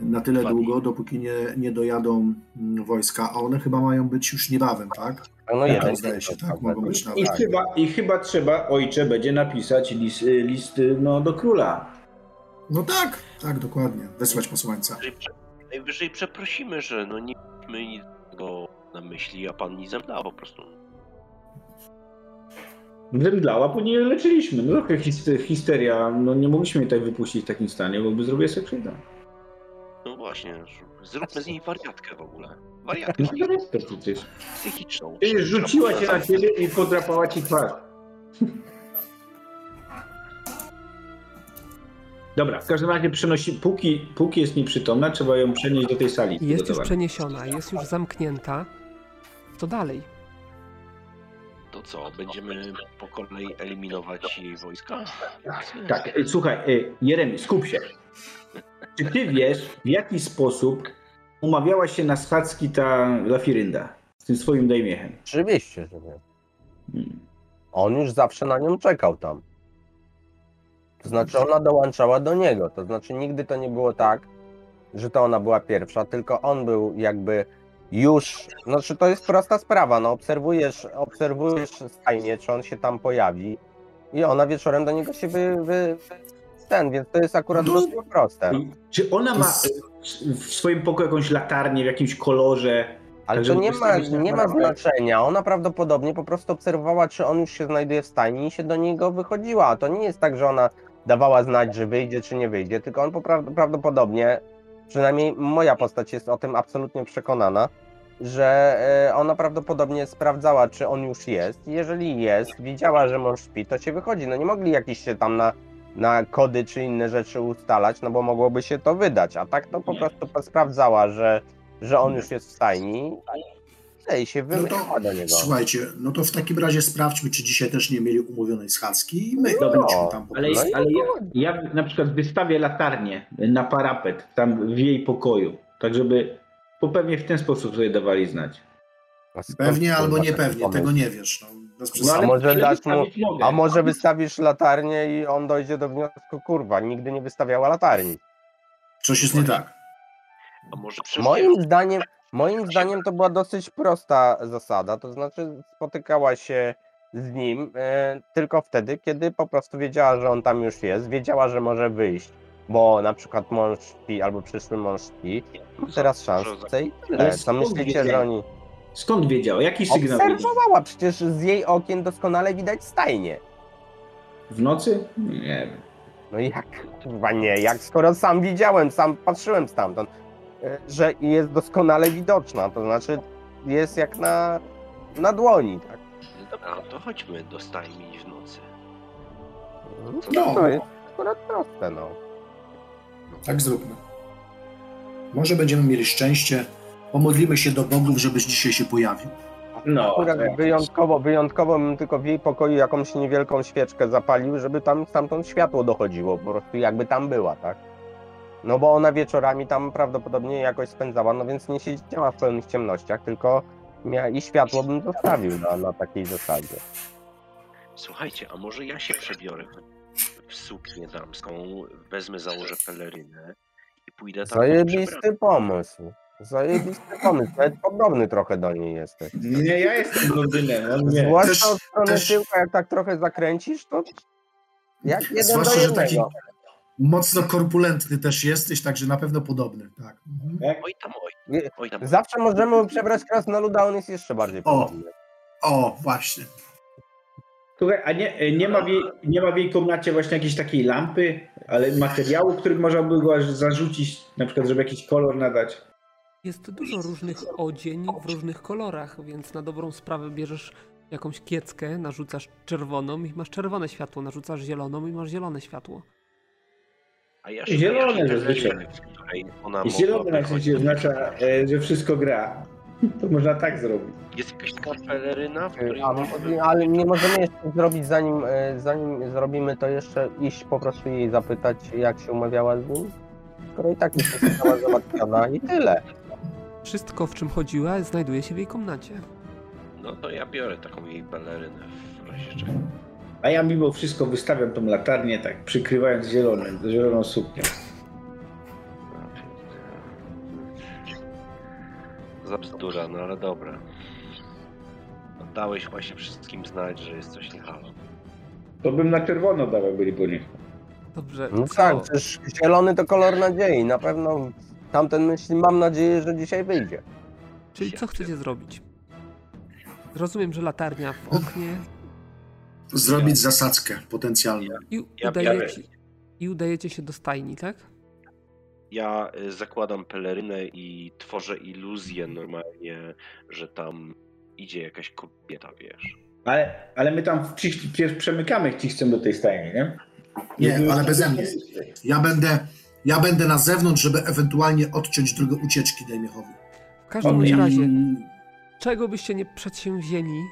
e, na tyle Dwa dni. długo, dopóki nie, nie dojadą mm, wojska, a one chyba mają być już niebawem, tak? No Tak, jeden zdaje się, tak, tak, mogą być I nawet. chyba, I chyba trzeba, ojcze, będzie napisać list, list no, do króla. No tak, tak, dokładnie. Wysłać posłańca. Najwyżej przeprosimy, że no nie mieliśmy nic na myśli, a pan nic zemdlał po prostu. Zemdlała, bo nie leczyliśmy. No trochę his- histeria. No nie mogliśmy jej tak wypuścić w takim stanie, bo by zrobiła sobie krzywdę. No właśnie, zróbmy z niej wariatkę w ogóle. Wariatkę No to jest to przecież. psychiczną. Przecież rzuciła się na ciebie i podrapała ci twarz. Dobra, w każdym razie przenosi, póki, póki jest nieprzytomna, trzeba ją przenieść do tej sali. Jest już przeniesiona, jest już zamknięta. Co dalej? To co, będziemy po kolei eliminować jej wojska? Tak, e, słuchaj, e, Jeremy, skup się. Czy ty wiesz, w jaki sposób umawiała się na schadzki ta Lafirynda z tym swoim dajmiechem? Oczywiście, że nie. Hmm. On już zawsze na nią czekał tam. To znaczy ona dołączała do niego. To znaczy nigdy to nie było tak, że to ona była pierwsza, tylko on był jakby już. Znaczy to jest prosta sprawa. No obserwujesz, obserwujesz stajnie, czy on się tam pojawi. I ona wieczorem do niego się wy, wy ten, więc to jest akurat No. dosyć proste. Czy ona ma w swoim pokoju jakąś latarnię w jakimś kolorze? Ale to nie ma, nie ma znaczenia. Ona prawdopodobnie po prostu obserwowała, czy on już się znajduje w stajni i się do niego wychodziła. To nie jest tak, że ona dawała znać, że wyjdzie czy nie wyjdzie, tylko on prawdopodobnie, przynajmniej moja postać jest o tym absolutnie przekonana, że e, ona prawdopodobnie sprawdzała, czy on już jest. Jeżeli jest, widziała, że mąż śpi, to się wychodzi. No nie mogli jakieś się tam na, na kody czy inne rzeczy ustalać, no bo mogłoby się to wydać. A tak to po prostu sprawdzała, że że on już jest w stajni i się No do niego. słuchajcie, no to w takim razie sprawdźmy, czy dzisiaj też nie mieli umówionej schadzki i my Dobra. idźmy tam po Ale, prostu. ale ja, ja na przykład wystawię latarnię na parapet tam w jej pokoju, tak żeby bo pewnie w ten sposób sobie dawali znać. Pewnie albo niepewnie, tego nie wiesz. No, No, a może dasz mu, a może wystawisz latarnię i on dojdzie do wniosku, kurwa, nigdy nie wystawiała latarni. Coś jest nie tak. A może przecież Moim zdaniem, moim zdaniem to była dosyć prosta zasada, to znaczy spotykała się z nim e, tylko wtedy, kiedy po prostu wiedziała, że on tam już jest, wiedziała, że może wyjść, bo na przykład mąż śpi albo przyszły mąż śpi, ma teraz szansę i tyle. Co skąd myślicie, że wiedziała? oni... Skąd wiedział? Jaki sygnał? Obserwowała, przecież z jej okien doskonale widać stajnie. W nocy? Nie wiem. No jak? Chyba nie, jak skoro sam widziałem, sam patrzyłem stamtąd, że jest doskonale widoczna, to znaczy jest jak na, na dłoni, tak? Dobra, no to chodźmy do stajni w nocy. No, to, No. to jest akurat proste, no. Tak zróbmy. Może będziemy mieli szczęście. Pomodlimy się do bogów, żebyś dzisiaj się pojawił. No, Akurat tak. wyjątkowo, wyjątkowo bym tylko w jej pokoju jakąś niewielką świeczkę zapalił, żeby tam stamtąd światło dochodziło, po prostu jakby tam była, tak? No bo ona wieczorami tam prawdopodobnie jakoś spędzała, no więc nie siedziała w pełnych ciemnościach, tylko mia- i światło bym zostawił na, na takiej zasadzie. Słuchajcie, a może ja się przebiorę w suknię damską, wezmę, założę pelerynę i pójdę tam Zajebisty pomysł. Zajebisty pomysł. Nawet podobny trochę do niej jesteś. Nie, ja jestem blondynem, on nie. Zwłaszcza od strony też- tyłka, jak tak trochę zakręcisz, to jak jeden Zwłaszcza, do że jednego. Mocno korpulentny też jesteś, także na pewno podobny. Tak. Mhm. Tak? Oj tam, oj, Nie, oj tam. Zawsze możemy przebrać krasnoluda, on jest jeszcze bardziej O. podobny. O, właśnie. Słuchaj, a nie, nie, ma w jej, nie ma w jej komnacie właśnie jakiejś takiej lampy, ale materiału, którym można by go zarzucić, na przykład, żeby jakiś kolor nadać. Jest dużo różnych odzień w różnych kolorach, więc na dobrą sprawę bierzesz jakąś kieckę, narzucasz czerwoną i masz czerwone światło, narzucasz zieloną i masz zielone światło. A ja Zielone zazwyczaj. peleryny, w której ona I zielony mogłaby na sensie chodzić. oznacza, e, że wszystko gra. To można tak zrobić. Jest jakaś taka peleryna, w której A, ale nie możemy jeszcze zrobić, zanim, e, zanim zrobimy to jeszcze, iść po prostu jej zapytać, jak się umawiała z nim. Skoro i tak już została załatwiona i tyle. Wszystko, w czym chodziła, znajduje się w jej komnacie. No to ja biorę taką jej pelerynę w razie czego. A ja mimo wszystko wystawiam tą latarnię tak, przykrywając zielone, zieloną suknię. Za bzdura, no ale dobra. Dałeś właśnie wszystkim znać, że jest coś nie halo. To bym na czerwono dał, jak byli po nich. Dobrze, No co? tak, przecież zielony to kolor nadziei, na pewno tamten myśli, mam nadzieję, że dzisiaj wyjdzie. Czyli co chcecie zrobić? Rozumiem, że latarnia w oknie Zrobić zasadzkę potencjalną. i Ja udajecie, i udajecie się do stajni, tak? Ja y, zakładam pelerynę i tworzę iluzję normalnie, że tam idzie jakaś kobieta, wiesz. Ale, ale my tam przemykamy wciskiem do tej stajni, nie? Nie, ale beze mnie. Ja będę, ja będę na zewnątrz, żeby ewentualnie odciąć drogę ucieczki Dejmiechowi. W każdym ja- razie, czego byście nie przedsięwzięli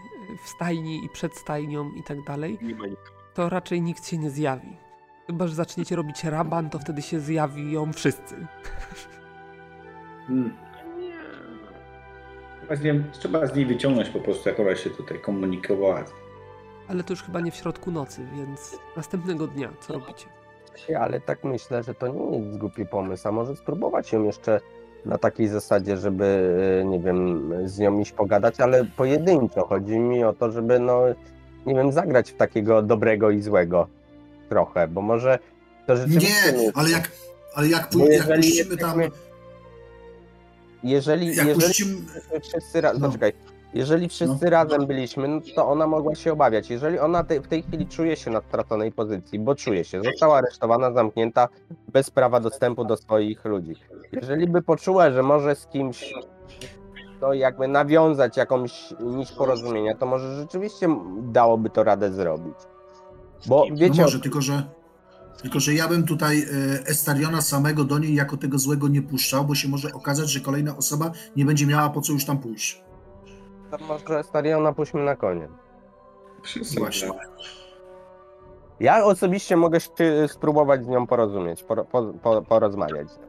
w stajni i przed stajnią i tak dalej, to raczej nikt się nie zjawi. Chyba, że zaczniecie robić raban, to wtedy się zjawią wszyscy. mm. Nie. Trzeba z, niej, trzeba z niej wyciągnąć po prostu, jak ona się tutaj komunikowała. Ale to już chyba nie w środku nocy, więc następnego dnia co robicie? Ale tak myślę, że to nie jest głupi pomysł, a może spróbować ją jeszcze na takiej zasadzie, żeby, e, nie wiem, z nią iść pogadać, ale pojedynczo. Chodzi mi o to, żeby, no, nie wiem, zagrać w takiego dobrego i złego trochę, bo może to rzeczywiście... Nie, ale jak, ale jak, pu- jak jeżeli puścimy tam. Jeżeli, Jak jeżeli puścimy. wszyscy razem, No. poczekaj, jeżeli wszyscy No. razem byliśmy, no to ona mogła się obawiać. Jeżeli ona te, w tej chwili czuje się na straconej pozycji, bo czuje się, została aresztowana, zamknięta, bez prawa dostępu do swoich ludzi. Jeżeli by poczuła, że może z kimś to jakby nawiązać jakąś nić porozumienia, to może rzeczywiście dałoby to radę zrobić. Bo No No wiecie, może, tylko że. Tylko, że ja bym tutaj e, Estariona samego do niej jako tego złego nie puszczał, bo się może okazać, że kolejna osoba nie będzie miała po co już tam pójść. To może Stariona puśćmy na koniec. Właśnie. Ja osobiście mogę spróbować z nią porozumieć, por, po, po, porozmawiać. z nią.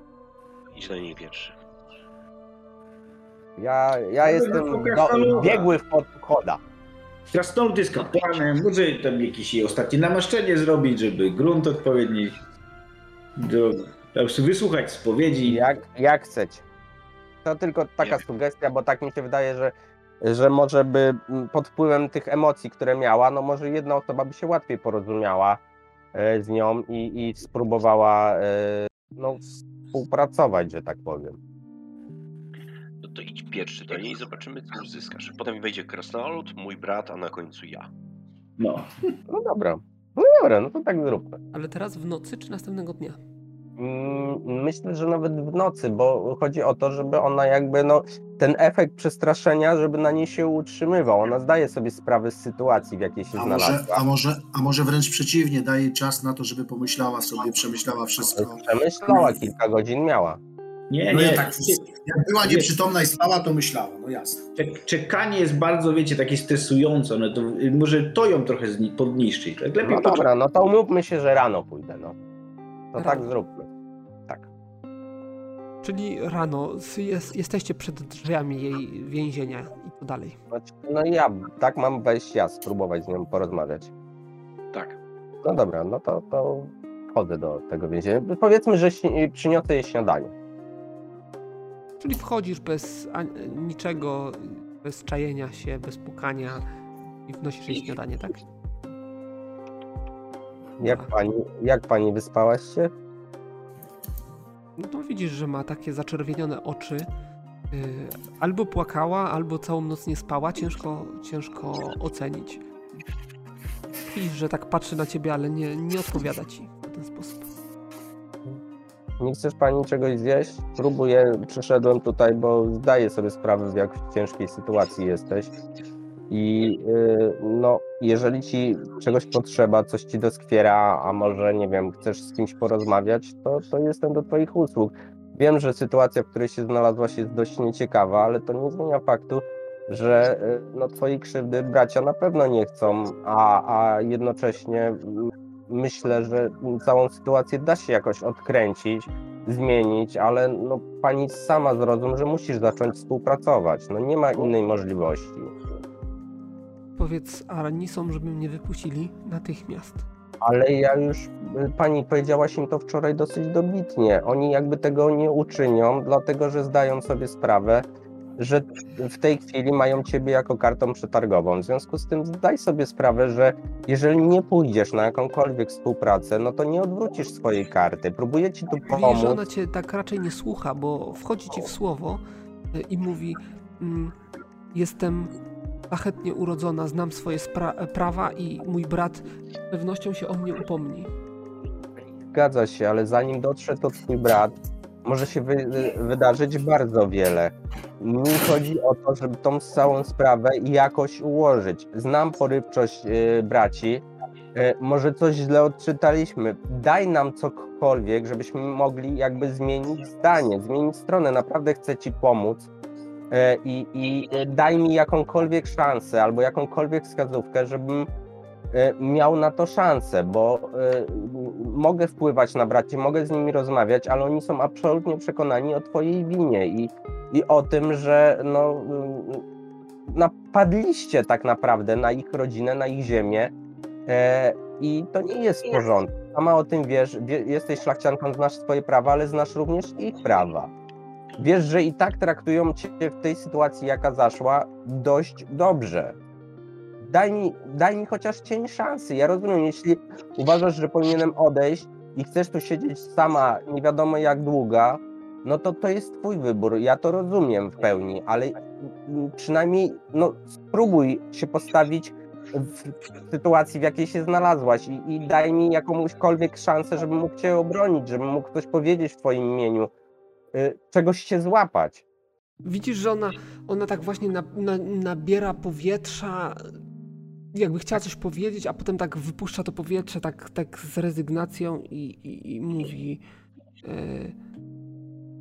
Idź na niej pierwszy. Ja, ja No, jestem do, biegły w podchoda. Krasnolud jest kapłanem, może tam jakieś jej ostatnie namaszczenie zrobić, żeby grunt odpowiedni do, wysłuchać spowiedzi. Jak, jak chcecie. To tylko taka Nie. sugestia, bo tak mi się wydaje, że, że może by mm, pod wpływem tych emocji, które miała, no może jedna osoba by się łatwiej porozumiała e, z nią i, i spróbowała e, no, współpracować, że tak powiem. No to idź pierwszy do niej i zobaczymy, co uzyskasz. Potem wejdzie krasnolud, mój brat, a na końcu ja. No. No dobra. No dobra, no to tak zróbmy. Ale teraz w nocy czy następnego dnia? Mm, Myślę, że nawet w nocy, bo chodzi o to, żeby ona jakby, no, ten efekt przestraszenia, żeby na niej się utrzymywał. Ona zdaje sobie sprawę z sytuacji, w jakiej się A może, znalazła. a, może, a może wręcz przeciwnie, daje czas na to, żeby pomyślała sobie, przemyślała wszystko. Przemyślała, kilka godzin miała. Nie, No nie. ja tak, jak była nieprzytomna i spała, to myślała, no jasne. Czek- Czekanie jest bardzo, wiecie, takie stresujące. No to, może to ją trochę zni- podniszczy. Tak lepiej No dobra, no to umówmy się, że rano pójdę, no. To tak Rano. zróbmy. Czyli rano jest, jesteście przed drzwiami jej więzienia i co dalej? Znaczy, No i ja, tak mam wejść ja, spróbować z nią porozmawiać. Tak. No dobra, no to, to wchodzę do tego więzienia. Powiedzmy, że przyniosę jej śniadanie. Czyli wchodzisz bez niczego, bez czajenia się, bez pukania i wnosisz jej śniadanie, tak? Jak pani, jak pani wyspałaś się? No to widzisz, że ma takie zaczerwienione oczy. Yy, albo płakała, albo całą noc nie spała. Ciężko, ciężko ocenić. Widzisz, że tak patrzy na ciebie, ale nie, nie odpowiada ci w ten sposób. Nie chcesz pani czegoś zjeść? Próbuję, przyszedłem tutaj, bo zdaję sobie sprawę, w jak ciężkiej sytuacji jesteś. I yy, no, jeżeli ci czegoś potrzeba, coś ci doskwiera, a może, nie wiem, chcesz z kimś porozmawiać, to, to jestem do twoich usług. Wiem, że sytuacja, w której się znalazłaś jest dość nieciekawa, ale to nie zmienia faktu, że yy, no, twojej krzywdy bracia na pewno nie chcą, a, a jednocześnie myślę, że całą sytuację da się jakoś odkręcić, zmienić, ale no, pani sama zrozum, że musisz zacząć współpracować. No nie ma innej możliwości. Powiedz Aranisom, żeby mnie wypuścili natychmiast. Ale ja już, pani powiedziałaś im to wczoraj dosyć dobitnie. Oni jakby tego nie uczynią, dlatego że zdają sobie sprawę, że w tej chwili mają ciebie jako kartą przetargową. W związku z tym zdaj sobie sprawę, że jeżeli nie pójdziesz na jakąkolwiek współpracę, no to nie odwrócisz swojej karty. Próbuję ci tu pomóc. ona cię tak raczej nie słucha, bo wchodzi ci w słowo y, i mówi: mm, Jestem szlachetnie urodzona, znam swoje prawa i mój brat z pewnością się o mnie upomni. Zgadza się, ale zanim dotrze to twój brat, może się wy, wydarzyć bardzo wiele. Mi chodzi o to, żeby tą całą sprawę jakoś ułożyć. Znam porywczość y, braci. Y, może coś źle odczytaliśmy. Daj nam cokolwiek, żebyśmy mogli jakby zmienić zdanie, zmienić stronę. Naprawdę chcę ci pomóc. Y, I, I y, daj mi jakąkolwiek szansę albo jakąkolwiek wskazówkę, żebym e, miał na to szansę, bo e, mogę wpływać na braci, mogę z nimi rozmawiać, ale oni są absolutnie przekonani o twojej winie i, i o tym, że no, mm, napadliście tak naprawdę na ich rodzinę, na ich ziemię e, i to nie jest w porządku. Sama o tym wiesz, wie, jesteś szlachcianką, znasz swoje prawa, ale znasz również ich prawa. Wiesz, że i tak traktują cię w tej sytuacji, jaka zaszła, dość dobrze daj mi, daj mi chociaż cień szansy. Ja rozumiem, jeśli uważasz, że powinienem odejść i chcesz tu siedzieć sama nie wiadomo jak długo, no to to jest twój wybór. Ja to rozumiem w pełni, ale przynajmniej no, spróbuj się postawić w sytuacji, w jakiej się znalazłaś i, i daj mi jakąśkolwiek szansę, żebym mógł cię obronić, żebym mógł coś powiedzieć w twoim imieniu, czegoś się złapać. Widzisz, że ona, ona tak właśnie na, na, nabiera powietrza, jakby chciała coś powiedzieć, a potem tak wypuszcza to powietrze tak, tak z rezygnacją i, i, i mówi e,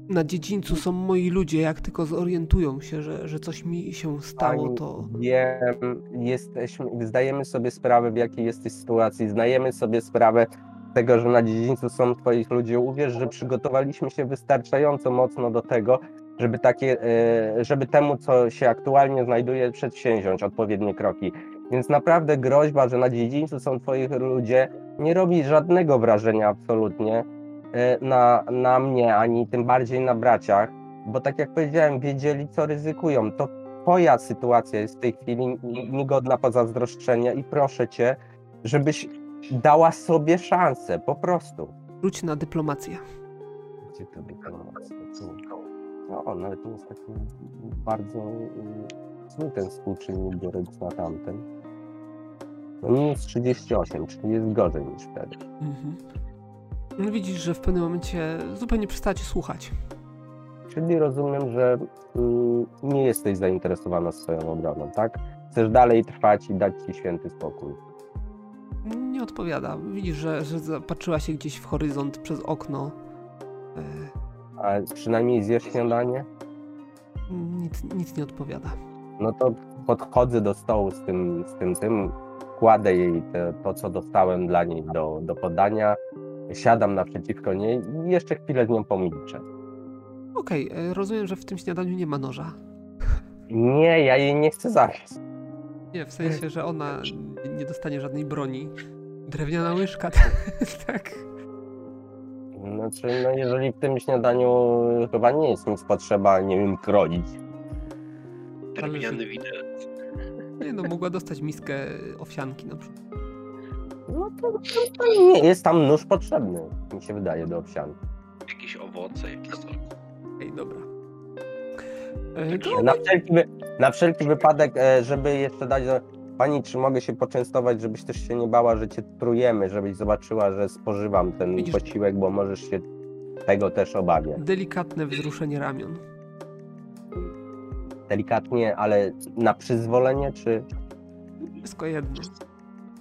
na dziedzińcu są moi ludzie, jak tylko zorientują się, że, że coś mi się stało, to... Wiem, jesteśmy, zdajemy sobie sprawę, w jakiej jesteś sytuacji, zdajemy sobie sprawę tego, że na dziedzińcu są twoich ludzie. Uwierz, że przygotowaliśmy się wystarczająco mocno do tego, żeby takie, e, żeby temu, co się aktualnie znajduje, przedsięwziąć odpowiednie kroki. Więc naprawdę groźba, że na dziedzińcu są twoi ludzie, nie robi żadnego wrażenia absolutnie e, na, na mnie, ani tym bardziej na braciach, bo tak jak powiedziałem, wiedzieli, co ryzykują. To twoja sytuacja jest w tej chwili niegodna pozazdroszczenia i proszę cię, żebyś dała sobie szansę, po prostu. Rzuć na dyplomację. Gdzie to dyplomacja? No, nawet nie jest taki bardzo zły ten współczynnik, biorąc na tamten. No minus 38, czyli jest gorzej niż wtedy. Mhm. No widzisz, że w pewnym momencie zupełnie przestacie słuchać. Czyli rozumiem, że mm, nie jesteś zainteresowana swoją obroną, tak? Chcesz dalej trwać i dać ci święty spokój. Nie odpowiada. Widzisz, że, że zapatrzyła się gdzieś w horyzont przez okno. E, A przynajmniej zjesz śniadanie? nic, nic nie odpowiada. No to podchodzę do stołu z tym, z tym, tym kładę jej te, to, co dostałem dla niej do, do podania, siadam naprzeciwko niej i jeszcze chwilę z nią pomilczę. Okej, e, rozumiem, że w tym śniadaniu nie ma noża. Nie, ja jej nie chcę zabić. Nie, w sensie, że ona nie dostanie żadnej broni. Drewniana łyżka, tak. Znaczy, no jeżeli w tym śniadaniu chyba nie jest nic potrzeba, nie wiem, kroić. Drewniany widelec. Nie no, mogła dostać miskę owsianki na przykład. No to, to, to nie jest tam nóż potrzebny, mi się wydaje, do owsianki. Jakieś owoce, jakieś coś. Ej, dobra. E, Na wszelki, wy, na wszelki wypadek, e, żeby jeszcze dać. Pani, czy mogę się poczęstować, żebyś też się nie bała, że cię trujemy, żebyś zobaczyła, że spożywam ten Widzisz- posiłek, bo możesz się tego też obawiać. delikatne wzruszenie ramion. Delikatnie, ale na przyzwolenie, czy. Wszystko jedno.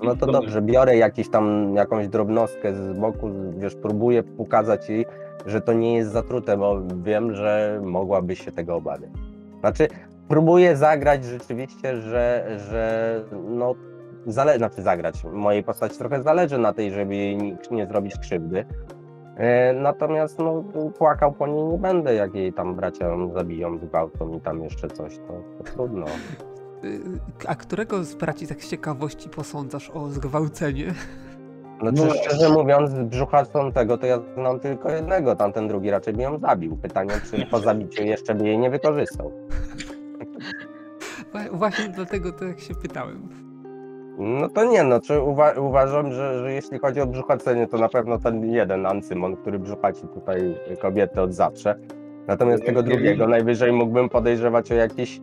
No to dobrze, biorę jakiś tam, jakąś drobnostkę z boku, wiesz, próbuję pokazać jej, że to nie jest zatrute, bo wiem, że mogłaby się tego obawiać. Znaczy, próbuję zagrać rzeczywiście, że, że no, zale- znaczy zagrać, mojej postaci trochę zależy na tej, żeby jej nie zrobić krzywdy. E, Natomiast no, płakał po niej nie będę, jak jej tam bracia ją zabiją, zgwałcą i tam jeszcze coś, to, to trudno. Y, A którego z braci tak z ciekawości posądzasz o zgwałcenie? Znaczy, No. szczerze mówiąc, z brzucha tego to ja znam tylko jednego, tamten drugi raczej by ją zabił. Pytanie, czy po zabiciu jeszcze by jej nie wykorzystał. Wła- Właśnie dlatego tak się pytałem. No to nie, no czy uwa- uważam, że, że jeśli chodzi o brzuchacenie, to na pewno ten jeden ancymon, który brzuchaci tutaj kobiety od zawsze. Natomiast tego drugiego najwyżej mógłbym podejrzewać o jakieś y,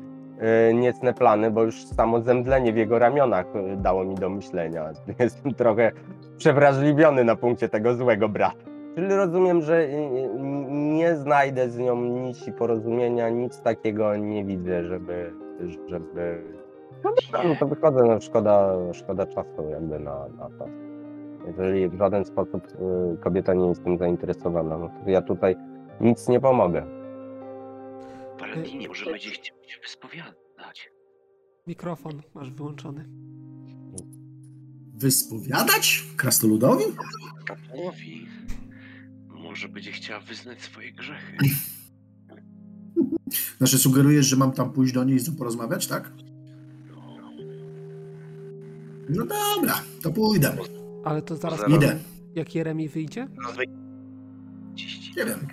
niecne plany, bo już samo zemdlenie w jego ramionach y, dało mi do myślenia. Jestem trochę przewrażliwiony na punkcie tego złego brata. Czyli rozumiem, że y, y, nie znajdę z nią nici porozumienia, nic takiego nie widzę, żeby, żeby no no to wychodzę, no szkoda, szkoda czasu jakby na, na to. Jeżeli w żaden sposób y, kobieta nie jest tym zainteresowana, no to ja tutaj nic nie pomogę. Paladinie, może będzie chciał się wyspowiadać. Mikrofon masz wyłączony. Wyspowiadać? Krasnoludowi? Kapłowi. Może będzie chciała wyznać swoje grzechy. Znaczy sugerujesz, że mam tam pójść do niej i z nią porozmawiać, tak? No dobra, to pójdę. Ale to zaraz, Zaraz. Idę. jak Jeremi wyjdzie? Nie wiem.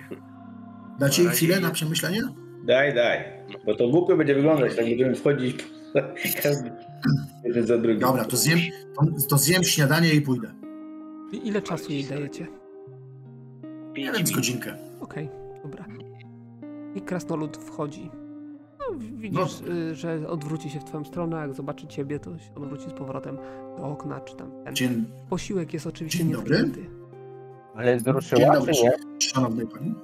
Dacie jej chwilę na przemyślenie? Daj, daj. Bo to głupio będzie wyglądać, tak będziemy wchodzić jeden za drugim. Dobra, to zjem, to, to zjem śniadanie i pójdę. I ile czasu jej dajecie? Minut. godzinkę. Okej, dobra. I krasnolud wchodzi. No, widzisz, y, że odwróci się w twoją stronę, a jak zobaczy ciebie, to się odwróci z powrotem do okna, czy tam ten. Dzień, Posiłek jest oczywiście Dzień dobry. nietknięty. Ale dzień wzruszyła, dobry, czy nie? szanownej pani.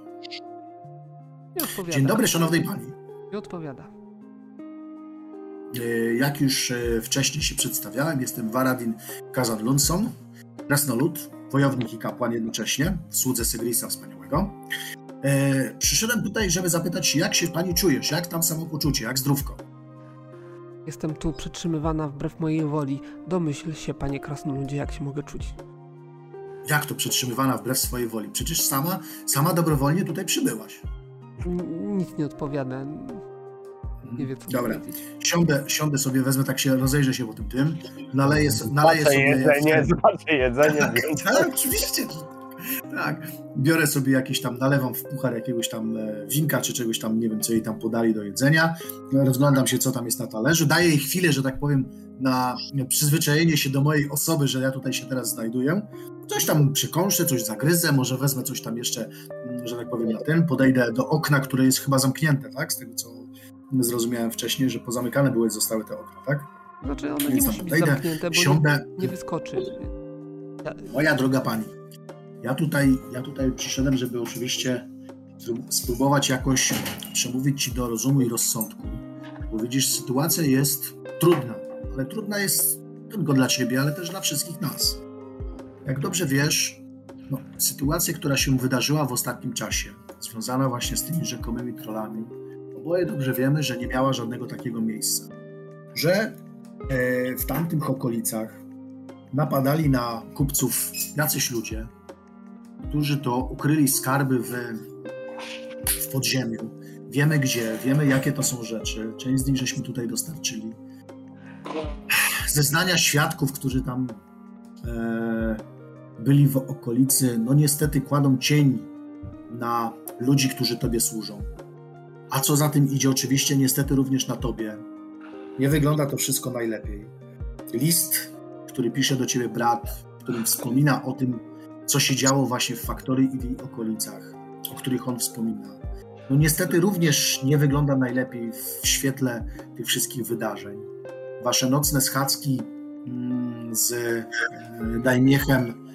Odpowiada. Dzień dobry, szanownej pani. Nie odpowiada. E, Jak już e, wcześniej się przedstawiałem, jestem Varadin Kazan Lunson, krasnolud, wojownik i kapłan jednocześnie, w słudze Sygrisa Wspaniałego. E, Przyszedłem tutaj, żeby zapytać się, jak się pani czujesz, jak tam samopoczucie, jak zdrówko? Jestem tu przytrzymywana wbrew mojej woli. Domyśl się, panie krasnoludzie, jak się mogę czuć. Jak to przetrzymywana wbrew swojej woli? Przecież sama, sama dobrowolnie tutaj przybyłaś. Nic nie odpowiada. Nie wie, co Dobra, powiedzieć. siądę, siądę sobie, wezmę tak się, rozejrzę się po tym tym, naleję, naleję Zobaczę sobie... jedzenie, zobaczę jedzenie, Tak, więc tak, oczywiście. Tak. Biorę sobie jakiś tam, nalewam w puchar jakiegoś tam e, winka, czy czegoś tam, nie wiem, co jej tam podali do jedzenia. Rozglądam się, co tam jest na talerzu. Daję jej chwilę, że tak powiem, na przyzwyczajenie się do mojej osoby, że ja tutaj się teraz znajduję. Coś tam przekąszę, coś zagryzę, może wezmę coś tam jeszcze, że tak powiem, na tym. Podejdę do okna, które jest chyba zamknięte, tak? Z tego, co zrozumiałem wcześniej, że pozamykane były, zostały te okna, tak? Znaczy, ono nie Więc musi być podejdę, zamknięte, bo Siądę, nie, nie wyskoczy. Ja, Moja droga pani, ja tutaj, ja tutaj przyszedłem, żeby oczywiście spró- spróbować jakoś przemówić ci do rozumu i rozsądku. Bo widzisz, sytuacja jest trudna, ale trudna jest nie tylko dla ciebie, ale też dla wszystkich nas. Jak dobrze wiesz, no, która się wydarzyła w ostatnim czasie, związana właśnie z tymi rzekomymi trollami, oboje dobrze wiemy, że nie miała żadnego takiego miejsca. Że e, w tamtych okolicach napadali na kupców jacyś ludzie, którzy to ukryli skarby w, w podziemiu. Wiemy gdzie, wiemy jakie to są rzeczy. Część z nich żeśmy tutaj dostarczyli. Zeznania świadków, którzy tam e, byli w okolicy, no niestety kładą cień na ludzi, którzy Tobie służą. A co za tym idzie, oczywiście niestety również na Tobie. Nie wygląda to wszystko najlepiej. List który pisze do ciebie brat, w którym wspomina o tym, co się działo właśnie w Faktorii i w jej okolicach, o których on wspomina. No niestety również nie wygląda najlepiej w świetle tych wszystkich wydarzeń. Wasze nocne schadzki mm, z e, Dajmiechem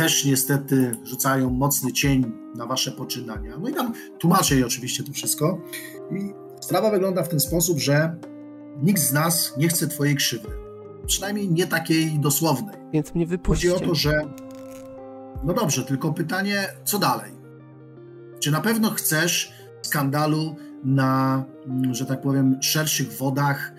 też niestety rzucają mocny cień na wasze poczynania. No i tam tłumaczę jej oczywiście to wszystko. I sprawa wygląda w ten sposób, że nikt z nas nie chce twojej krzywdy przynajmniej nie takiej dosłownej. więc mnie wypuśćcie. Chodzi o to, że. No dobrze, tylko pytanie, co dalej? Czy na pewno chcesz skandalu na, mm, że tak powiem, szerszych wodach,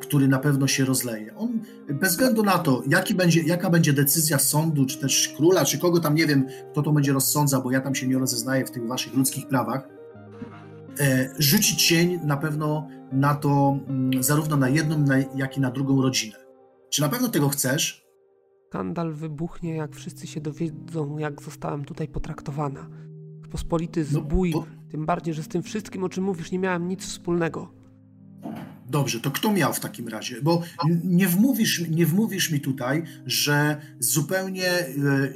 który na pewno się rozleje? On, bez względu na to, będzie, jaka będzie decyzja sądu, czy też króla, czy kogo tam, nie wiem, kto to będzie rozsądza, bo ja tam się nie rozeznaję w tych waszych ludzkich prawach, e, rzuci cień na pewno na to, mm, zarówno na jedną, jak i na drugą rodzinę. Czy na pewno tego chcesz? Skandal wybuchnie, jak wszyscy się dowiedzą, jak zostałem tutaj potraktowana. Pospolity No, zbój, bo- tym bardziej, że z tym wszystkim, o czym mówisz, nie miałem nic wspólnego. Dobrze, to kto miał w takim razie? Bo nie wmówisz, nie wmówisz mi tutaj, że zupełnie e,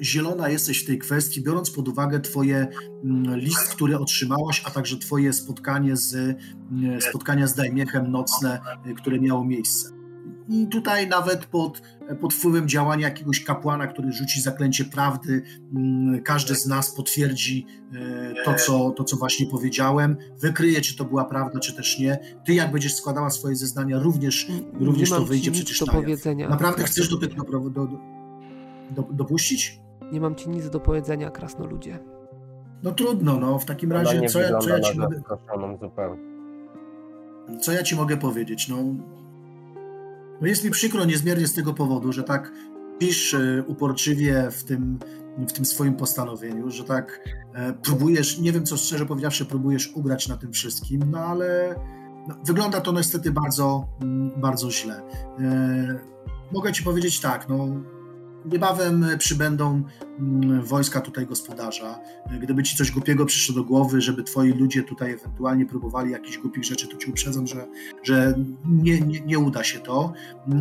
zielona jesteś w tej kwestii, biorąc pod uwagę Twoje mm, list, który otrzymałaś, a także Twoje spotkanie z, e, spotkania z Dajmiechem nocne, e, które miało miejsce. I tutaj nawet pod, pod wpływem działania jakiegoś kapłana, który rzuci zaklęcie prawdy, mm, każdy z nas potwierdzi e, to co, to, co właśnie powiedziałem, wykryje, czy to była prawda, czy też nie. Ty, jak będziesz składała swoje zeznania, również, Nie również to wyjdzie przecież do powiedzenia. Naprawdę chcesz do tego do, do, do, dopuścić? Nie mam ci nic do powiedzenia, krasnoludzie. No trudno, no w takim Ona razie co ja, co, ja ci mogę, co ja ci mogę powiedzieć? No, no jest mi przykro niezmiernie z tego powodu, że tak pisz e, uporczywie w tym, w tym swoim postanowieniu, że tak e, próbujesz, nie wiem co szczerze powiedziawszy, próbujesz ugrać na tym wszystkim, no ale no, wygląda to niestety bardzo, mm, bardzo źle. E, mogę ci powiedzieć tak, no niebawem przybędą mm, wojska tutaj gospodarza. Gdyby ci coś głupiego przyszło do głowy, żeby twoi ludzie tutaj ewentualnie próbowali jakichś głupich rzeczy, to ci uprzedzam, że, że nie, nie, nie uda się to.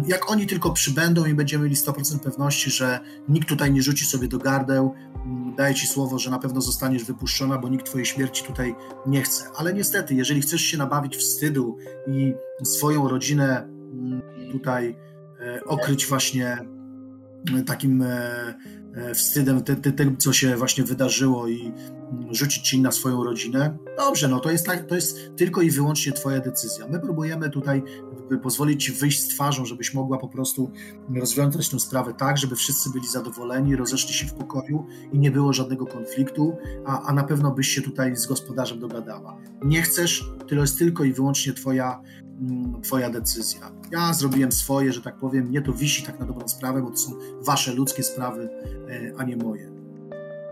Jak oni tylko przybędą i będziemy mieli 100% pewności, że nikt tutaj nie rzuci sobie do gardeł, mm, daję ci słowo, że na pewno zostaniesz wypuszczona, bo nikt twojej śmierci tutaj nie chce. Ale niestety, jeżeli chcesz się nabawić wstydu i swoją rodzinę mm, tutaj e, okryć właśnie takim e, e, wstydem te, te, tego, co się właśnie wydarzyło i rzucić ci na swoją rodzinę. Dobrze, no to jest, tak, to jest tylko i wyłącznie twoja decyzja. My próbujemy tutaj pozwolić ci wyjść z twarzą, żebyś mogła po prostu rozwiązać tę sprawę tak, żeby wszyscy byli zadowoleni, rozeszli się w pokoju i nie było żadnego konfliktu, a, a na pewno byś się tutaj z gospodarzem dogadała. Nie chcesz, to jest tylko i wyłącznie twoja, twoja decyzja. Ja zrobiłem swoje, że tak powiem, mnie to wisi tak na dobrą sprawę, bo to są wasze ludzkie sprawy, e, a nie moje.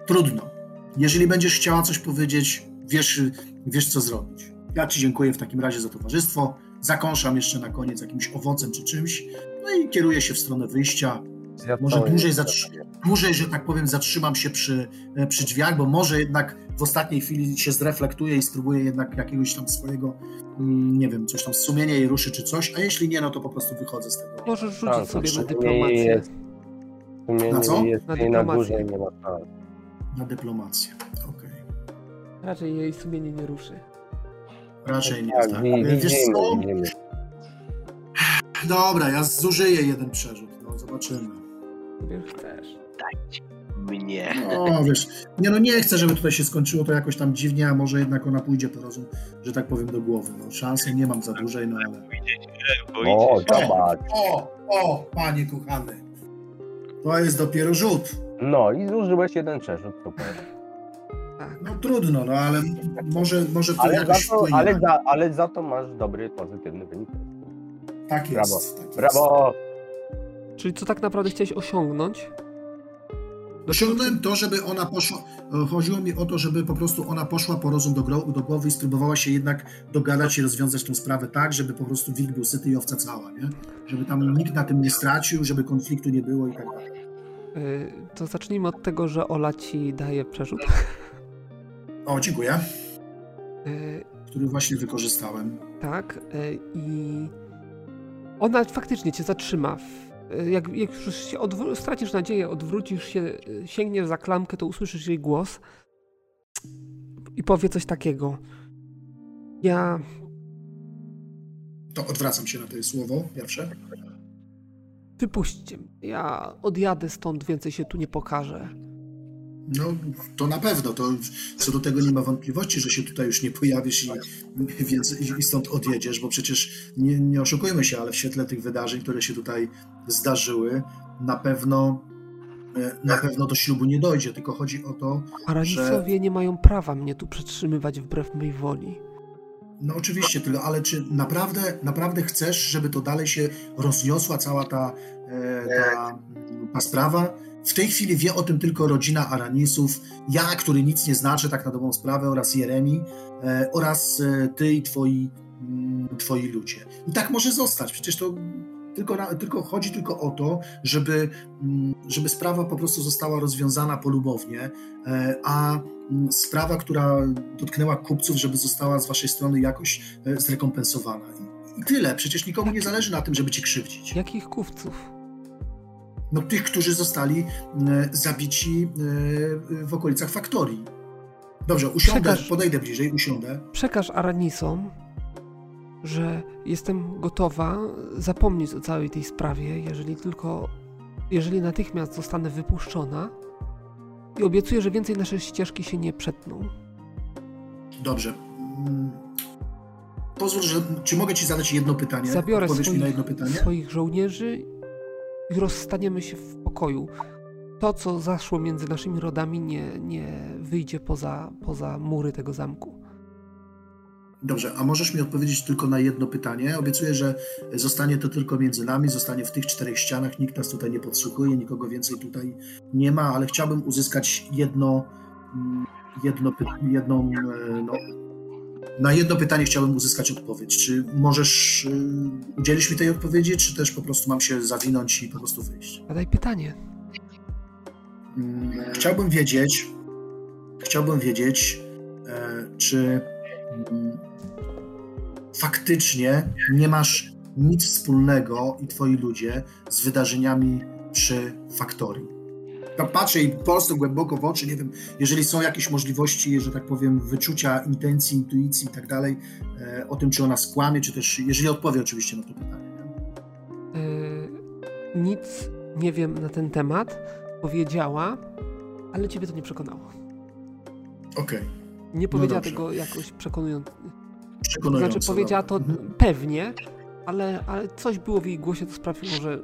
Trudno. Jeżeli będziesz chciała coś powiedzieć, wiesz, wiesz co zrobić. Ja ci dziękuję w takim razie za towarzystwo. Zakąszam jeszcze na koniec jakimś owocem czy czymś, no i kieruję się w stronę wyjścia. Może dłużej, zatrzy- dłużej, że tak powiem, zatrzymam się przy, e, przy drzwiach, bo może jednak w ostatniej chwili się zreflektuję i spróbuję jednak jakiegoś tam swojego, mm, nie wiem, coś tam sumienia jej ruszy czy coś, a jeśli nie, no to po prostu wychodzę z tego. Możesz rzucić Tak, sobie na to nie dyplomację. jest- Na co? jest Na na dyplomację. i nie ma. Na dyplomację. Okej. Raczej jej sumienie nie ruszy. Raczej nie. Tak, Tak. wi- Wiesz widzimy, co? widzimy. Dobra, ja zużyję jeden przerzut, no zobaczymy. Sobie chcesz. Mnie. No wiesz, nie no nie chcę, żeby tutaj się skończyło to jakoś tam dziwnie, a może jednak ona pójdzie po rozum, że tak powiem, do głowy. No szansy nie mam za dużej, no ale... O, się. zobacz. O, o, panie kochany. To jest dopiero rzut. No i zużyłeś jeden przerzut, super. Tak. No trudno, no ale może, może to Ale za, jakoś to, wpłynie. ale, za, ale za to masz dobry, pozytywny wynik. Tak Brawo, jest. Tak jest. Brawo! Czyli co tak naprawdę chciałeś osiągnąć? Osiągnąłem to, żeby ona poszła. e, Chodziło mi o to, żeby po prostu ona poszła po rozum do, gro- do głowy i spróbowała się jednak dogadać i rozwiązać tę sprawę tak, żeby po prostu wilk był syty i owca cała, nie? Żeby tam nikt na tym nie stracił, żeby konfliktu nie było i tak dalej. Yy, To zacznijmy od tego, że Ola ci daje przerzut. O, dziękuję. Yy, Który właśnie wykorzystałem. Tak. yy, I ona faktycznie cię zatrzyma. W- Jak, jak już się odwró- stracisz nadzieję, odwrócisz się, yy, sięgniesz za klamkę, to usłyszysz jej głos i powie coś takiego. Ja To odwracam się na to słowo pierwsze. Wypuśćcie mnie. Ja odjadę stąd, więcej się tu nie pokażę. No, to na pewno. To co do tego nie ma wątpliwości, że się tutaj już nie pojawisz i, więc, i stąd odjedziesz, bo przecież nie, nie oszukujmy się, ale w świetle tych wydarzeń, które się tutaj zdarzyły, na pewno e, na pewno do ślubu nie dojdzie, tylko chodzi o to, A Ranisowie nie mają prawa mnie tu przetrzymywać wbrew mej woli. no oczywiście, tylko, ale czy naprawdę, naprawdę chcesz, żeby to dalej się rozniosła cała ta, e, ta, ta sprawa? W tej chwili wie o tym tylko rodzina Aranisów, ja, który nic nie znaczy tak na dobrą sprawę, oraz Jeremi, e, oraz e, ty i twoi, mm, twoi ludzie. I tak może zostać, przecież to tylko, na, tylko chodzi tylko o to, żeby, mm, żeby sprawa po prostu została rozwiązana polubownie, e, a mm, sprawa, która dotknęła kupców, żeby została z waszej strony jakoś e, zrekompensowana. I tyle. Przecież nikomu nie zależy na tym, żeby cię krzywdzić. Jakich kupców? No tych, którzy zostali e, zabici e, w okolicach faktorii. Dobrze, usiądę, Przekaż- podejdę bliżej, usiądę. Przekaż Aranisom, że jestem gotowa zapomnieć o całej tej sprawie, jeżeli tylko, jeżeli natychmiast zostanę wypuszczona i obiecuję, że więcej nasze ścieżki się nie przetną. Dobrze. Mm. Pozwól, że czy mogę ci zadać jedno pytanie? Zabiorę Odpowiesz mi na swoich, jedno pytanie? swoich żołnierzy i rozstaniemy się w pokoju. To, co zaszło między naszymi rodami, nie, nie wyjdzie poza, poza mury tego zamku. Dobrze, a możesz mi odpowiedzieć tylko na jedno pytanie? Obiecuję, że zostanie to tylko między nami, zostanie w tych czterech ścianach, nikt nas tutaj nie podsłuchuje, nikogo więcej tutaj nie ma, ale chciałbym uzyskać jedno, mm, jedno, jedną, e, no, na jedno pytanie chciałbym uzyskać odpowiedź. Czy możesz y, udzielić mi tej odpowiedzi, czy też po prostu mam się zawinąć i po prostu wyjść? Zadaj pytanie. Mm, Chciałbym wiedzieć, chciałbym wiedzieć, e, czy mm, faktycznie nie masz nic wspólnego i twoi ludzie z wydarzeniami przy faktorii. Tam patrzę i po prostu głęboko w oczy, nie wiem, jeżeli są jakieś możliwości, że tak powiem, wyczucia intencji, intuicji i tak dalej, e, o tym, czy ona skłamie, czy też, jeżeli odpowie oczywiście na to pytanie. Nie? Yy, nic nie wiem na ten temat, powiedziała, ale ciebie to nie przekonało. Okej, Nie powiedziała dobrze. tego jakoś przekonująco. przekonująco. Znaczy powiedziała to. Mhm. pewnie, ale, ale coś było w jej głosie, co sprawiło, że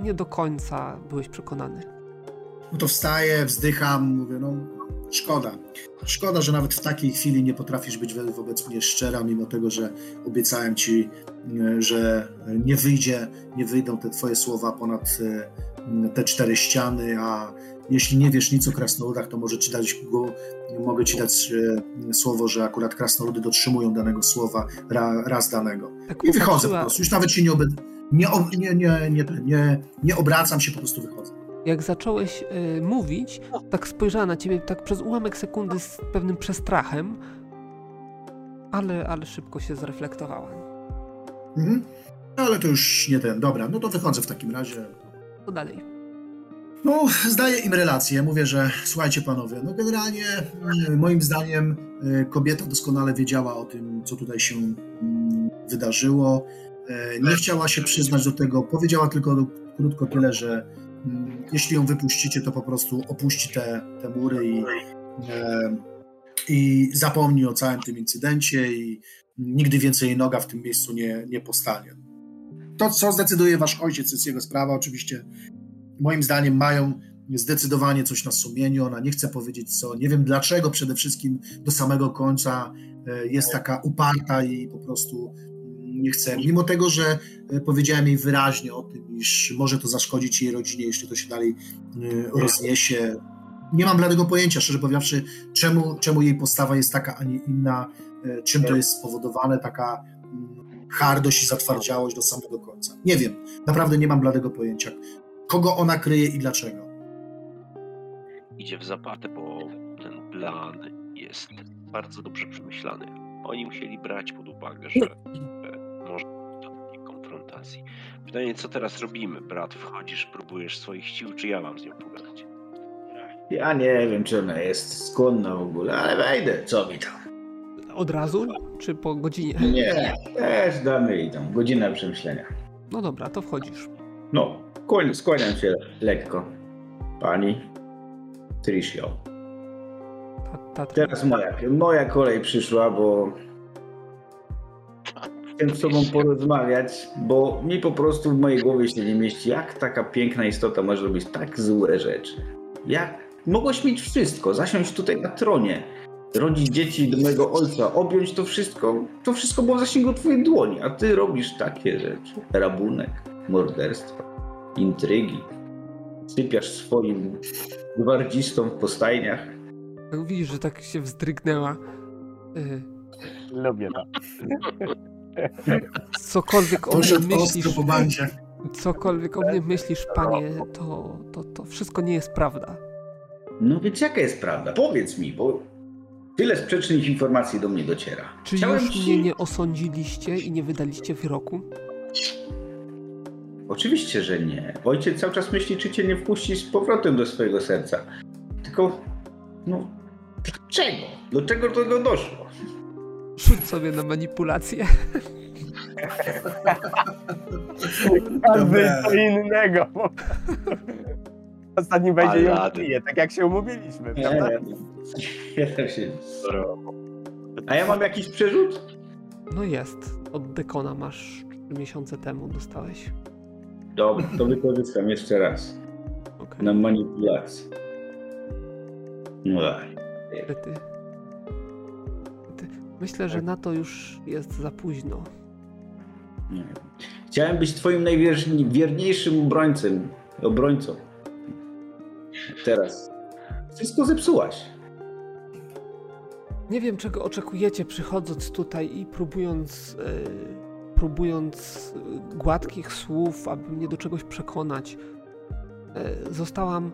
nie do końca byłeś przekonany. No to wstaję, wzdycham, mówię, no szkoda. Szkoda, że nawet w takiej chwili nie potrafisz być wo- wobec mnie szczera, mimo tego, że obiecałem ci, e, że nie wyjdzie, nie wyjdą te twoje słowa ponad e, te cztery ściany, a jeśli nie wiesz nic o krasnoludach, to może ci dać go, mogę ci dać e, słowo, że akurat krasnoludy dotrzymują danego słowa ra, raz danego. Tak I wychodzę po prostu, już nawet się nie, obe- nie, ob- nie, nie, nie, nie, nie obracam się, po prostu wychodzę. Jak zacząłeś y, mówić, tak spojrzała na ciebie tak przez ułamek sekundy z pewnym przestrachem, ale, ale szybko się zreflektowała. Mhm. No, Ale to już nie ten. Dobra, no to wychodzę w takim razie. Co dalej? No, zdaję im relację. Mówię, że słuchajcie panowie, no generalnie mm, moim zdaniem y, kobieta doskonale wiedziała o tym, co tutaj się mm, wydarzyło. E, Nie chciała się przyznać do tego. Powiedziała tylko krótko tyle, że jeśli ją wypuścicie, to po prostu opuści te, te mury i, e, i zapomni o całym tym incydencie i nigdy więcej jej noga w tym miejscu nie, nie postanie. To, co zdecyduje wasz ojciec, jest jego sprawa. Oczywiście, moim zdaniem, mają zdecydowanie coś na sumieniu. Ona nie chce powiedzieć co. Nie wiem dlaczego przede wszystkim do samego końca e, jest taka uparta i po prostu mm, nie chce. Mimo tego, że e, powiedziałem jej wyraźnie o tym, iż może to zaszkodzić jej rodzinie, jeśli to się dalej e, rozniesie. Nie mam bladego pojęcia, szczerze powiedziawszy, czemu, czemu jej postawa jest taka, a nie inna, e, czym to jest spowodowane, taka mm, hardość i zatwardziałość do samego końca. Nie wiem, naprawdę nie mam bladego pojęcia, kogo ona kryje i dlaczego. Idzie w zapatę, bo ten plan jest bardzo dobrze przemyślany. Oni musieli brać pod uwagę, że może do takiej konfrontacji. Pytanie, co teraz robimy? Brat, wchodzisz, próbujesz swoich sił, czy ja mam z nią pogadać? Ja nie wiem, czy ona jest skłonna w ogóle, ale wejdę, co mi tam. Od razu, czy po godzinie? Nie, też damy jej tam godzinę przemyślenia. No dobra, to wchodzisz. No, kłoń- skłaniam się lekko. Pani Tricio. Ta, ta, ta, Teraz moja, moja kolej przyszła, bo chcę z tobą porozmawiać, bo mi po prostu w mojej głowie się nie mieści, jak taka piękna istota może robić tak złe rzeczy. Jak mogłaś mieć wszystko, zasiąść tutaj na tronie, rodzić dzieci do mojego ojca, objąć to wszystko, to wszystko było w zasięgu twojej dłoni, a ty robisz takie rzeczy. Rabunek, morderstwo, intrygi, sypiasz swoim gwardzistom w postajniach. Widzisz, że tak się wzdrygnęła. Y, Lubię to. cokolwiek o mnie myślisz, po bandzie. cokolwiek o mnie myślisz, panie, to, to, to wszystko nie jest prawda. No więc jaka jest prawda? Powiedz mi, bo Tyle sprzecznych informacji do mnie dociera. Czy Chciałem już ci- mnie nie osądziliście i nie wydaliście wyroku? Oczywiście, że nie. Ojciec cały czas myśli, czy cię nie wpuści z powrotem do swojego serca. Tylko, no, dlaczego? Do czego do tego doszło? Rzuć sobie na manipulację. Albo co innego. Ostatni będzie ją pije, tak jak się umówiliśmy, Nie, prawda? ja też się... A ja mam jakiś przerzut? No jest. Od dekona masz 3 miesiące temu dostałeś. Dobra, to wykorzystam jeszcze raz. Okej. Na manipulację. No dalej. Ty. Myślę, że na to już jest za późno. Nie. Chciałem być twoim najwierniejszym obrońcem. Obrońcą. Teraz. Wszystko zepsułaś. Nie wiem, czego oczekujecie przychodząc tutaj i próbując, e, próbując e, gładkich słów, aby mnie do czegoś przekonać. E, zostałam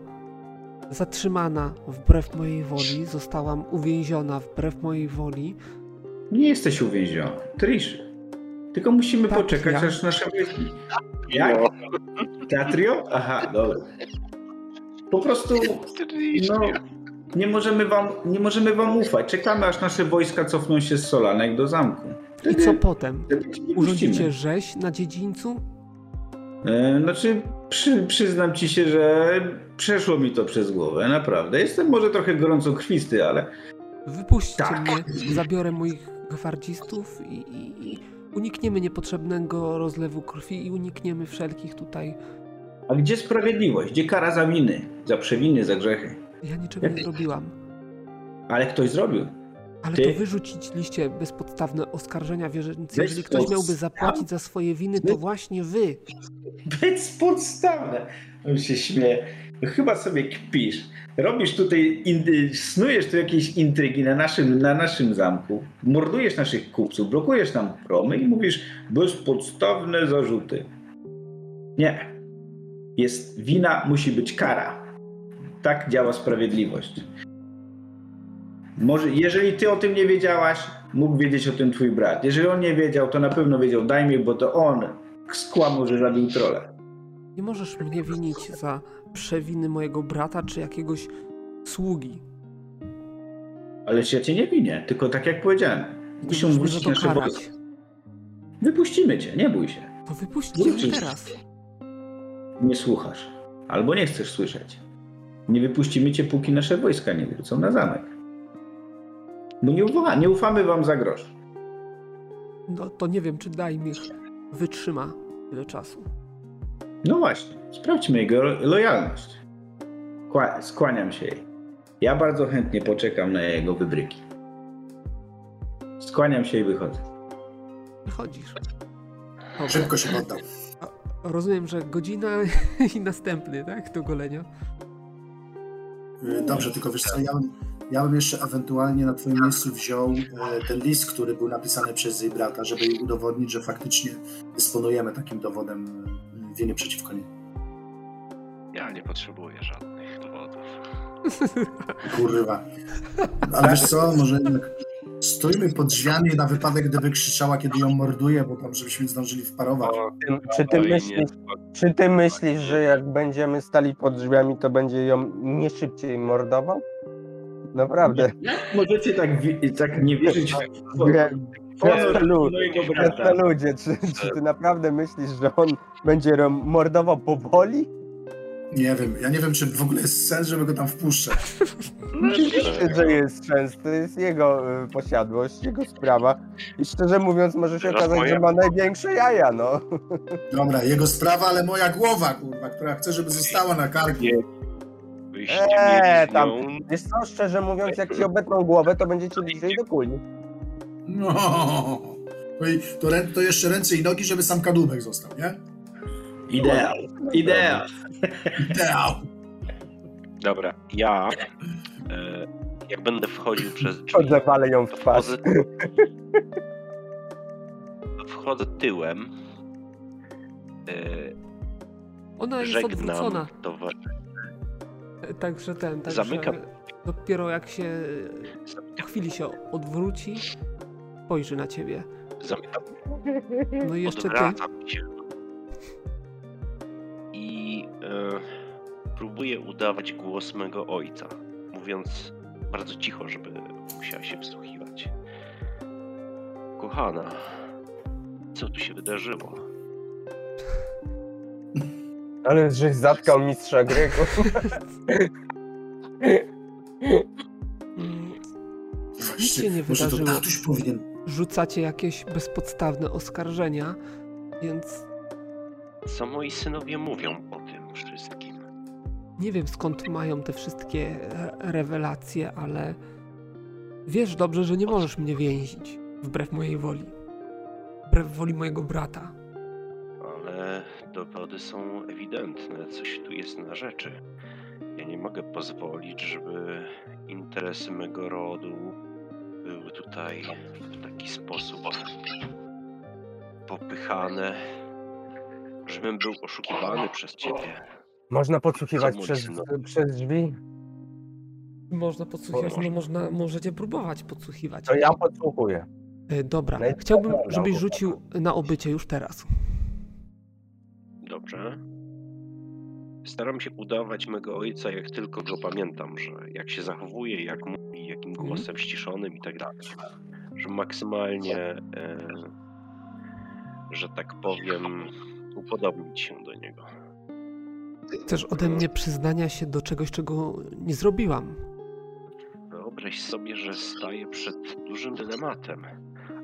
zatrzymana wbrew mojej woli, zostałam uwięziona wbrew mojej woli. Nie jesteś uwięziony. Trish. Tylko musimy Tak, poczekać, aż nasze wojski. Jak? Teatrio? Aha, dobra. Po prostu no, nie, możemy wam, nie możemy wam ufać. Czekamy, aż nasze wojska cofną się z Solanek do zamku. I co potem? wtedy Urządzicie rzeź na dziedzińcu? E, Znaczy, przy, przyznam ci się, że przeszło mi to przez głowę, naprawdę. Jestem może trochę gorąco krwisty, ale Wypuśćcie Tak. mnie, zabiorę moich gwardzistów i, i, i unikniemy niepotrzebnego rozlewu krwi i unikniemy wszelkich tutaj... a gdzie sprawiedliwość? Gdzie kara za winy? Za przewiny, za grzechy? Ja niczego nie Jak- zrobiłam. Ale ktoś zrobił. Ale Ty? to wyrzuciliście bezpodstawne oskarżenia, Bez jeżeli ktoś miałby zapłacić za swoje winy, to właśnie wy. Bezpodstawne. On się śmieje. Chyba sobie kpisz. Robisz tutaj, snujesz tu jakieś intrygi na naszym, na naszym zamku, mordujesz naszych kupców, blokujesz nam promy i mówisz bezpodstawne zarzuty. Nie. Jest wina, musi być kara. Tak działa sprawiedliwość. Może, jeżeli ty o tym nie wiedziałaś, mógł wiedzieć o tym twój brat. Jeżeli on nie wiedział, to na pewno wiedział Dajmie, bo to on skłamał, że zabił trole. Nie możesz mnie winić za przewiny mojego brata czy jakiegoś sługi. Ale ja cię nie winię, tylko tak jak powiedziałem. Za wrócić nasze wojska. Wypuścimy cię, nie bój się. To wypuśćcie mnie teraz. Nie słuchasz. Albo nie chcesz słyszeć. Nie wypuścimy cię, póki nasze wojska nie wrócą na zamek. Bo nie, ufa, nie ufamy wam za grosz. No to nie wiem, czy daj mi wytrzyma tyle czasu. No właśnie, sprawdźmy jego lo- lojalność. Kła- skłaniam się jej. Ja bardzo chętnie poczekam na jego wybryki. Skłaniam się i wychodzę. Wychodzisz. Dobra. Szybko się poddał. Rozumiem, że godzina i następny, tak? Do golenia. Y, Dobrze, tylko wiesz co, ja bym, ja bym jeszcze ewentualnie na twoim miejscu wziął e, ten list, który był napisany przez jej brata, żeby jej udowodnić, że faktycznie dysponujemy takim dowodem e, winy przeciwko niej. Ja nie potrzebuję żadnych dowodów. Kurwa. Ale wiesz co, może jednak stójmy pod drzwiami na wypadek, gdyby krzyczała, kiedy ją morduje, bo tam żebyśmy zdążyli wparować. Ty, czy, ty Oj, nie. myślisz, czy ty myślisz, że jak będziemy stali pod drzwiami, to będzie ją nie szybciej mordował? Naprawdę. Możecie tak, wi- tak nie wierzyć w Mojego brata. Krasnoludzie, czy, czy ty naprawdę myślisz, że on będzie mordował powoli? Nie wiem, ja nie wiem, czy w ogóle jest sens, żeby go tam wpuszczać. Oczywiście, że jest często, to jest jego y, posiadłość, jego sprawa. I szczerze mówiąc, może się okazać, moja. że ma największe jaja, no. Dobra, jego sprawa, ale moja głowa, kurwa, która chce, żeby została na karku. Eee, tam, wiesz co, szczerze mówiąc, jak ci obetną głowę, to będziecie bliżej do kuli. No. To, i, to, rę, to jeszcze ręce i nogi, żeby sam kadłubek został, nie? Ideał. Ideał. Ideał. Dobra, ja e, jak będę wchodził przez drzwi, Chodzę, walę ją w twarz. wchodzę, wchodzę tyłem. E, Ona jest żegnam odwrócona. towarzystwo. Także ten, także Zamykam. dopiero jak się po chwili się odwróci, spojrzy na ciebie. Zamykam. No i jeszcze ty. Odwracam się. I e, próbuję udawać głos mego ojca, mówiąc bardzo cicho, żeby musiała się wsłuchiwać. Kochana, co tu się wydarzyło? Ale żeś zatkał mistrza gry. Nic się nie może to wydarzyło. tatuś powinien... Rzucacie jakieś bezpodstawne oskarżenia, więc Co moi synowie mówią o tym wszystkim? nie wiem skąd mają te wszystkie rewelacje, ale wiesz dobrze, że nie możesz mnie więzić wbrew mojej woli. Wbrew woli mojego brata. Ale dowody są ewidentne, coś tu jest na rzeczy. Ja nie mogę pozwolić, żeby interesy mego rodu były tutaj taki sposób popychane, żebym był oszukiwany przez ciebie. Można podsłuchiwać przez, przez drzwi? Można podsłuchiwać, Można. no można, możecie próbować podsłuchiwać. To ja podsłuchuję. E, Dobra, chciałbym, żebyś rzucił na obycie już teraz. Dobrze. Staram się udawać mego ojca, jak tylko go pamiętam, że jak się zachowuje, jak mówi, jakim Mhm. głosem ściszonym i tak dalej. Że maksymalnie, e, że tak powiem, upodobnić się do niego. Chcesz ode mnie przyznania się do czegoś, czego nie zrobiłam. Wyobraź sobie, że staję przed dużym dylematem.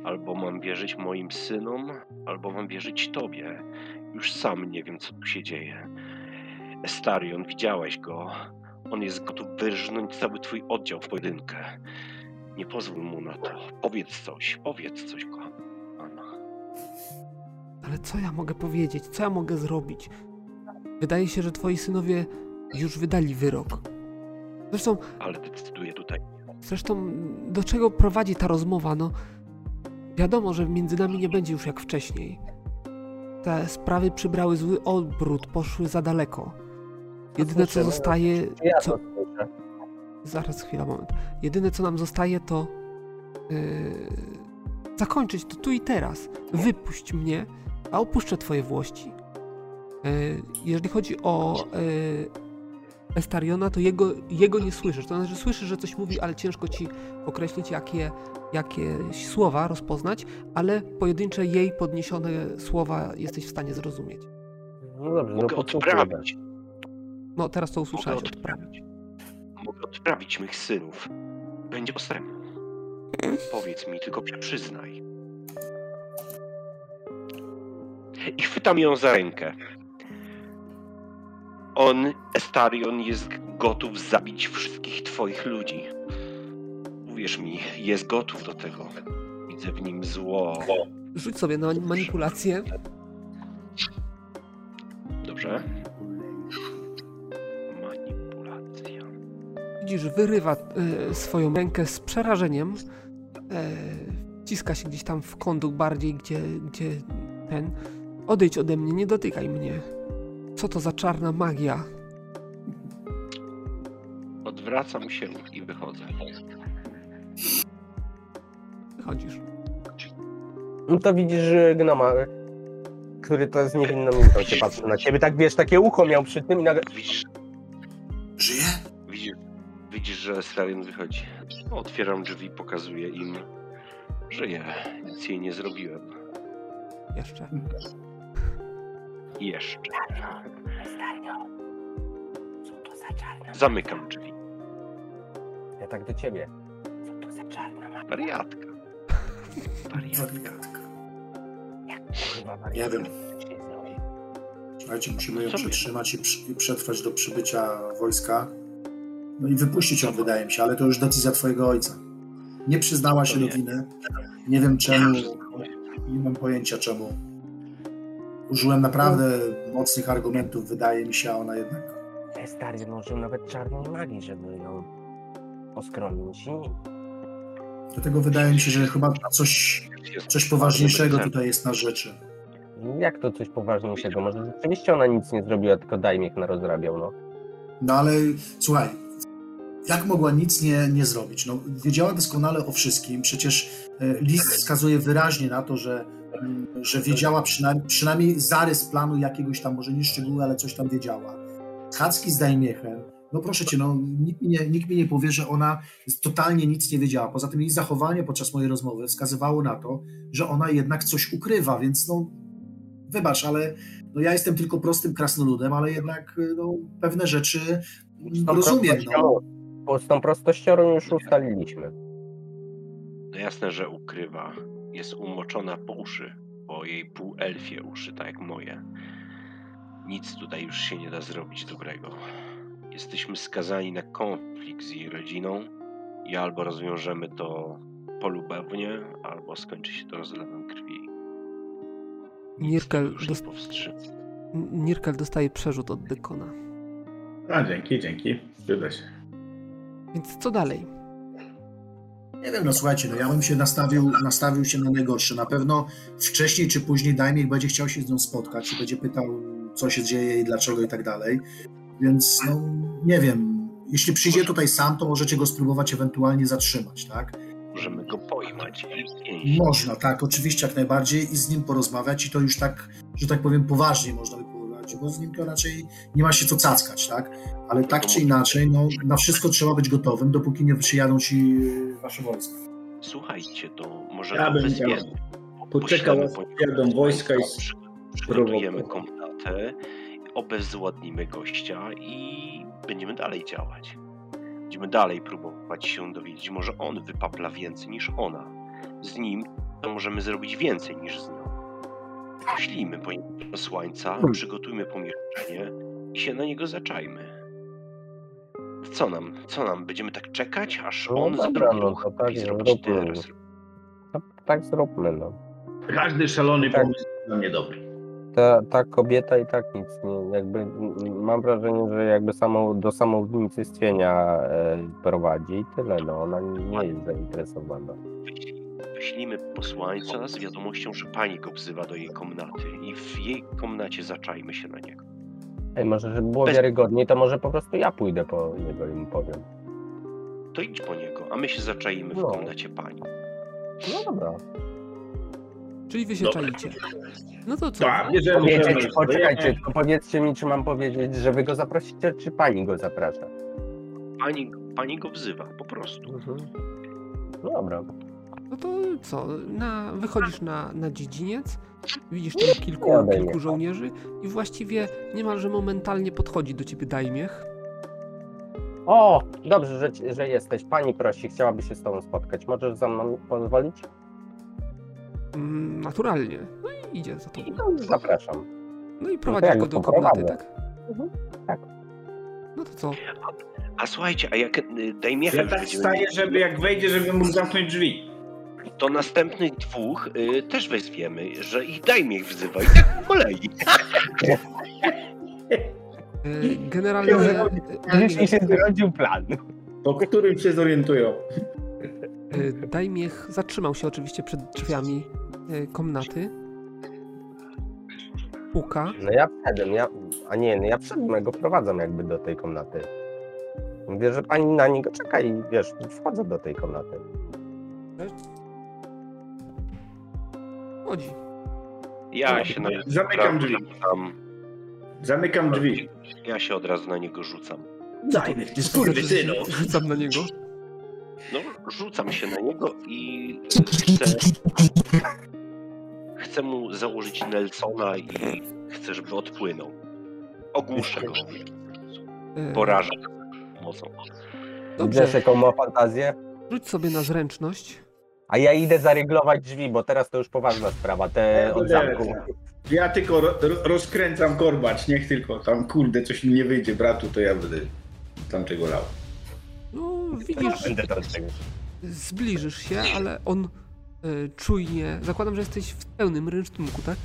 Albo mam wierzyć moim synom, albo mam wierzyć tobie. Już sam nie wiem, co tu się dzieje. Estarion, widziałeś go. On jest gotów wyrżnąć cały twój oddział w pojedynkę. Nie pozwól mu na to. Powiedz coś, powiedz coś, kochana. Ale co ja mogę powiedzieć? Co ja mogę zrobić? Wydaje się, że twoi synowie już wydali wyrok. Zresztą, Ale decyduję tutaj. zresztą do czego prowadzi ta rozmowa? No, wiadomo, że między nami nie będzie już jak wcześniej. Te sprawy przybrały zły obrót, poszły za daleko. Jedyne co no, zostaje, co? Zaraz, chwila, moment. Jedyne, co nam zostaje, to yy, zakończyć to tu i teraz. Wypuść mnie, a opuszczę twoje włości. Yy, jeżeli chodzi o yy, Estariona, to jego, jego nie słyszysz. To znaczy, słyszysz, że coś mówi, ale ciężko ci określić, jakie, jakieś słowa rozpoznać, ale pojedyncze jej podniesione słowa jesteś w stanie zrozumieć. No dobrze, no Mogę podsłuchuję. odprawić. No, teraz to Mogę usłyszałeś. odprawić. Mogę odprawić mych synów. Będzie postęp. Powiedz mi, tylko się przyznaj. I chwytam ją za rękę. On, Estarion, jest gotów zabić wszystkich twoich ludzi. Uwierz mi, jest gotów do tego. Widzę w nim zło. Rzuć sobie na manipulację. Dobrze? Widzisz, wyrywa e, swoją rękę z przerażeniem. E, wciska się gdzieś tam w kąt bardziej, gdzie, gdzie ten. Odejdź ode mnie, nie dotykaj mnie. Co to za czarna magia? Odwracam się i wychodzę. Wychodzisz. No to widzisz że gnoma, który to z niewinną miną się patrzy na ciebie. Tak wiesz, takie ucho miał przy tym i nagle... Widzisz, Żyje? widzisz, widzisz że Starion wychodzi. Otwieram drzwi, pokazuję im, że ja nic jej nie zrobiłem. Jeszcze. Jeszcze. Zamykam drzwi. Ja tak do ciebie. Wariatka. Wariatka. Kurwa, Nie wiem. Słuchajcie, musimy ją Co przetrzymać i przetrwać do przybycia wojska. No i wypuścić ją, wydaje mi się, ale to już decyzja twojego ojca. Nie przyznała się do winy. Nie wiem czemu. Nie mam pojęcia czemu. Użyłem naprawdę mocnych argumentów, wydaje mi się, a ona jednak. Stary, może nawet czarnej magii, żeby ją oskronić. I Dlatego wydaje mi się, że chyba coś, coś poważniejszego tutaj jest na rzeczy. Jak to coś poważniejszego? Może rzeczywiście ona nic nie zrobiła, tylko Dajmiek narozrabiał, no. No ale słuchaj, jak mogła nic nie, nie zrobić? No, wiedziała doskonale o wszystkim. Przecież e, list wskazuje wyraźnie na to, że, mm, że wiedziała przynajmniej, przynajmniej zarys planu jakiegoś tam, może nie szczegóły, ale coś tam wiedziała. Hacki z Dajmiechem. No proszę cię, no, nikt, mi nie, nikt mi nie powie, że ona totalnie nic nie wiedziała. Poza tym jej zachowanie podczas mojej rozmowy wskazywało na to, że ona jednak coś ukrywa, więc no wybacz, ale no, ja jestem tylko prostym krasnoludem, ale jednak no, pewne rzeczy rozumiem. No. Bo Z tą prostością już ustaliliśmy. No jasne, że ukrywa. Jest umoczona po uszy, po jej półelfie uszy, tak jak moje. Nic tutaj już się nie da zrobić dobrego. Jesteśmy skazani na konflikt z jej rodziną i albo rozwiążemy to polubownie, albo skończy się to rozlewem krwi. Nic Nirkel, tego już dos- nie powstrzyma. Nirkel dostaje przerzut od Dykona. A, dzięki, dzięki. Przyda się. Więc co dalej? Nie wiem, no słuchajcie, no ja bym się nastawił, nastawił się na najgorsze. Na pewno wcześniej czy później Dajmiek będzie chciał się z nią spotkać i będzie pytał, co się dzieje i dlaczego i tak dalej. Więc no nie wiem, jeśli przyjdzie tutaj sam, to możecie go spróbować ewentualnie zatrzymać, tak? Możemy go pojmać. Można, tak, oczywiście jak najbardziej i z nim porozmawiać i to już tak, że tak powiem, poważnie można by porozmawiać, bo z nim to raczej nie ma się co cackać, tak? Ale tak czy inaczej, no na wszystko trzeba być gotowym, dopóki nie przyjadą ci e, wasze wojska. Słuchajcie, to może Ja bym wezwiemy. Poczekał, aż przyjadą wojska i przy- Przygotujemy komnatę, obezwładnimy gościa i będziemy dalej działać. Będziemy dalej próbować się dowiedzieć. Może on wypapla więcej niż ona. Z nim to możemy zrobić więcej niż z nią. Poślijmy po niego posłańca, przygotujmy pomieszczenie i się na niego zaczajmy. Co nam? Co nam? Będziemy tak czekać, aż No on dobra, zrobi no ruch to tak zrobić teraz. Tak, tak zróbmy, no. Każdy szalony Tak. pomysł jest dla mnie dobry. Ta, ta kobieta i tak nic nie, jakby mam wrażenie, że jakby samą, do samounicestwienia e, prowadzi i tyle, no ona nie jest zainteresowana. Wyślijmy posłańca z wiadomością, że pani go wzywa do jej komnaty i w jej komnacie zaczajmy się na niego. Ej, może żeby było Bez- wiarygodniej, to może po prostu ja pójdę po niego i mu powiem. To idź po niego, a my się zaczajmy w No. komnacie pani. No dobra. Czyli wy się Dobra. czaicie. No to co? Tak, Powiedzieć, poczekajcie, tylko powiedzcie mi, czy mam powiedzieć, że wy go zaprosicie, czy pani go zaprasza. Pani, pani go wzywa, po prostu. No dobra. No to co? Na, wychodzisz na, na dziedziniec, widzisz tam kilku, kilku żołnierzy i właściwie niemalże momentalnie podchodzi do ciebie Dajmiech. O, dobrze, że, że jesteś. Pani prosi, chciałaby się z tobą spotkać. Możesz za mną pozwolić? Mm, naturalnie. No i idzie za tobą. No, zapraszam. No i ja prowadzisz go go do komnaty, tak? Mhm, tak. No to co? A słuchajcie, a jak y, Dajmiecha Ja tak będziemy staję, mieli, żeby jak wejdzie, żeby mógł zamknąć drzwi. To następnych dwóch y, też weźmiemy, że ich Dajmiech wzywa i tak po kolei. E, Generalnie Jeśli się zrodził plan. Po którym się zorientują. e, Dajmiech zatrzymał się oczywiście przed drzwiami e, komnaty. Puka. No ja wszedłem, ja... A nie, no ja wszedłem, ja go prowadzam jakby do tej komnaty. Mówię, że pani na niego czeka i wiesz, wchodzę do tej komnaty. Ja się na niego Zamykam drzwi. rzucam. Zamykam drzwi. Ja się od razu na niego rzucam. Daj, ty skurwysynu. Rzucam na niego. No, rzucam się na niego i chcę, chcę mu założyć Nelsona i chcę, żeby odpłynął. Ogłuszę go, E, porażę mocą. Dobrze, jaką ma fantazję? rzuć sobie na zręczność. A ja idę zaryglować drzwi, bo teraz to już poważna sprawa, te od zamku. Ja tylko ro, ro, rozkręcam korbacz, niech tylko tam kurde coś mi nie wyjdzie, bratu, to ja będę tam czego lał. No, widzisz, Będę to tego. zbliżysz się, ale on e, czujnie. Zakładam, że jesteś w pełnym rynsztunku, tak?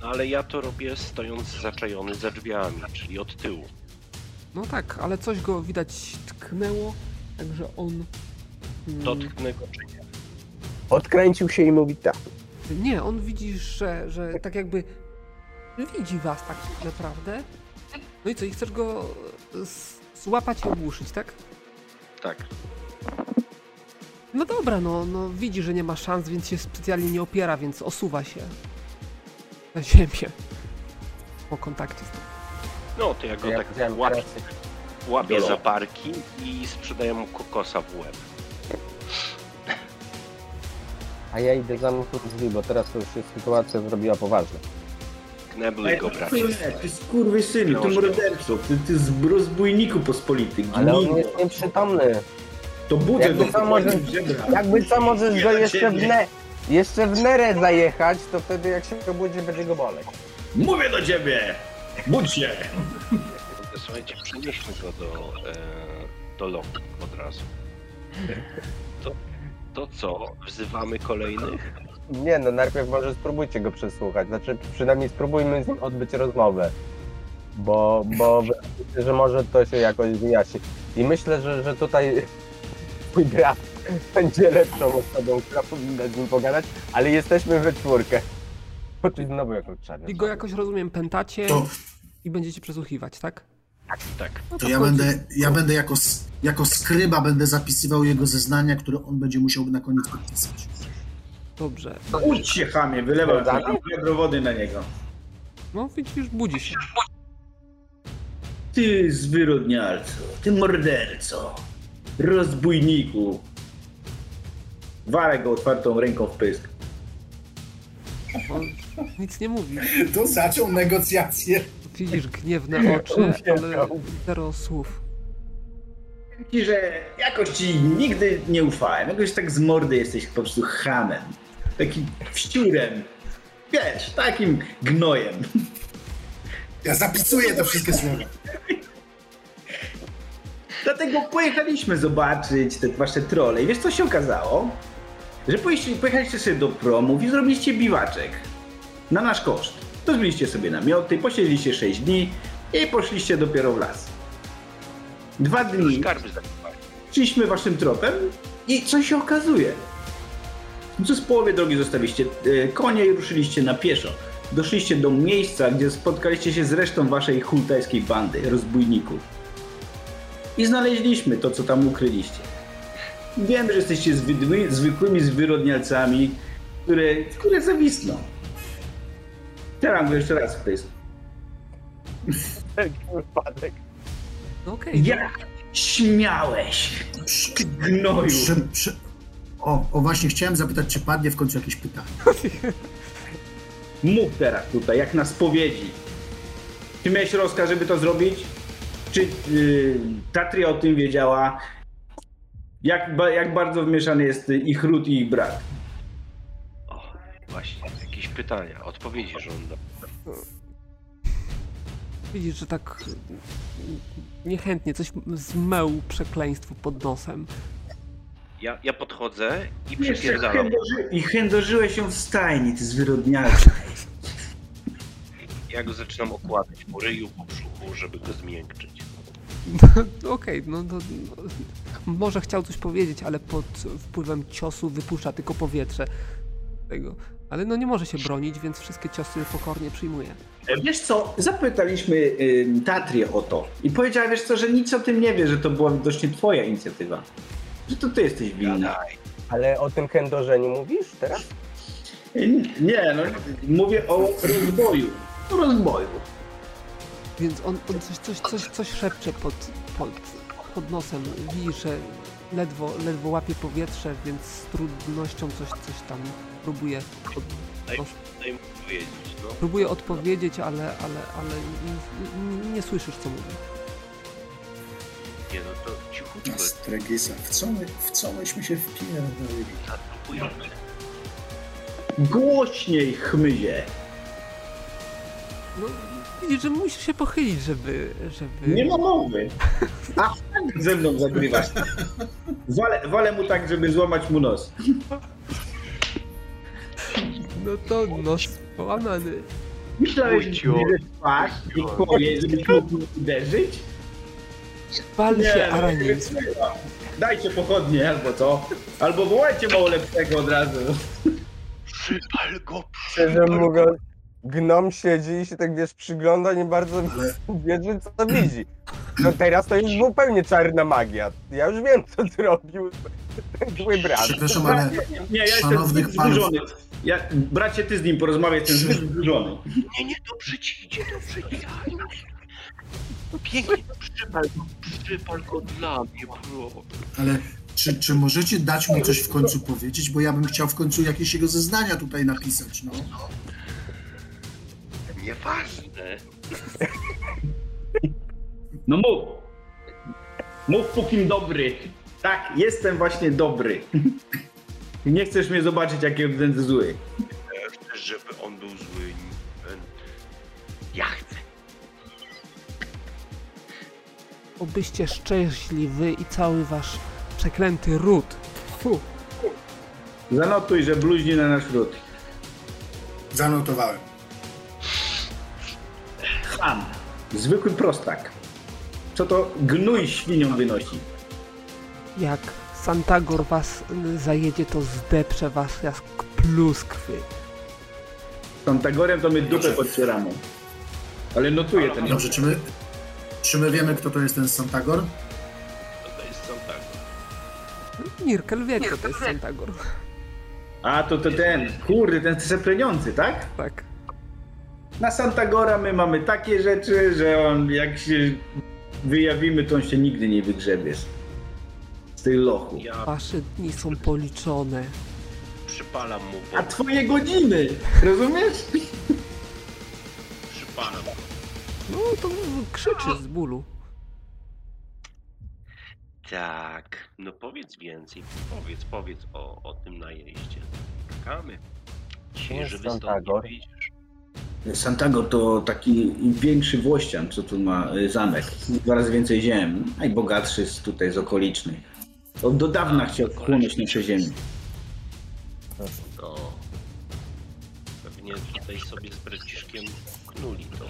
No ale ja to robię stojąc zaczajony za drzwiami, czyli od tyłu. No tak, ale coś go widać tknęło, także on. mm, Dotknę go czy nie? Odkręcił się i mówi tak. Nie, on widzi, że, że tak jakby widzi was tak naprawdę. No i co, i chcesz go z- złapać i ogłuszyć, tak? Tak. No dobra, no, no widzi, że nie ma szans, więc się specjalnie nie opiera, więc osuwa się na ziemię po kontakcie z tym. No to ja go Ja tak łapię, łapię za barki i sprzedaję mu kokosa w łeb. A ja idę za mną drzwi, bo teraz to już się sytuacja zrobiła poważna. Knebluj go, bracie. Nie, ty skurwysynu, ty Książkę. morderco, ty, ty z rozbójniku pospolity, Ale on gnido. jest nieprzytomny. To budzę Jakby go co może- żebra. Jakby co możesz go jeszcze w, ne, jeszcze w nerę zajechać, to wtedy jak się obudzi będzie go boleć. Mówię do ciebie! Budź się! Słuchajcie, przenieśmy go do, e, do loku od razu. To, to co? Wzywamy kolejnych? Nie no, najpierw może spróbujcie go przesłuchać. Znaczy przynajmniej spróbujmy z nim odbyć rozmowę. Bo, bo się, że może to się jakoś wyjaśni. I myślę, że, że tutaj twój gra będzie lepszą osobą, która powinna z nim pogadać, ale jesteśmy we czwórkę. Poczuć znowu jakąś czarną. I go jakoś, rozumiem, pętacie i będziecie przesłuchiwać, tak? Tak. No to ja wchodzi- będę, ja będę jako, jako skryba będę zapisywał jego zeznania, które on będzie musiał na koniec podpisać. Dobrze. Budź się, chamie, wylewam Zgadzam. wiadro wody na niego. No widzisz, budzi się. Ty zwyrodnialco, ty morderco, rozbójniku. Walę go otwartą ręką w pysk. On nic nie mówi. To zaczął negocjacje. Widzisz gniewne oczy, ale zero słów. Ci, że jakoś ci nigdy nie ufałem. Jakoś tak z mordy jesteś po prostu hamem. Takim wściurem. Wiesz, takim gnojem. Ja zapisuję te wszystkie słowa. Dlatego pojechaliśmy zobaczyć te wasze trole. I wiesz co się okazało? Że pojechaliście, pojechaliście sobie do promów i zrobiliście biwaczek. Na nasz koszt. Rozbiliście sobie namioty, posiedzieliście 6 dni i poszliście dopiero w las. Dwa dni szliśmy waszym tropem i co się okazuje? Przez połowie drogi zostawiliście e, konie i ruszyliście na pieszo. Doszliście do miejsca, gdzie spotkaliście się z resztą waszej hultajskiej bandy, rozbójników. I znaleźliśmy to, co tam ukryliście. Wiem, że jesteście zwykłymi zwyrodnialcami, które, które zawisną. Teraz go jeszcze raz, Chris. Taki wypadek. No okej, no. Jak śmiałeś, Przy, gnoju? przy, przy... O, o, właśnie chciałem zapytać, czy padnie w końcu jakieś pytanie. Mów teraz tutaj, jak na spowiedzi. Czy miałeś rozkaz, żeby to zrobić? Czy yy, Tatria o tym wiedziała? Jak, ba, jak bardzo wmieszany jest ich ród i ich brat? O, właśnie, jakieś pytania, odpowiedzi żądam. Widzisz, że tak niechętnie coś zmeł przekleństwu pod nosem. Ja, ja podchodzę i chędoży, I chędożyłeś się w stajni, ty zwyrodnialcze. Ja go zaczynam okładać po ryju, po brzuchu, żeby go zmiękczyć. Okej, no, no, no może chciał coś powiedzieć, ale pod wpływem ciosu wypuszcza tylko powietrze tego. Ale no nie może się bronić, więc wszystkie ciosy pokornie przyjmuje. Wiesz co, zapytaliśmy y, Tatrię o to i powiedziała, wiesz co, że nic o tym nie wie, że to była widocznie twoja inicjatywa. Że to ty jesteś winna. Ale o tym chędożeniu mówisz teraz? Nie, no mówię o rozboju. O rozboju. Więc on, on coś, coś, coś, coś szepcze pod, pod, pod nosem. Widzisz, że ledwo, ledwo łapie powietrze, więc z trudnością coś, coś tam próbuje, od, no. próbuje odpowiedzieć, ale, ale, ale nie, nie, słyszysz, co mówi. Nie no, to cichutko, Stregisa, w co, my, w co myśmy się wpierdolili? Głośniej chmyzie. No, widzisz, że musisz się pochylić, żeby... żeby... Nie ma mowy. A ze mną zagrywasz. Walę, walę mu tak, żeby złamać mu nos. No to nos połamany. Myślałeś, że widzę twarz i twoje, żebyś mógł uderzyć? Pal się, no, Aranis. nie. Dajcie pochodnie albo co. Albo wołajcie mało lepszego od razu. Przypal go, Szczerze mówiąc, gnom siedzi i się tak wiesz, przygląda, nie bardzo Ale, wierzy, co widzi. No teraz to już zupełnie czarna magia. Ja już wiem, co zrobił ten zły brat. Przepraszam, ale Nie, ja jestem Szanownych panów. wzburzony. Ja, bracie, ty z nim porozmawiaj, jestem zbyt wzburzony. Nie, nie, dobrze ci idzie, dobrze ci Pięknie, przypal, przypal go dla mnie, bro. Ale czy, czy możecie dać mu coś w końcu powiedzieć? Bo ja bym chciał w końcu jakieś jego zeznania tutaj napisać, no. Nieważne. No mów. Mów pókim dobry. Tak, jestem właśnie dobry. Nie chcesz mnie zobaczyć, jaki będę zły. Chcesz, żeby on był zły. Ja chcę. Obyście szczęśli wy i cały wasz przeklęty ród. Fu. Zanotuj, że bluźni na nasz ród. Zanotowałem. Ham. Zwykły prostak. Co to gnój świnią wynosi? Jak Santagor was y, zajedzie, to zdeprze was jak pluskwy. Santagorem to my dupę podcieramy. Ale notuję ten. Dobrze, czy my, czy my wiemy, kto to jest ten Santagor? To jest Santago. Mirkel wie, kto to jest Santagor. A, to, to ten. Kurde, ten sepleniący, tak? Tak. Na Santagora my mamy takie rzeczy, że on jak się wyjawimy, to on się nigdy nie wygrzebie z- z tej lochu. Ja Wasze dni są policzone. przypalam mu, A twoje godziny, rozumiesz? przypalam. No to krzyczy z bólu. Tak, no powiedz więcej, powiedz, powiedz o, o tym najeździe. Czekamy. Dzisiaj, jest żeby stąd nie Santagor? wyjdziesz. Santagor to taki większy włościan, co tu ma y, zamek. Dwa razy więcej ziem, najbogatszy z tutaj z okolicznych. On do dawna chciał wchłonąć nasze ziemię. No. Pewnie tutaj sobie z braciszkiem knuli to.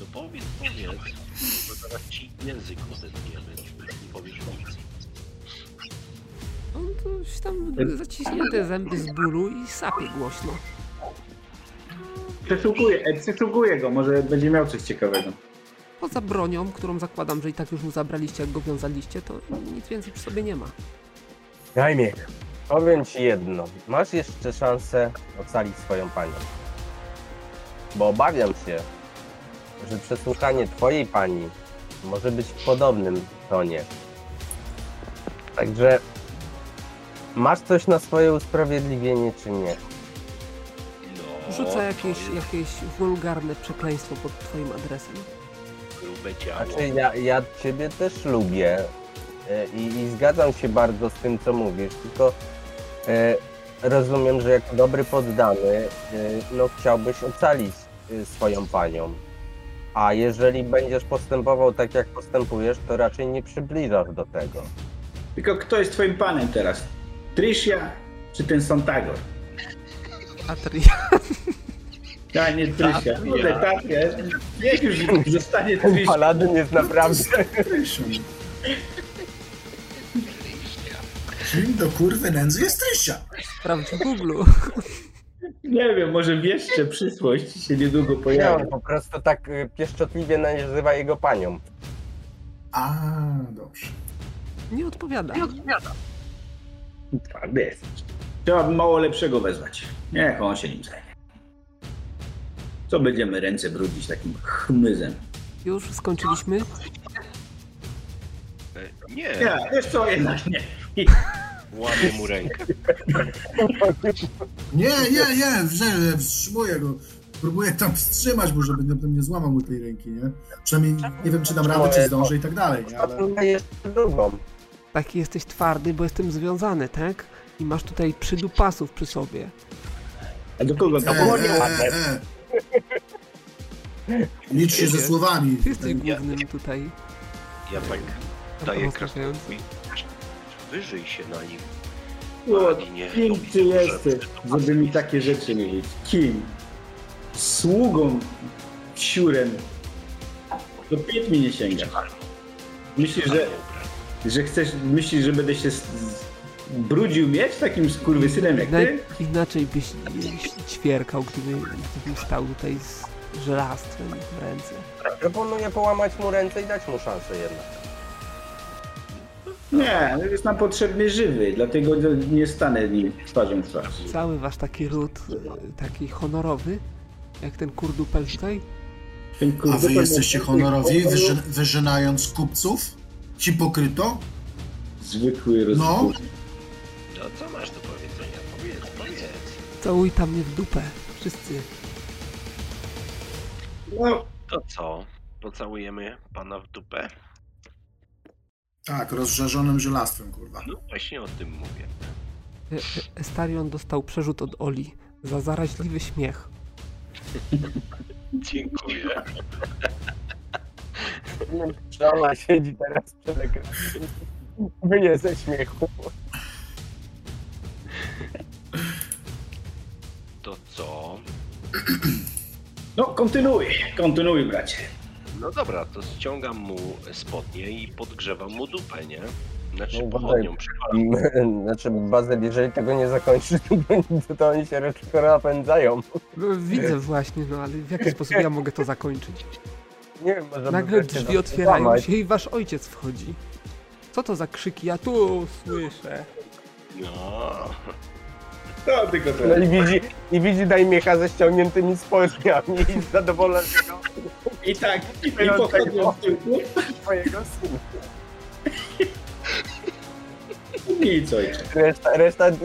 No powiedz, powiedz, bo zaraz ci język odetniemy, nie powiesz nic. On to się tam zaciśnięte zęby z bólu i sapie głośno. Przeszukuję, e, przeszukuję go, może będzie miał coś ciekawego. Poza bronią, którą zakładam, że i tak już mu zabraliście, jak go wiązaliście, to nic więcej przy sobie nie ma. Jajmie, powiem ci jedno. Masz jeszcze szansę ocalić swoją panią. Bo obawiam się, że przesłuchanie twojej pani może być w podobnym tonie. Także masz coś na swoje usprawiedliwienie, czy nie? Rzucę jakieś, jakieś wulgarne przekleństwo pod twoim adresem. Działo. Znaczy, ja, ja ciebie też lubię e, i, i zgadzam się bardzo z tym, co mówisz, tylko e, rozumiem, że jako dobry poddany, e, no chciałbyś ocalić swoją panią. A jeżeli będziesz postępował tak, jak postępujesz, to raczej nie przybliżasz do tego. Tylko kto jest twoim panem teraz? Tricia czy ten Santagor? Atri. A nie Tricia. Kurde, Tatia. Niech już zostanie Tricia. Paladyn jest naprawdę... Rysiu. Kim do kurwy nędzy jest Rysia? Sprawdź w Google. Nie wiem, może wieszcze przyszłość się niedługo Nie, pojawi. on po prostu tak e, pieszczotliwie nazywa jego panią. A, dobrze. Nie odpowiada. Twardy jest. Trzeba by mało lepszego wezwać. Niech on się nim zajmie. Co będziemy ręce brudzić takim chmyzem? Już skończyliśmy? E, Nie, Nie, wiesz co, jednak nie. łamię mu rękę. Nie, nie, nie, że wstrzymuję go. Próbuję tam wstrzymać, bo żeby nie, nie złamał mu tej ręki, nie? Przynajmniej nie wiem, czy dam radę, czy zdążę i tak dalej, nie? Ale... Drugą. Taki jesteś twardy, bo jestem związany, tak? I masz tutaj przydupasów przy sobie. A do kogo E, to e, e, e. Licz się ze słowami. Ty jesteś głównym tutaj Ja tak daję krasnoludowi. Wyżyj się na nim. O, Panie, Kim to ty jesteś, żeby mi takie rzeczy mówić? Kim? Sługą, siurem. Do pięt mi nie sięga. Myślisz, że, że chcesz, myślisz, że będę się brudził mieć takim skurwysynem jak ty? Inaczej byś ćwierkał, gdyby, gdybym stał tutaj z żelastwem w ręce. Proponuję połamać mu ręce i dać mu szansę jednak. Nie, jest nam potrzebny żywy, dlatego nie stanę nim twarzą w twarz. Cały wasz taki ród, taki honorowy, jak ten kurdupel tutaj, Ten A kurde wy jesteście jest honorowi, wyżynając kupców? Hipokryto? Zwykły rozpór. No co masz do powiedzenia? Powiedz, powiedz. całuj tam mnie w dupę. Wszyscy. No, To co? Pocałujemy pana w dupę? Tak, rozżarzonym żelastwem, kurwa. No właśnie o tym mówię. E- E- Estarion dostał przerzut od Oli za zaraźliwy śmiech. Dziękuję. Ona siedzi teraz przed ekranem. Wyje ze śmiechu. To co? no kontynuuj, kontynuuj bracie. No dobra, to ściągam mu spodnie i podgrzewam mu dupę, nie? Znaczy No, pochodnią przypalam. Znaczy, Bazyl, jeżeli tego nie zakończysz, to, to oni się raczej napędzają. No, Widzę właśnie, no ale w jaki sposób ja mogę to zakończyć? Nie wiem, może Nagle drzwi otwierają się i wasz ojciec wchodzi. Co to za krzyki? Ja tu słyszę. No, No tylko to. No i widzi, i widzi Dajmiecha ze ściągniętymi spodniami i zadowolony I tak, i Wyjątek, pochodnią o. w tyłku. swojego syna. Nic ojcze. Reszta, reszta ym,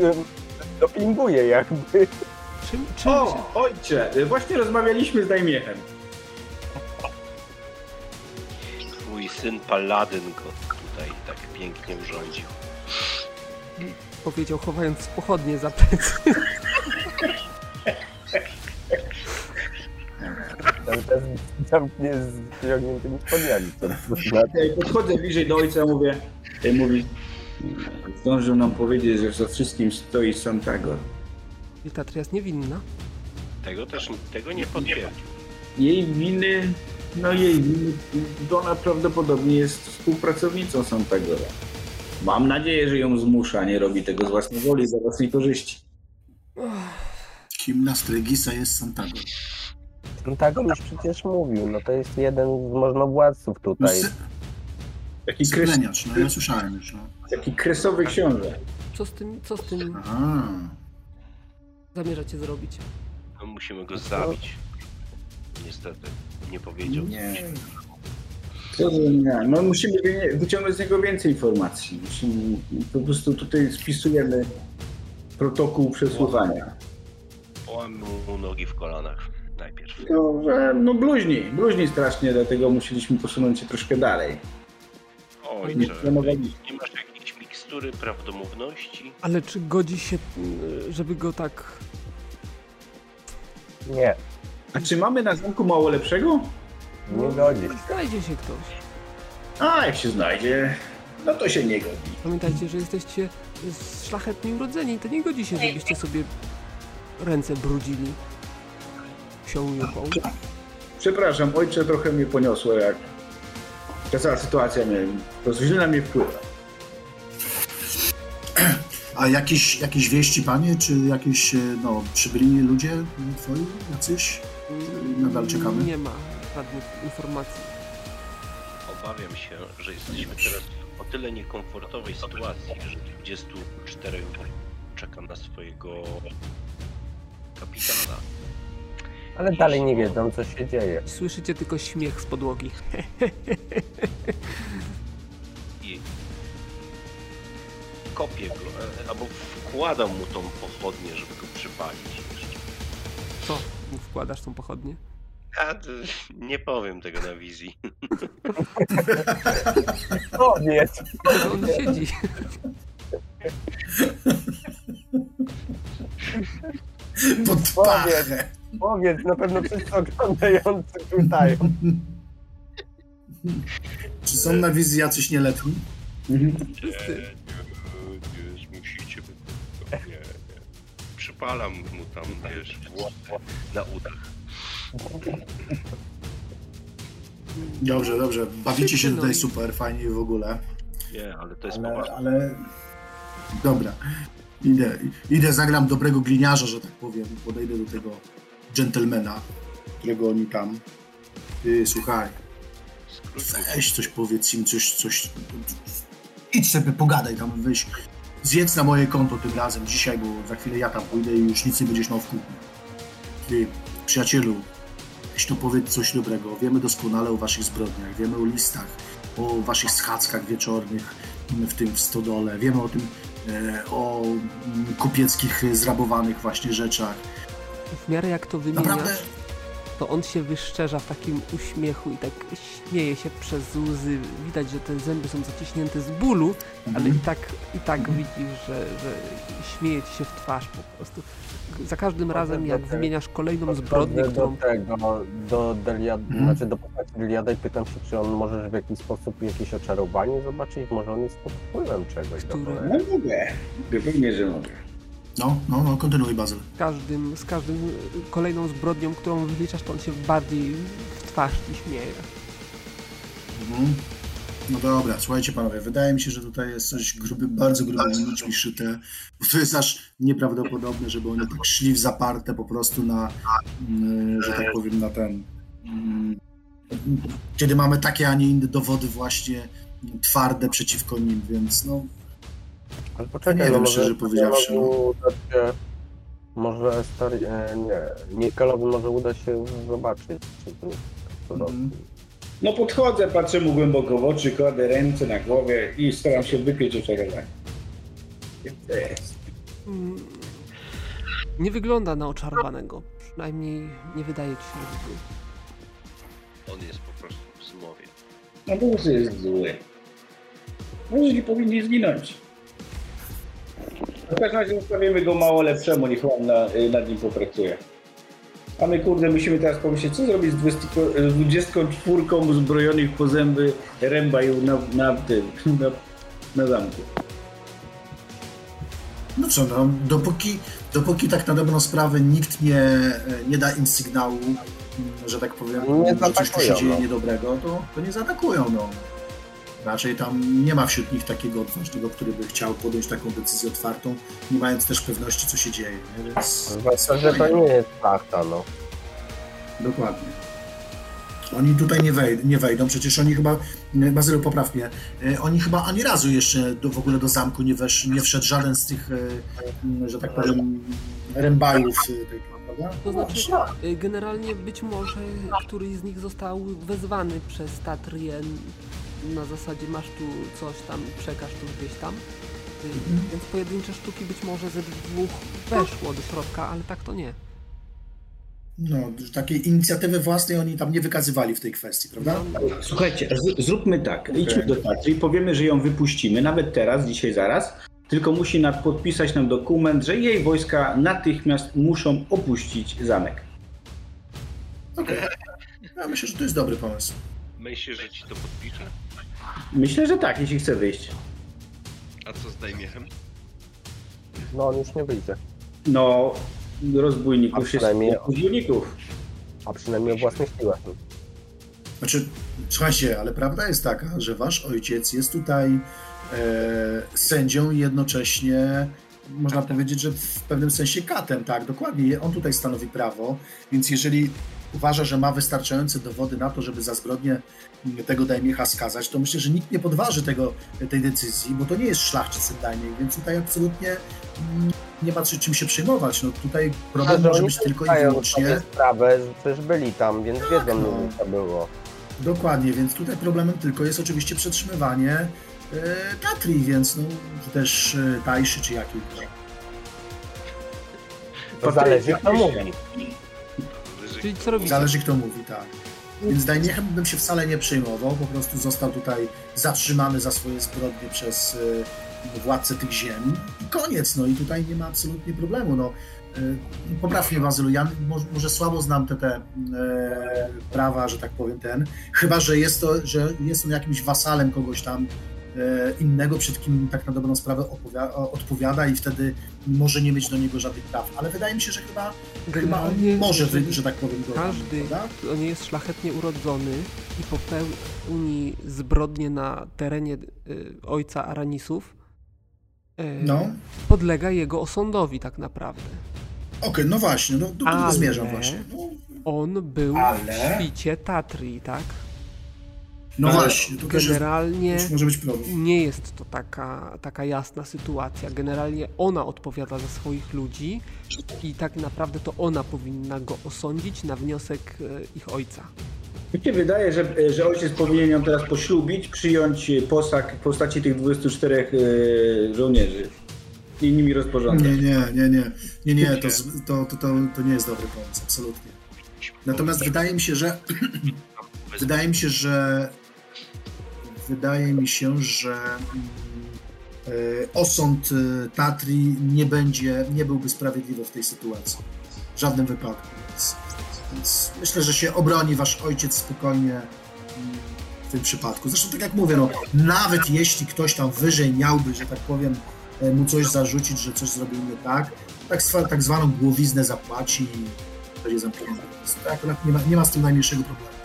dopinguje jakby. Czym, czym się... O, ojcze, właśnie rozmawialiśmy z Dajmiechem. twój syn Paladyn go tutaj tak pięknie urządził. Powiedział, chowając pochodnie za plecy. Cały czas zamknie z ściągniętymi spodniami. Znaczy? Podchodzę bliżej do ojca, mówię, i mówi, zdążył nam powiedzieć, że za wszystkim stoi Santagor. I Tatria jest niewinna. Tego też tego nie potwierdził. Jej winy, no jej winy, ona prawdopodobnie jest współpracownicą Santagora. Mam nadzieję, że ją zmusza, nie robi tego z własnej woli, za własnej korzyści. Himna Strygisa jest Santago. Antagon już przecież mówił, no to jest jeden z możnowładców No, tutaj. Taki, kres, sypleniacz, no ja słyszałem już. No. taki kresowy książę. Co z tym, co z tym Aha. zamierzacie zrobić? No, musimy go zabić. Niestety, nie powiedział. Nie. Nie? No musimy wyciągnąć z niego więcej informacji. Musimy, po prostu tutaj spisujemy protokół przesłuchania. Połam mu nogi w kolanach najpierw. No, że no bluźni, bluźni strasznie, dlatego musieliśmy posunąć się troszkę dalej. Ojcze, Nie nie masz jakiejś mikstury prawdomówności? Ale czy godzi się, żeby go tak... Nie, A czy mamy na zamku mało lepszego? Nie godzi. Znajdzie się ktoś. A, jak się znajdzie, no to się nie godzi. Pamiętajcie, że jesteście szlachetnie urodzeni. To nie godzi się, żebyście sobie ręce brudzili. Sią jupą. Przepraszam, ojcze trochę mnie poniosło, jak ta cała sytuacja mnie, po prostu źle na mnie wpływa. A jakieś, jakieś wieści, panie, czy jakieś, e, no, przybyli ludzie twoi, jacyś? Nadal czekamy? Nie ma żadnych informacji. Obawiam się, że jesteśmy teraz w o tyle niekomfortowej sytuacji, że 24 czeka na swojego kapitana. Ale dalej nie wiedzą, co się dzieje. Słyszycie tylko śmiech z podłogi. I kopię go, e, albo wkładam mu tą pochodnię, żeby go przypalić jeszcze. Co? Mu wkładasz tą pochodnię? A, nie powiem tego na wizji. Powiedz! On siedzi. Pod Powiedz. Powiedz, na pewno wszyscy oglądający pytają. Czy są na wizji jacyś nieletni? Wszyscy. Wiesz, musicie by... Nie, nie. Przypalam mu tam, wiesz, na udach. Dobrze, dobrze. Bawicie się No. tutaj super, fajnie w ogóle. Nie, ale to jest Ale, poważne. ale... Dobra. Idę, idę, zagram dobrego gliniarza, że tak powiem. Podejdę do tego gentlemana, którego oni tam. Ty, słuchaj, weź coś powiedz im, coś, coś. Idź sobie pogadaj tam, weź. Zjedz na moje konto tym razem dzisiaj, bo za chwilę ja tam pójdę i już nic nie będziesz miał w kuchni. Ty, przyjacielu, weź to powiedz coś dobrego. Wiemy doskonale o waszych zbrodniach, wiemy o listach, o waszych schadzkach wieczornych w tym w stodole, wiemy o tym, e, o mm, kupieckich zrabowanych właśnie rzeczach. W miarę jak to wymieniasz, Naprawdę to on się wyszczerza w takim uśmiechu i tak śmieje się przez łzy. Widać, że te zęby są zaciśnięte z bólu, ale Mhm. i tak, i tak widzisz, że, że śmieje ci się w twarz po prostu. Za każdym razem, jak wymieniasz kolejną zbrodnię, którą do tego, do Deliad, Mhm. znaczy do postaci Deliada i pytam się, czy on może w jakiś sposób jakieś oczarowanie zobaczyć, może on jest pod wpływem czegoś. Które? do No mogę. Pewnie, że mogę. No, no, no, kontynuuj, Bazyl. z każdym, z każdym y, kolejną zbrodnią, którą wyliczasz, to on się bardziej w twarz ci śmieje. Mhm. No dobra, słuchajcie panowie, wydaje mi się, że tutaj jest coś gruby, bardzo grubymi nićmi szyte, bo to jest aż nieprawdopodobne, żeby oni tak szli w zaparte po prostu na, mm, że tak powiem, na ten... mm, Kiedy mamy takie, a nie inne dowody właśnie twarde przeciwko nim, więc no... Ale poczekaj, Nie no wiem, może szczerze powiedziawszy, no. Się, może stary, e, nie, Nikelowi może uda się zobaczyć, czy to to Mhm. No podchodzę, patrzę mu głęboko w oczy, kładę ręce na głowie i staram się wypieć oczarowanie. Jak to jest? Mm, Nie wygląda na oczarowanego. Przynajmniej nie wydaje ci się, że był. On jest po prostu w zmowie. No bo jest zły. No i powinni zginąć. W każdym razie zostawimy go mało lepszemu, niech on na, nad nim popracuje. A my kurde musimy teraz pomyśleć, co zrobić z 20 z 24 uzbrojonych po zęby rębajów na, na tym, na, na zamku. No co, no, dopóki, dopóki tak na dobrą sprawę nikt nie, nie da im sygnału, że tak powiem, Nie że coś tu się dzieje no. niedobrego, to, to nie zaatakują, no. Raczej tam nie ma wśród nich takiego odważnego, który by chciał podjąć taką decyzję otwartą, nie mając też pewności, co się dzieje, nie? więc... Zwłaszcza, że to nie jest szlachta, no. Dokładnie. Oni tutaj nie, wej- nie wejdą, przecież oni chyba, Bazylu popraw mnie, e, oni chyba ani razu jeszcze do, w ogóle do zamku nie, wesz, nie wszedł żaden z tych, e, że tak powiem, rębajów e, tej, prawda? To znaczy, y, generalnie być może któryś z nich został wezwany przez Tatrię na zasadzie masz tu coś tam, przekaż tu gdzieś tam. Y, Więc pojedyncze sztuki być może ze dwóch weszło do środka, ale tak to nie. No, takiej inicjatywy własnej oni tam nie wykazywali w tej kwestii, prawda? Słuchajcie, z, zróbmy tak. Idźmy do Tatry i powiemy, że ją wypuścimy, nawet teraz, dzisiaj zaraz. Tylko musi nam podpisać nam dokument, że jej wojska natychmiast muszą opuścić zamek. Okej. Ja myślę, że to jest dobry pomysł. Myślisz, że ci to podpisze? Myślę, że tak, jeśli chce wyjść. A co z Dajmiechem? No on już nie wyjdzie. No, A rozbójników jest przynajmniej- rozbójników. A przynajmniej o własnych siłach. Znaczy, słuchajcie, ale prawda jest taka, że wasz ojciec jest tutaj e, sędzią i jednocześnie można powiedzieć, że w pewnym sensie katem, tak, dokładnie. On tutaj stanowi prawo, więc jeżeli uważa, że ma wystarczające dowody na to, żeby za zbrodnię tego Dajmiecha skazać, to myślę, że nikt nie podważy tego, tej decyzji, bo to nie jest szlachcic Dajmiech, więc tutaj absolutnie mm, nie ma czym się przejmować. No tutaj problem że może być tylko i wyłącznie... sobie sprawę, że przecież byli tam, więc wiedzą, no. to było. Dokładnie, więc tutaj problemem tylko jest oczywiście przetrzymywanie Tatri, więc no, czy też e, Tajszy, czy jakiej. To zależy, kto mówi. Czyli co? Zależy kto mówi, tak. Więc Dajniechem bym się wcale nie przejmował, po prostu został tutaj zatrzymany za swoje zbrodnie przez e, władcę tych ziem i koniec, no i tutaj nie ma absolutnie problemu, no. E, Popraw mnie, Bazylu, ja może, może słabo znam te, te e, prawa, że tak powiem, ten, chyba, że jest to, że jest on jakimś wasalem kogoś tam innego, przed kim tak na dobrą sprawę odpowiada i wtedy może nie mieć do niego żadnych praw, ale wydaje mi się, że chyba, chyba on może, że tak powiem, go Każdy, kto nie jest szlachetnie urodzony i popełni zbrodnie na terenie y, ojca Aranisów, y, No. podlega jego osądowi tak naprawdę. Okej, no właśnie, no do tego zmierzam właśnie. No, On był Ale- w świcie Tatri, tak? No Ale właśnie, to też jest, Generalnie też może być problem. nie jest to taka, taka jasna sytuacja. Generalnie ona odpowiada za swoich ludzi i tak naprawdę to ona powinna go osądzić na wniosek e, ich ojca. Mi się wydaje, że, że ojciec powinien ją teraz poślubić, przyjąć posag w postaci tych 24 e, żołnierzy i nimi rozporządzać. Nie, nie, nie, nie, nie, nie, to, to, to, to nie jest dobry pomysł, absolutnie. Natomiast wydaje mi się, że wydaje mi się, że wydaje mi się, że mm, e, osąd e, Tatri nie będzie, nie byłby sprawiedliwy w tej sytuacji. W żadnym wypadku. Więc, więc myślę, że się obroni wasz ojciec spokojnie mm, w tym przypadku. Zresztą tak jak mówię, no, nawet jeśli ktoś tam wyżej miałby, że tak powiem, e, mu coś zarzucić, że coś zrobił nie tak, tak, tak zwaną głowiznę zapłaci i będzie zamknięty. Akurat nie ma, nie ma z tym najmniejszego problemu.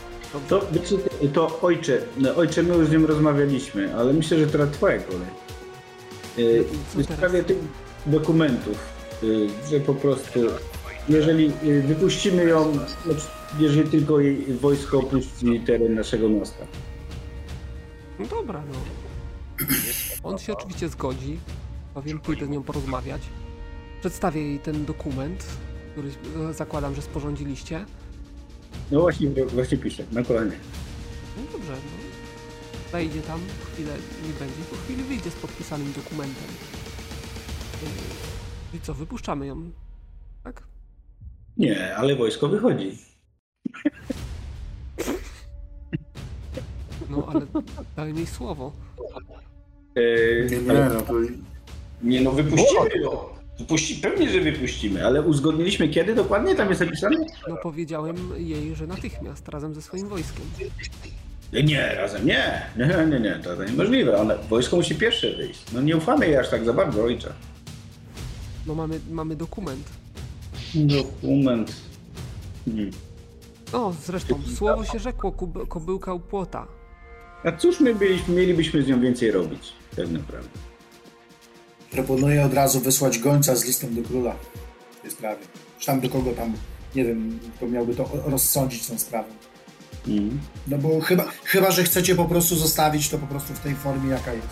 To, wiecie, to ojcze, no, ojcze, my już z nim rozmawialiśmy, ale myślę, że teraz twoja kolej. E, Co W sprawie tych dokumentów, e, że po prostu, jeżeli e, wypuścimy ją, znaczy, jeżeli tylko jej wojsko opuści teren naszego miasta. No dobra, no. On się oczywiście zgodzi. Powiem, pójdę z nią porozmawiać. Przedstawię jej ten dokument, który e, zakładam, że sporządziliście. No właśnie, właśnie piszę, na kolanie. No dobrze, no. Wejdzie tam, chwilę nie będzie, po chwili wyjdzie z podpisanym dokumentem. Yy, I co, wypuszczamy ją, tak? Nie, ale wojsko wychodzi. No ale dałem jej słowo. E, Nie, nie, ale- no to Nie no, wypuścimy ją. Wypuści, pewnie, że wypuścimy, ale uzgodniliśmy kiedy dokładnie tam jest napisane? No powiedziałem jej, że natychmiast, razem ze swoim wojskiem. Nie, razem nie. Nie, nie, nie, to, to niemożliwe. One, wojsko musi pierwsze wyjść. No nie ufamy jej aż tak za bardzo, ojcze. No mamy, mamy dokument. Dokument. Hmm. O, zresztą, słowo się rzekło, kub- kobyłka u płota. A cóż my byliśmy, mielibyśmy z nią więcej robić, tak naprawdę. Proponuję od razu wysłać gońca z listem do króla w tej sprawie. Czy tam do kogo tam, nie wiem, kto miałby to rozsądzić tą sprawę. Mhm. No bo chyba, chyba, że chcecie po prostu zostawić to po prostu w tej formie, jaka jest.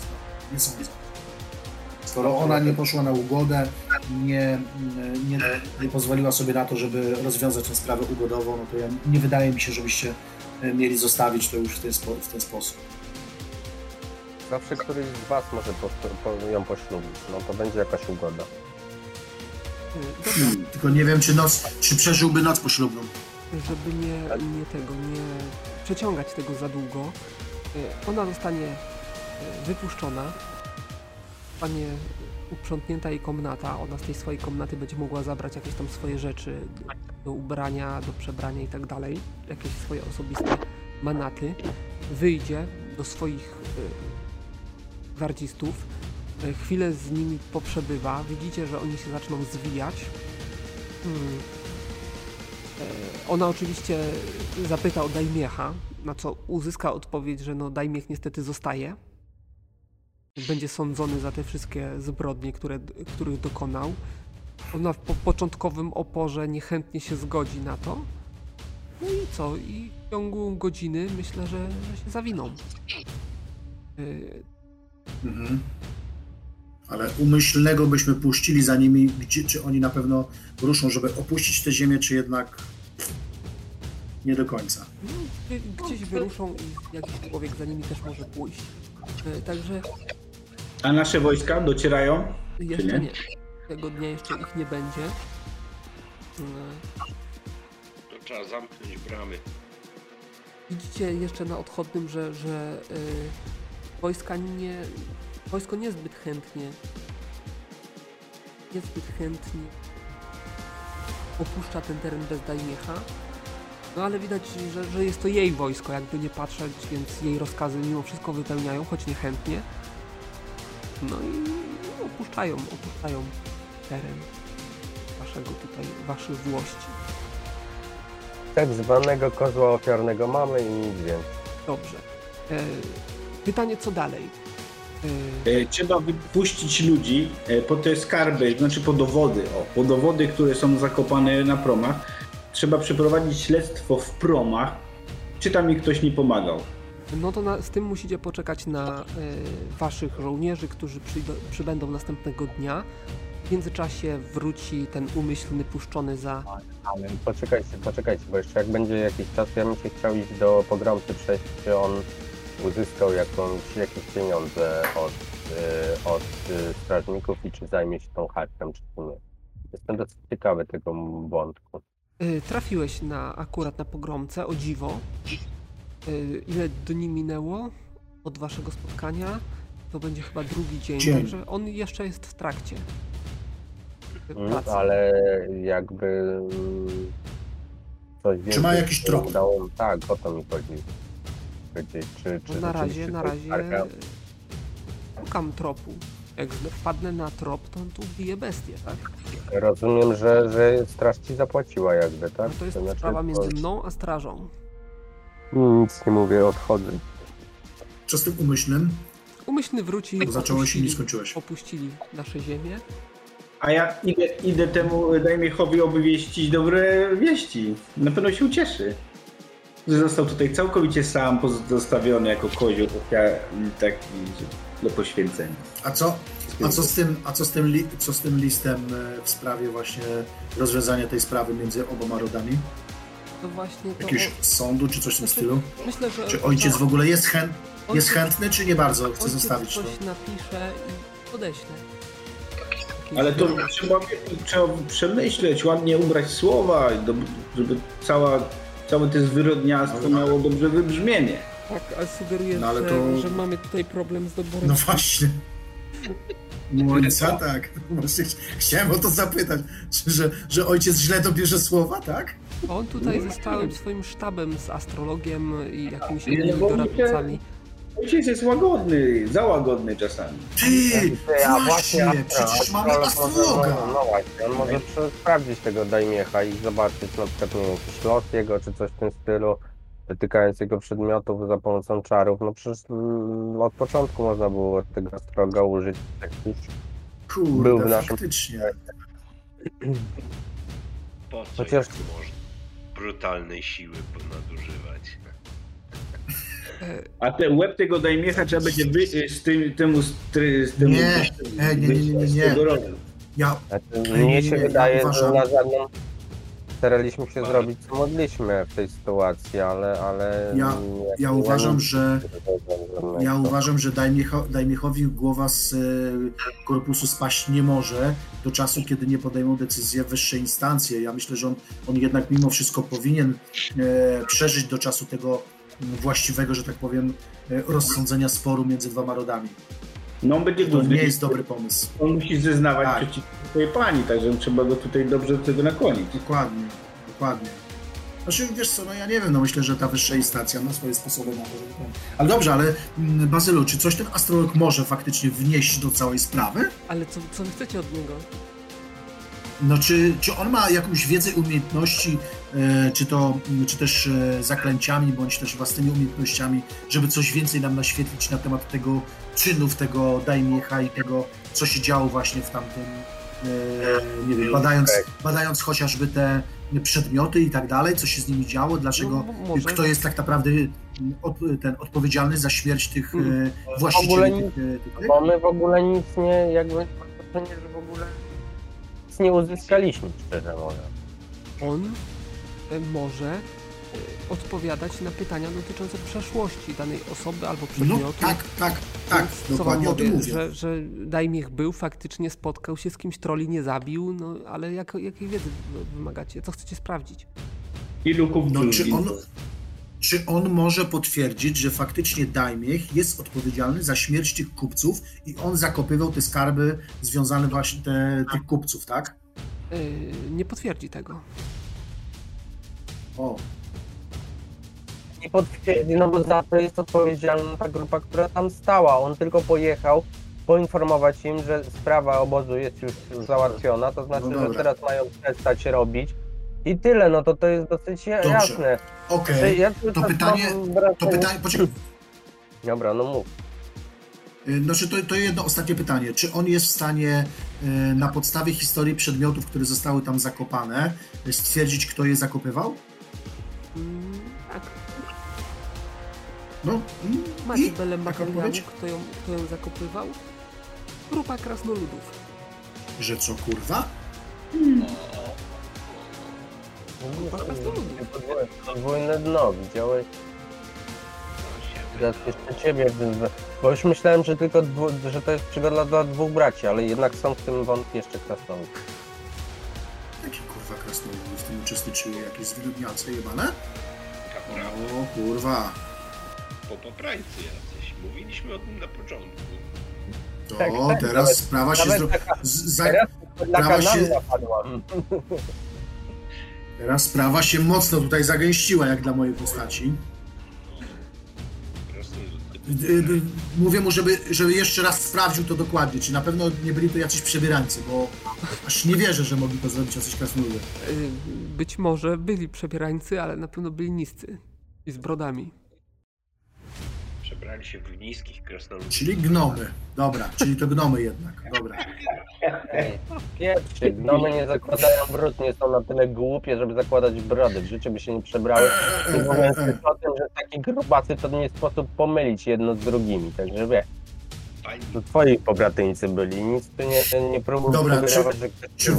Nie sądzę. Skoro ona nie poszła na ugodę, nie, nie, nie pozwoliła sobie na to, żeby rozwiązać tę sprawę ugodową, no to ja, nie wydaje mi się, żebyście mieli zostawić to już w ten, spo, w ten sposób. Zawsze któryś z was może po, po, ją poślubić. No to będzie jakaś ugoda. Dobra, Hmm, tylko nie wiem, czy noc, czy przeżyłby noc poślubną. żeby nie, nie tego, nie przeciągać tego za długo, yy, ona zostanie yy, wypuszczona, zostanie uprzątnięta jej komnata, ona z tej swojej komnaty będzie mogła zabrać jakieś tam swoje rzeczy do ubrania, do przebrania i tak dalej, jakieś swoje osobiste manaty, wyjdzie do swoich gwardzistów, yy, chwilę z nimi poprzebywa, widzicie, że oni się zaczną zwijać. Hmm. E, Ona oczywiście zapyta o Dajmiecha, na co uzyska odpowiedź, że no Dajmiech niestety zostaje. Będzie sądzony za te wszystkie zbrodnie, które, których dokonał. Ona w po początkowym oporze niechętnie się zgodzi na to. No i co? I w ciągu godziny myślę, że, że się zawiną. E, Mhm. Ale umyślnego byśmy puścili za nimi, gdzie, czy oni na pewno ruszą, żeby opuścić tę ziemię, czy jednak nie do końca. No, gdzie- gdzieś wyruszą i jakiś człowiek za nimi też może pójść. E, Także A nasze wojska docierają? Jeszcze nie? nie. Tego dnia jeszcze ich nie będzie. E, To trzeba zamknąć bramy. Widzicie jeszcze na odchodnym, że, że y, wojska nie. Wojsko niezbyt chętnie. Niezbyt chętnie opuszcza ten teren bez Dajmiecha. No ale widać, że, że jest to jej wojsko, jakby nie patrzeć, więc jej rozkazy mimo wszystko wypełniają, choć niechętnie. No i opuszczają, opuszczają teren waszego tutaj, waszych włości. Tak zwanego kozła ofiarnego mamy i nic więcej. Dobrze. E, pytanie, co dalej? E, Trzeba wypuścić ludzi e, po te skarby, znaczy po dowody, o, po dowody, które są zakopane na promach trzeba przeprowadzić śledztwo w promach. Czy tam mi ktoś nie pomagał? No to na, z tym musicie poczekać na y, waszych żołnierzy, którzy przyjdą, przybędą następnego dnia. W międzyczasie wróci ten umyślny puszczony za. Ale poczekajcie, poczekajcie, bo jeszcze jak będzie jakiś czas, ja bym się chciał iść do pogromcy przejść, czy on uzyskał jakąś, jakieś pieniądze od, y, od y, strażników i czy zajmie się tą hartą, czy nie. Jestem dosyć ciekawy tego wątku. Y, trafiłeś na akurat na pogromcę, o dziwo. Ile dni minęło od waszego spotkania? To będzie chyba drugi dzień, Dzień. także on jeszcze jest w trakcie. Mm, pracy. Ale jakby mm, coś więcej ma jakiś się trop? Udało, tak, o to mi chodzi. Powiedzieć, Czy, czy No na razie, na to razie targa? szukam tropu. Jak wpadnę na trop, to tu bije bestię, tak? Rozumiem, że, że straż ci zapłaciła jakby, tak? No to jest znaczy, sprawa to- między mną a strażą. Nic nie mówię, odchodzę. Co z tym umyślnym? Umyślny wróci. Zacząłeś i nie opuścili- skończyłeś. Opuścili nasze ziemię. A ja idę, idę temu Dajmiechowi obwieścić dobre wieści. Na pewno się ucieszy. Że został tutaj całkowicie sam pozostawiony jako kozioł taki do poświęcenia. A co, a co, z, tym, a co, z, tym li, co z tym listem e, w sprawie właśnie rozwiązania tej sprawy między oboma rodami? To właśnie to. Jakiegoś sądu czy coś w tym Znaczy, stylu? Myślę, że. Czy ojciec w ogóle jest, chęt, jest chętny, czy nie bardzo chce ojciec zostawić to? coś napisze i podeślę. Ale to trzeba, trzeba przemyśleć, ładnie ubrać słowa, żeby cała, całe to zwyrodnialstwo miało dobrze wybrzmienie. Tak, ale sugeruję, No, ale że, to- że mamy tutaj problem z doborem. No właśnie. Ojca, tak. Właśnie Chciałem o to zapytać, czy- że, że ojciec źle dobierze słowa, tak? On tutaj ze całym swoim sztabem, z astrologiem i jakimiś innymi doradcami. Ojciec jest łagodny, za łagodny czasami. Ty, A właśnie, Astro- przecież mamy astrologa. No właśnie, on może sprawdzić tego Dajmiecha i zobaczyć na przykład nie wiem, jakiś los jego, czy coś w tym stylu, dotykając jego przedmiotów za pomocą czarów. No przecież mm, od początku można było tego astroga użyć. Tak już Kurde, Był w naszym- faktycznie. Po co Chociaż- jak można brutalnej siły nadużywać? A ten łeb tego Dajmiecha trzeba będzie wy, z tym, temu, z, ty- z temu Nie, nie, nie, nie, nie, nie. Ja, Znaczy, nie, mnie nie, się nie, ja wydaje, uważam- że na żadną staraliśmy się zrobić, co mogliśmy w tej sytuacji, ale... ale Ja- ja nie- uważam, nie- że ja uważam, że Dajmiecho, Dajmiechowi głowa z e, korpusu spaść nie może do czasu, kiedy nie podejmą decyzję wyższe instancje. Ja myślę, że on, on jednak mimo wszystko powinien e, przeżyć do czasu tego właściwego, że tak powiem, e, rozsądzenia sporu między dwoma rodami. No on będzie To nie jest dobry pomysł. On musi zeznawać Tak. przeciwko swojej pani, także trzeba go tutaj dobrze do tego nakłonić. Dokładnie, dokładnie. Znaczy, wiesz co, no ja nie wiem, no myślę, że ta wyższa instancja ma swoje sposoby na to, żeby. Ale dobrze, ale mm, Bazylu, czy coś ten astrolog może faktycznie wnieść do całej sprawy? ale co, co wy chcecie od niego? No czy, czy on ma jakąś wiedzę, umiejętności, czy to, czy też e, zaklęciami, bądź też własnymi umiejętnościami, żeby coś więcej nam naświetlić na temat tego czynów, tego Dajmiecha i tego, co się działo właśnie w tamtym, e, nie wiem, badając, badając chociażby te przedmioty i tak dalej, co się z nimi działo, dlaczego, No, kto jest tak naprawdę od, ten odpowiedzialny za śmierć tych Mm. e, W ogóle właścicieli nic, tych, e, tych, bo my w ogóle nic nie, jakby, mam wrażenie, że w ogóle nic nie uzyskaliśmy, szczerze mówiąc. On? e, może e, odpowiadać na pytania dotyczące przeszłości danej osoby albo No przedmiotu. tak, tak, tak, Więc co wam dokładnie o tym mówię, mówię. Że, że Dajmiech był, faktycznie spotkał się z kimś, troli nie zabił, no ale jak, jakiej wiedzy wy- wymagacie? Co chcecie sprawdzić? Ilu No, czy on, czy on może potwierdzić, że faktycznie Dajmiech jest odpowiedzialny za śmierć tych kupców i on zakopywał te skarby związane właśnie te, tych kupców, tak? Yy, nie potwierdzi tego. O, Nie potwierdzi, no bo za to jest odpowiedzialna ta grupa, która tam stała. On tylko pojechał poinformować im, że sprawa obozu jest już załatwiona, to znaczy, No że teraz mają przestać robić. I tyle, no to to jest dosyć Dobrze. jasne. okej. Że ja To pytanie- To pytanie, poczekaj, Dobra, no mów. Y, Znaczy to, to jedno ostatnie pytanie. Czy on jest w stanie y, na podstawie historii przedmiotów, które zostały tam zakopane, stwierdzić, kto je zakopywał? Tak, No mm, macie i belę materiału, kto ją, kto ją zakopywał. Grupa krasnoludów. Że co kurwa? Grupa krasnoludów. Podwójne dno, widziałeś? Jeszcze ciebie. Bo już myślałem, że tylko dwu, że to jest przygoda dla dwóch braci, ale jednak są w tym wątku jeszcze krasnolud. Kurwa krasnoludy w tym uczestniczyły? Jakieś zwyrodnialce jebane? Kapra, O kurwa. po poprajcy jacyś. Mówiliśmy o tym na początku. To Tak, tak, teraz nawet- sprawa się... nawet Zro... taka- z- za... Teraz na Sprawa się-. Teraz sprawa się mocno tutaj zagęściła, jak dla mojej postaci. Y, y, Mówię mu, żeby, żeby jeszcze raz sprawdził to dokładnie, czy na pewno nie byli to jacyś przebierańcy, bo aż nie wierzę, że mogli to zrobić jacyś krasnoludy. Być może byli przebierańcy, ale na pewno byli niscy. I z brodami. Przebrali się w niskich krasnoludów. Czyli gnomy. Dobra, czyli to gnomy jednak. Dobra. Pierwszy, gnomy nie zakładają brud, nie są na tyle głupie, żeby zakładać brody. W życiu by się nie przebrały. Nie mówiąc o tym, że takie grubacy to nie sposób pomylić jedno z drugimi. Także wie, Fajnie. to twoi pobratyńcy byli. Nic tu nie, nie próbuj Dobra, czy- że ktoś czy-.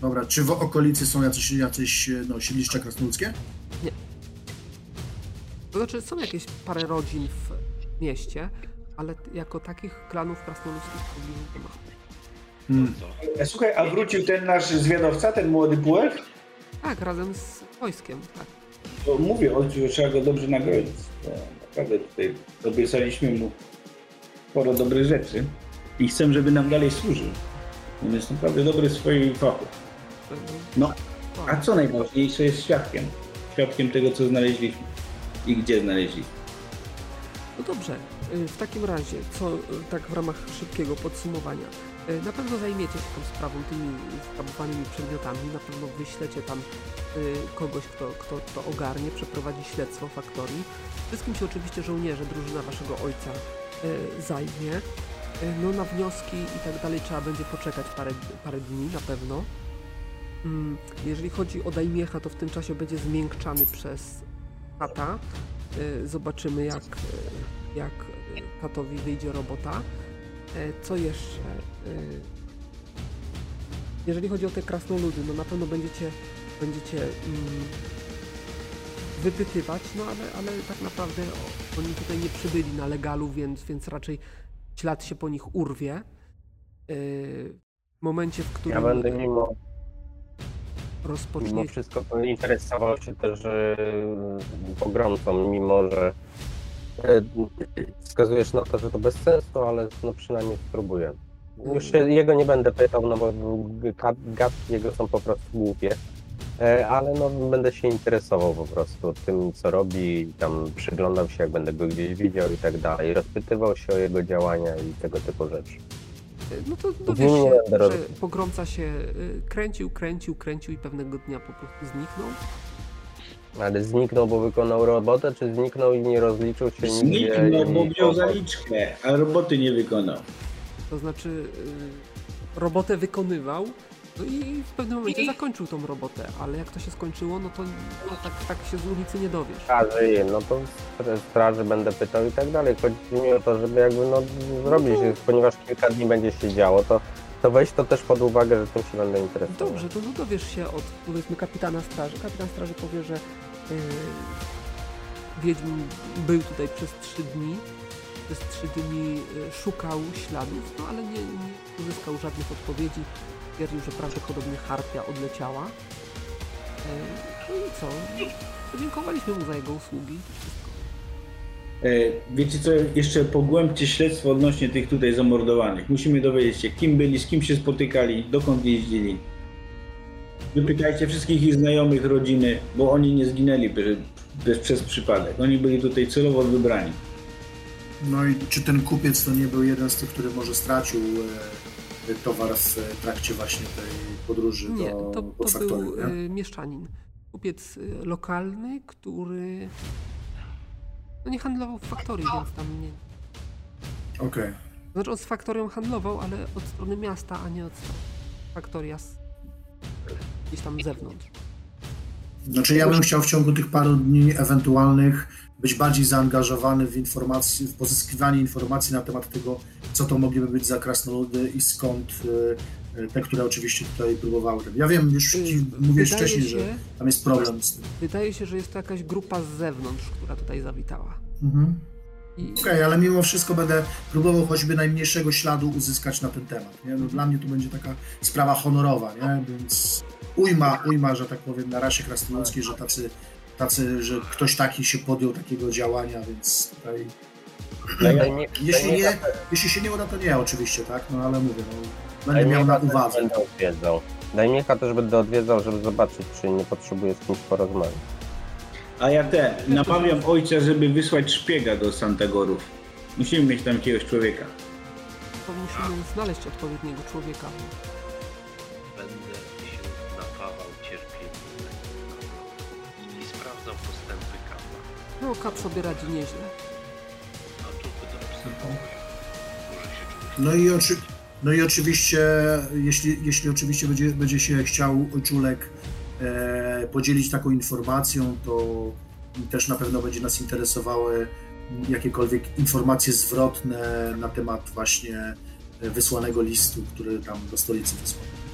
Dobra, czy w okolicy są jacyś, jacyś no, siedliszcza krasnoludzkie? To znaczy, są jakieś parę rodzin w mieście, ale jako takich klanów krasnoludzkich w pobliżu nie ma. Hmm. E, Słuchaj, a wrócił ten nasz zwiadowca, ten młody pułek? Tak, razem z wojskiem, tak. To mówię, ojcu, że trzeba go dobrze nagrodzić. Naprawdę tutaj obiecaliśmy mu sporo dobrych rzeczy i chcę, żeby nam dalej służył. On jest naprawdę dobry w swoim fachu. No, tak. A co najważniejsze jest świadkiem. Świadkiem tego, co znaleźliśmy i gdzie znaleźliśmy. No dobrze, y, w takim razie, co y, tak w ramach szybkiego podsumowania. Y, Na pewno zajmiecie się tą sprawą, tymi zgrabowanymi przedmiotami, na pewno wyślecie tam kogoś, kto, kto to ogarnie, przeprowadzi śledztwo faktorii. Wszystkim się oczywiście żołnierze, drużyna waszego ojca zajmie. No na wnioski i tak dalej trzeba będzie poczekać parę, parę dni na pewno. Mm, Jeżeli chodzi o Dajmiecha, to w tym czasie będzie zmiękczany przez tata. Y, Zobaczymy jak, y, jak y, tatowi wyjdzie robota. E, Co jeszcze? Jeżeli chodzi o te krasnoludy, no na pewno będziecie, będziecie mm, wypytywać, no ale, ale tak naprawdę oni tutaj nie przybyli na legalu, więc, więc raczej ślad się po nich urwie. W momencie, w którym Ja będę mimo, rozpocznie mimo wszystko interesował się też e, pogromcą, mimo że e, wskazujesz na to, że to bez sensu, ale no przynajmniej spróbuję. Już jego nie będę pytał, no bo ga- gadki jego są po prostu głupie. E, Ale no, będę się interesował po prostu tym, co robi, tam przyglądał się, jak będę go gdzieś widział i tak dalej. Rozpytywał się o jego działania i tego typu rzeczy. No to dowiesz się, będę że pogromca się y, kręcił, kręcił, kręcił i pewnego dnia po prostu zniknął. Ale zniknął, bo wykonał robotę, czy zniknął i nie rozliczył się nigdzie? Zniknął, i- bo miał zaliczkę, a roboty nie wykonał. To znaczy y, robotę wykonywał no i w pewnym momencie zakończył tą robotę, ale jak to się skończyło, no to no, tak, tak się z ulicy nie dowiesz. straży, no to straży będę pytał i tak dalej. Chodzi mi o to, żeby jakby no zrobić, ponieważ kilka dni będzie się działo, to, to weź to też pod uwagę, że tym się będę interesował. Dobrze, to no dowiesz się od powiedzmy kapitana straży. Kapitan straży powie, że y, Wiedźmin był tutaj przez trzy dni. Przez trzy dni y, szukał śladów, no ale nie, nie uzyskał żadnych odpowiedzi. Twierdził, że prawdopodobnie harpia odleciała. No i co? Podziękowaliśmy mu za jego usługi. E, Wiecie co, jeszcze pogłębcie śledztwo odnośnie tych tutaj zamordowanych. Musimy dowiedzieć się, kim byli, z kim się spotykali, dokąd jeździli. Wypytajcie wszystkich ich znajomych, rodziny, bo oni nie zginęli bez, bez, przez przypadek. Oni byli tutaj celowo wybrani. No i czy ten kupiec to nie był jeden z tych, który może stracił e, towar w trakcie właśnie tej podróży Nie, do to, to był nie? y, mieszczanin. Kupiec y, lokalny, który no nie handlował w faktorii, więc tam nie, Okej. Znaczy on z faktorią handlował, ale od strony miasta, a nie od faktoria z... gdzieś tam z zewnątrz. Znaczy ja bym chciał w ciągu tych paru dni ewentualnych być bardziej zaangażowany w informacje, w pozyskiwanie informacji na temat tego, co to mogliby być za krasnoludy i skąd e, e, te, które oczywiście tutaj próbowały. Ja wiem, już mówiłeś wcześniej, się, że tam jest problem z tym. Wydaje się, że jest to jakaś grupa z zewnątrz, która tutaj zawitała. Mhm. Okej, ale mimo wszystko będę próbował choćby najmniejszego śladu uzyskać na ten temat. Nie? No, dla mnie to będzie taka sprawa honorowa, nie? więc ujma, ujma, że tak powiem, na rasie krasnoludzkiej, że tacy, tacy, że ktoś taki się podjął takiego działania, więc tutaj... Najmniej- Jeśli nie, jeśli się nie uda, to nie oczywiście, tak? No ale mówię, no, będę miał na uwadze. Będę odwiedzał. Najmniejka też będę odwiedzał, żeby zobaczyć, czy nie potrzebuję z kimś porozmawiać. A ja te, namawiam ojca, żeby wysłać szpiega do Santagorów. Musimy mieć tam jakiegoś człowieka. to musimy znaleźć odpowiedniego człowieka. No, Kap sobie radzi nieźle. No i, oczy, no i oczywiście, jeśli, jeśli oczywiście będzie, będzie się chciał Czulek e, podzielić taką informacją, to też na pewno będzie nas interesowały jakiekolwiek informacje zwrotne na temat właśnie wysłanego listu, który tam do stolicy wysłał.